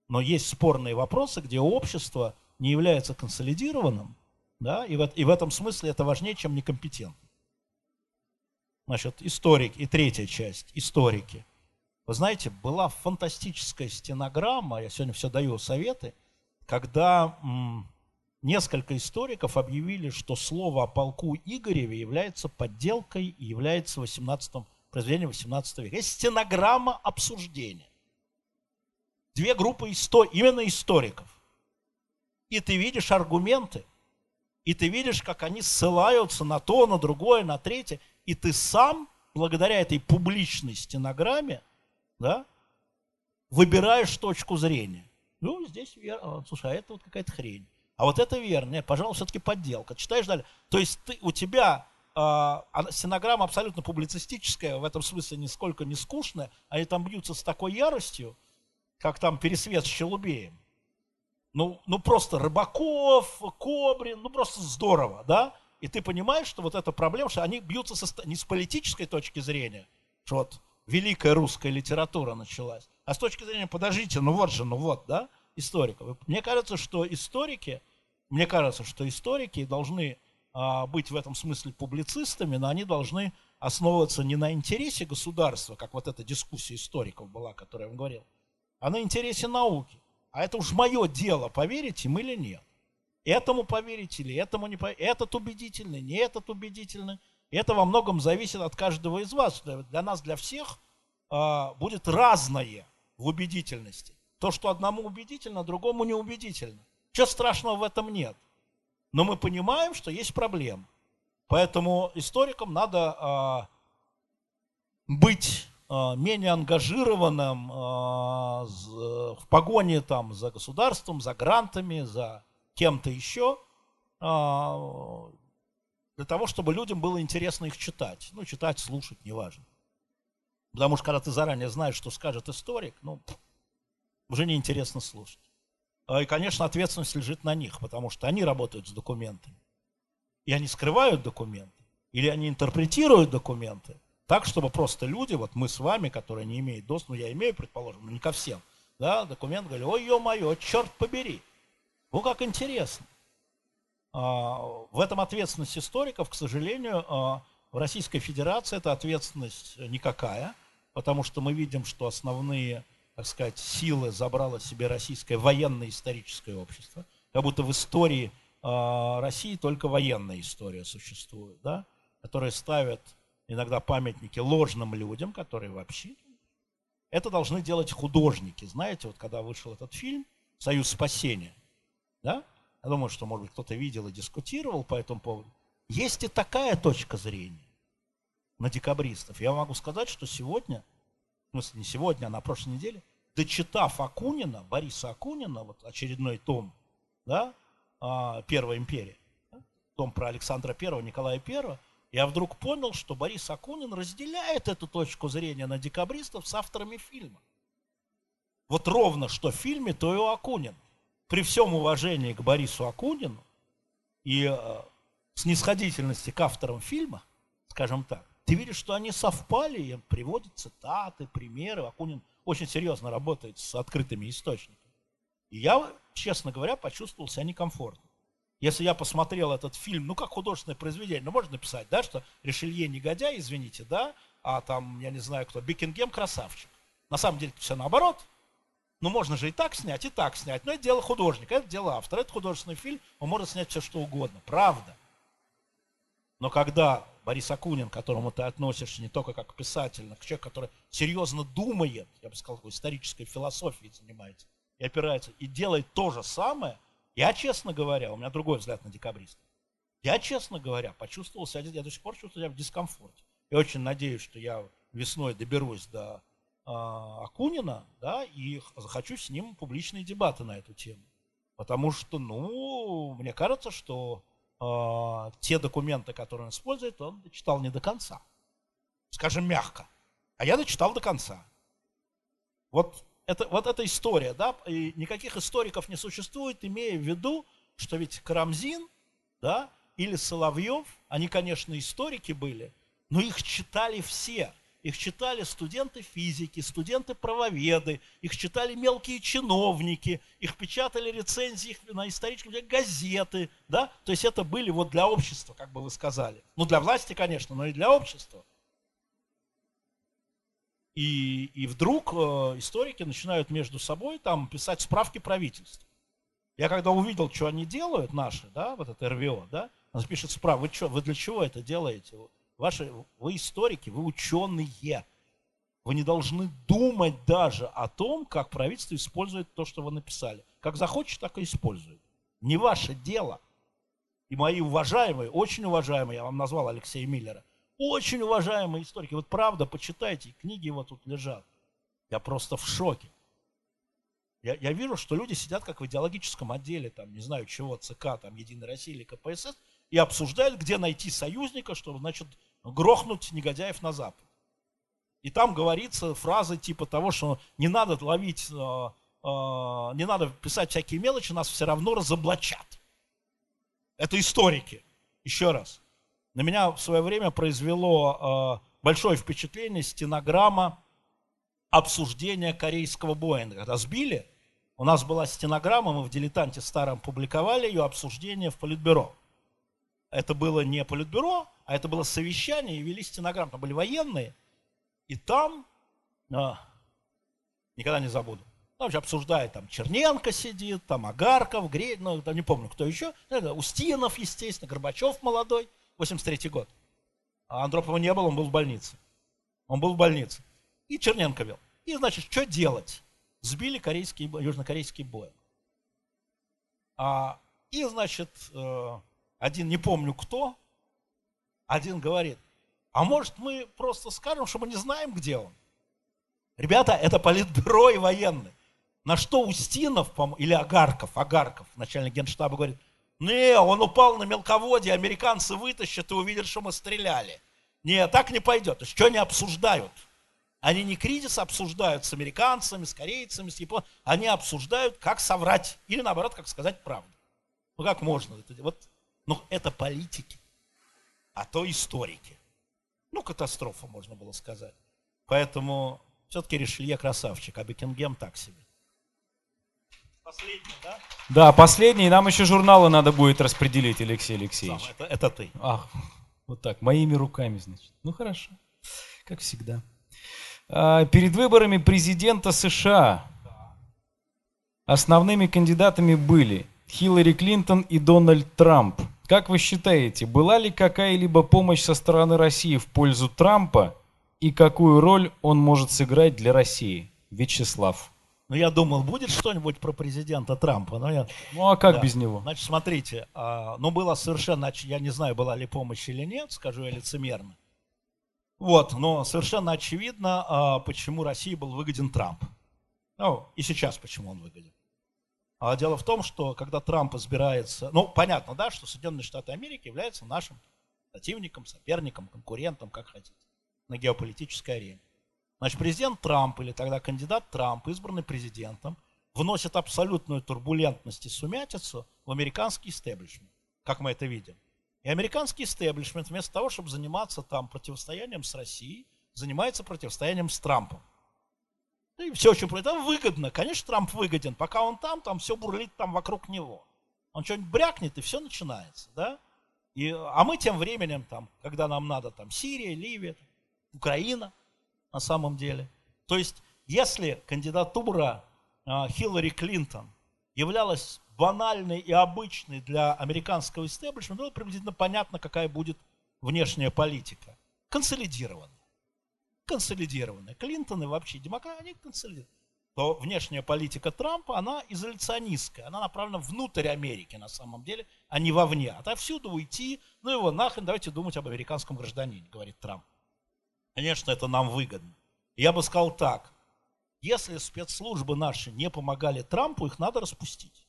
Но есть спорные вопросы, где общество не является консолидированным, да, и в, и в этом смысле это важнее, чем некомпетентность. Значит, историк, и третья часть, историки. Вы знаете, была фантастическая стенограмма, я сегодня все даю советы, когда м, несколько историков объявили, что слово о полку Игореве является подделкой и является 18 произведением 18 века. Есть стенограмма обсуждения. Две группы исто, именно историков. И ты видишь аргументы, и ты видишь, как они ссылаются на то, на другое, на третье, и ты сам, благодаря этой публичной стенограмме, да, выбираешь точку зрения. Ну, здесь верно. Слушай, а это вот какая-то хрень. А вот это верно. Нет, пожалуй, все-таки подделка. Читаешь далее. То есть ты, у тебя э, стенограмма абсолютно публицистическая, в этом смысле нисколько не скучная. Они там бьются с такой яростью, как там пересвет с Челубеем. Ну, ну просто Рыбаков, Кобрин, ну просто здорово, да? И ты понимаешь, что вот эта проблема, что они бьются со, не с политической точки зрения, что вот великая русская литература началась, а с точки зрения, подождите, ну вот же, ну вот, да, историков. Мне кажется, что историки, мне кажется, что историки должны а, быть в этом смысле публицистами, но они должны основываться не на интересе государства, как вот эта дискуссия историков была, которую я вам говорил, а на интересе науки. А это уж мое дело, поверите им или нет. Этому поверить или этому не поверить. Этот убедительный, не этот убедительный. И это во многом зависит от каждого из вас. Для нас, для всех э, будет разное в убедительности. То, что одному убедительно, другому не убедительно. Чего страшного в этом нет. Но мы понимаем, что есть проблема. Поэтому историкам надо э, быть э, менее ангажированным в погоне там, за государством, за грантами, за кем-то еще, а, для того, чтобы людям было интересно их читать. Ну, читать, слушать, неважно. Потому что когда ты заранее знаешь, что скажет историк, ну, уже неинтересно слушать. А, и, конечно, ответственность лежит на них, потому что они работают с документами. И они скрывают документы, или они интерпретируют документы так, чтобы просто люди, вот мы с вами, которые не имеют доступа, ну, я имею, предположим, но не ко всем, да, документ говорили, ой, ё-моё, черт побери, ну, как интересно. А, в этом ответственность историков, к сожалению, а, в Российской Федерации эта ответственность никакая, потому что мы видим, что основные, так сказать, силы забрало себе российское военно-историческое общество. Как будто в истории а, России только военная история существует, да, которая ставят иногда памятники ложным людям, которые вообще... Это должны делать художники. Знаете, вот когда вышел этот фильм «Союз спасения», да? Я думаю, что, может быть, кто-то видел и дискутировал по этому поводу. Есть и такая точка зрения на декабристов. Я могу сказать, что сегодня, в смысле не сегодня, а на прошлой неделе, дочитав Акунина, Бориса Акунина, вот очередной том, да, а, Первая империя, том про Александра Первого, Николая Первого, я вдруг понял, что Борис Акунин разделяет эту точку зрения на декабристов с авторами фильма. Вот ровно что в фильме, то и у Акунина при всем уважении к Борису Акунину и э, снисходительности к авторам фильма, скажем так, ты видишь, что они совпали, и приводят цитаты, примеры. Акунин очень серьезно работает с открытыми источниками. И я честно говоря, почувствовал себя некомфортно. Если я посмотрел этот фильм, ну как художественное произведение, ну можно написать, да, что Ришелье негодяй, извините, да, а там, я не знаю кто, Бекингем красавчик. На самом деле все наоборот. Ну можно же и так снять, и так снять. Но это дело художника, это дело автора. Это художественный фильм, он может снять все что угодно. Правда. Но когда Борис Акунин, к которому ты относишься не только как писатель, но как человек, который серьезно думает, я бы сказал, такой исторической философией занимается, и опирается, и делает то же самое, я, честно говоря, у меня другой взгляд на декабристов, я, честно говоря, почувствовал себя, я до сих пор чувствую себя в дискомфорте. Я очень надеюсь, что я весной доберусь до Акунина, да, и захочу с ним публичные дебаты на эту тему. Потому что, ну, мне кажется, что э, те документы, которые он использует, он дочитал не до конца. Скажем мягко. А я дочитал до конца. Вот это, вот эта история, да, и никаких историков не существует, имея в виду, что ведь Карамзин, да, или Соловьев, они, конечно, историки были, но их читали все. Их читали студенты физики, студенты правоведы, их читали мелкие чиновники, их печатали рецензии на историческом газеты, да? То есть это были вот для общества, как бы вы сказали. Ну, для власти, конечно, но и для общества. И, и вдруг э, историки начинают между собой там писать справки правительства. Я когда увидел, что они делают, наши, да, вот это РВО, да, он пишет справку, вы, что, вы для чего это делаете? Ваши, вы историки, вы ученые. Вы не должны думать даже о том, как правительство использует то, что вы написали. Как захочет, так и использует. Не ваше дело. И мои уважаемые, очень уважаемые, я вам назвал Алексея Миллера, очень уважаемые историки, вот правда, почитайте, книги его тут лежат. Я просто в шоке. Я, я вижу, что люди сидят как в идеологическом отделе, там, не знаю чего, ЦК, там, Единой России или КПСС, и обсуждают, где найти союзника, чтобы, значит, грохнуть негодяев на Запад. И там говорится фразы типа того, что не надо ловить, э, э, не надо писать всякие мелочи, нас все равно разоблачат. Это историки. Еще раз. На меня в свое время произвело э, большое впечатление стенограмма обсуждения корейского Боинга. Когда сбили, у нас была стенограмма, мы в «Дилетанте» старом публиковали ее, обсуждение в Политбюро. Это было не Политбюро, а это было совещание, и вели стенограмму, там были военные, и там, а, никогда не забуду, там вообще обсуждает, там Черненко сидит, там Агарков, Грей, ну, там не помню, кто еще, Устинов, естественно, Горбачев молодой, 83 год. А Андропова не было, он был в больнице. Он был в больнице. И Черненко вел. И, значит, что делать? Сбили корейский, южнокорейский бой. А, и, значит, э, один, не помню кто, один говорит, а может мы просто скажем, что мы не знаем, где он? Ребята, это политбюро и военные. На что Устинов или Агарков, Агарков, начальник генштаба, говорит, не, он упал на мелководье, американцы вытащат и увидят, что мы стреляли. Не, так не пойдет. Что они обсуждают? Они не кризис обсуждают с американцами, с корейцами, с японцами. Они обсуждают, как соврать. Или наоборот, как сказать правду. Ну как можно? Вот, ну это политики а то историки. Ну, катастрофа, можно было сказать. Поэтому все-таки Ришелье красавчик, а Бекингем так себе. Последний, да? Да, последний. Нам еще журналы надо будет распределить, Алексей Алексеевич. Сам, это, это ты. Ах, вот так, моими руками, значит. Ну, хорошо. Как всегда. А, перед выборами президента США основными кандидатами были Хиллари Клинтон и Дональд Трамп – как вы считаете, была ли какая-либо помощь со стороны России в пользу Трампа и какую роль он может сыграть для России? Вячеслав. Ну, я думал, будет что-нибудь про президента Трампа. Но я... Ну, а как да. без него? Значит, смотрите, а, ну, было совершенно, я не знаю, была ли помощь или нет, скажу я лицемерно. Вот, но совершенно очевидно, а, почему России был выгоден Трамп. Ну, и сейчас почему он выгоден. А дело в том, что когда Трамп избирается, ну, понятно, да, что Соединенные Штаты Америки являются нашим противником, соперником, конкурентом, как хотите, на геополитической арене. Значит, президент Трамп или тогда кандидат Трамп, избранный президентом, вносит абсолютную турбулентность и сумятицу в американский истеблишмент, как мы это видим. И американский истеблишмент вместо того, чтобы заниматься там противостоянием с Россией, занимается противостоянием с Трампом. И все очень это выгодно. Конечно, Трамп выгоден. Пока он там, там все бурлит там вокруг него. Он что-нибудь брякнет, и все начинается, да? И, а мы тем временем, там, когда нам надо, там, Сирия, Ливия, Украина, на самом деле. То есть, если кандидатура э, Хиллари Клинтон являлась банальной и обычной для американского истеблишмента, было приблизительно понятно, какая будет внешняя политика. Консолидированная. Консолидированная. Клинтон вообще демократы, они консолидированы. То внешняя политика Трампа, она изоляционистская, она направлена внутрь Америки на самом деле, а не вовне. Отовсюду уйти, ну его нахрен, давайте думать об американском гражданине, говорит Трамп. Конечно, это нам выгодно. Я бы сказал так, если спецслужбы наши не помогали Трампу, их надо распустить.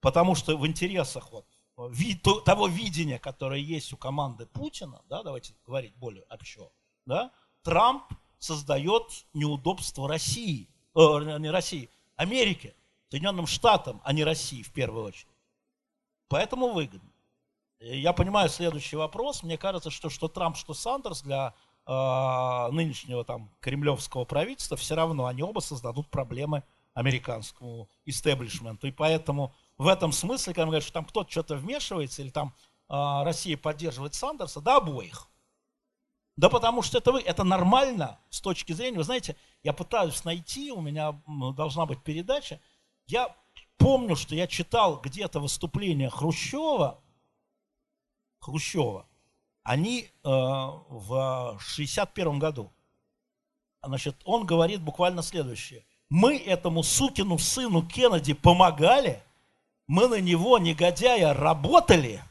Потому что в интересах вот, вид, того видения, которое есть у команды Путина, да, давайте говорить более общо, да, Трамп создает неудобство России, э, не России, Америке, Соединенным Штатам, а не России в первую очередь. Поэтому выгодно. Я понимаю следующий вопрос. Мне кажется, что что Трамп, что Сандерс для э, нынешнего там кремлевского правительства все равно они оба создадут проблемы американскому истеблишменту. И поэтому в этом смысле, когда говорят, что там кто-то что-то вмешивается, или там э, Россия поддерживает Сандерса, да обоих. Да потому что это вы, это нормально с точки зрения, вы знаете, я пытаюсь найти, у меня должна быть передача, я помню, что я читал где-то выступление Хрущева, Хрущева, они э, в 61 году, значит, он говорит буквально следующее. Мы этому сукину сыну Кеннеди помогали, мы на него, негодяя, работали,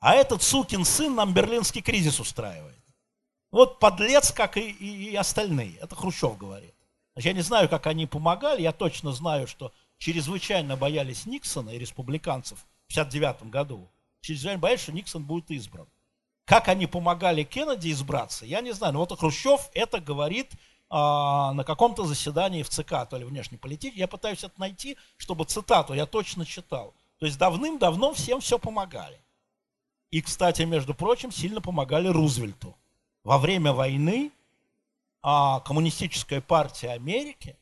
а этот сукин сын нам берлинский кризис устраивает. Вот подлец, как и, и, и остальные. Это Хрущев говорит. Я не знаю, как они помогали, я точно знаю, что чрезвычайно боялись Никсона и республиканцев в 59 году. Чрезвычайно боялись, что Никсон будет избран. Как они помогали Кеннеди избраться, я не знаю. Но вот Хрущев это говорит а, на каком-то заседании в ЦК, то ли внешней политики. Я пытаюсь это найти, чтобы цитату я точно читал. То есть давным-давно всем все помогали. И, кстати, между прочим, сильно помогали Рузвельту. Во время войны а, коммунистическая партия Америки,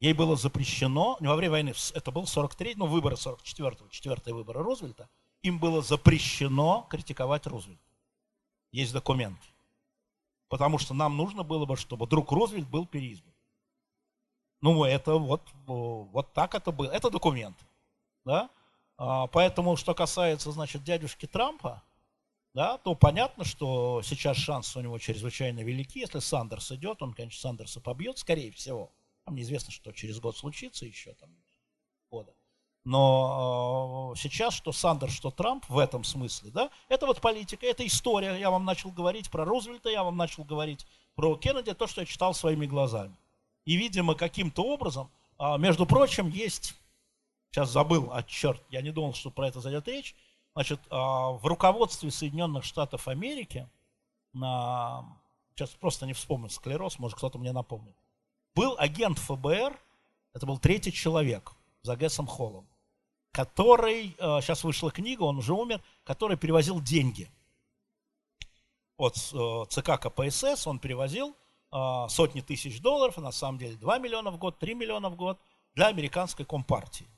ей было запрещено, не во время войны, это был 43 ну, выборы 44-го, четвертые выборы Рузвельта, им было запрещено критиковать Рузвельта. Есть документы. Потому что нам нужно было бы, чтобы друг Рузвельт был переизбран. Ну, это вот, вот так это было. Это документ. Да? А, поэтому, что касается, значит, дядюшки Трампа, да, то понятно, что сейчас шансы у него чрезвычайно велики. Если Сандерс идет, он, конечно, Сандерса побьет, скорее всего. Там неизвестно, что через год случится еще там года. Но э, сейчас что Сандерс, что Трамп в этом смысле, да, это вот политика, это история. Я вам начал говорить про Рузвельта, я вам начал говорить про Кеннеди, то, что я читал своими глазами. И, видимо, каким-то образом, э, между прочим, есть, сейчас забыл, а черт, я не думал, что про это зайдет речь, значит, э, в руководстве Соединенных Штатов Америки, сейчас просто не вспомню, склероз, может кто-то мне напомнит, был агент ФБР, это был третий человек за Гессом Холлом который, сейчас э, вышла книга, он уже умер, который перевозил деньги от э, ЦК КПСС, он перевозил сотни тысяч долларов, на самом деле 2 миллиона в год, 3 миллиона в год для американской компартии.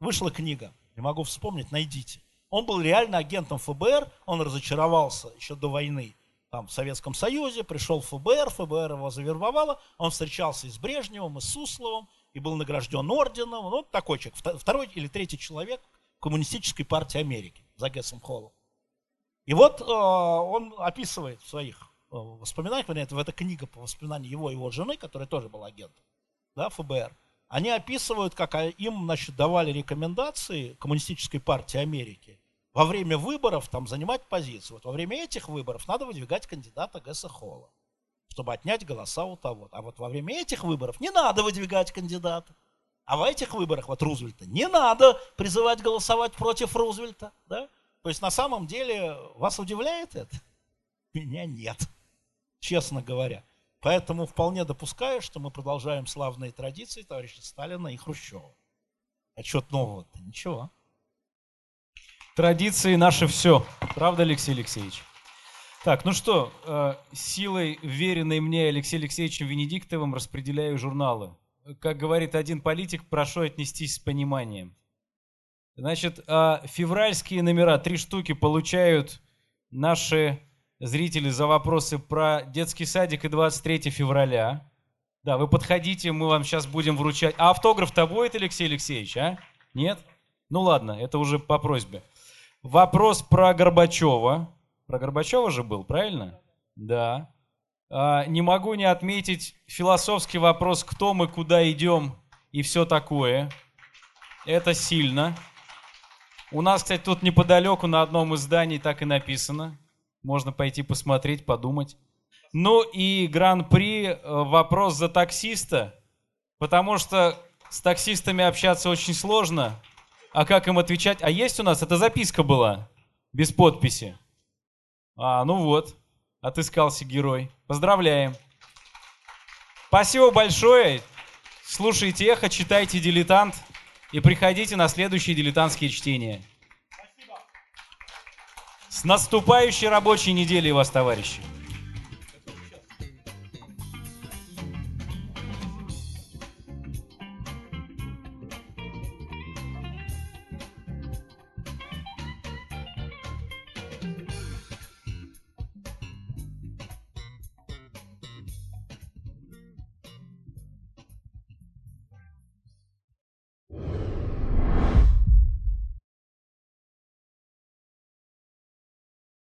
Вышла книга, не могу вспомнить, найдите. Он был реально агентом ФБР, он разочаровался еще до войны там, в Советском Союзе, пришел в ФБР, ФБР его завербовало, он встречался и с Брежневым, и с Сусловым, и был награжден орденом. Ну, такой человек, второй или третий человек коммунистической партии Америки за Гессом Холлом. И вот э, он описывает в своих э, воспоминаниях, это, в этой книге по воспоминаниям его и его жены, которая тоже была агентом да, ФБР, они описывают, как им значит, давали рекомендации коммунистической партии Америки во время выборов там, занимать позицию. Вот во время этих выборов надо выдвигать кандидата Гесса Холла чтобы отнять голоса у того. А вот во время этих выборов не надо выдвигать кандидата. А в этих выборах, вот Рузвельта, не надо призывать голосовать против Рузвельта. Да? То есть на самом деле вас удивляет это? Меня нет, честно говоря. Поэтому вполне допускаю, что мы продолжаем славные традиции товарища Сталина и Хрущева. А что нового-то? Ничего. Традиции наши все. Правда, Алексей Алексеевич? Так, ну что, э, силой, веренной мне Алексеем Алексеевичем Венедиктовым распределяю журналы. как говорит один политик, прошу отнестись с пониманием. Значит, а, февральские номера, три штуки получают наши зрители за вопросы про детский садик и 23 февраля. Да, вы подходите, мы вам сейчас будем вручать. А автограф-то будет, Алексей Алексеевич, а? Нет? Ну ладно, это уже по просьбе. Вопрос про Горбачева. Про Горбачева же был, правильно? Да. А, не могу не отметить философский вопрос, кто мы, куда идем и все такое. Это сильно. У нас, кстати, тут неподалеку на одном из зданий так и написано. Можно пойти посмотреть, подумать. Ну и гран-при э, вопрос за таксиста, потому что с таксистами общаться очень сложно. А как им отвечать? А есть у нас? Это записка была, без подписи. А, ну вот, отыскался герой. Поздравляем. Спасибо большое. Слушайте эхо, читайте «Дилетант» и приходите на следующие дилетантские чтения. С наступающей рабочей неделей вас, товарищи!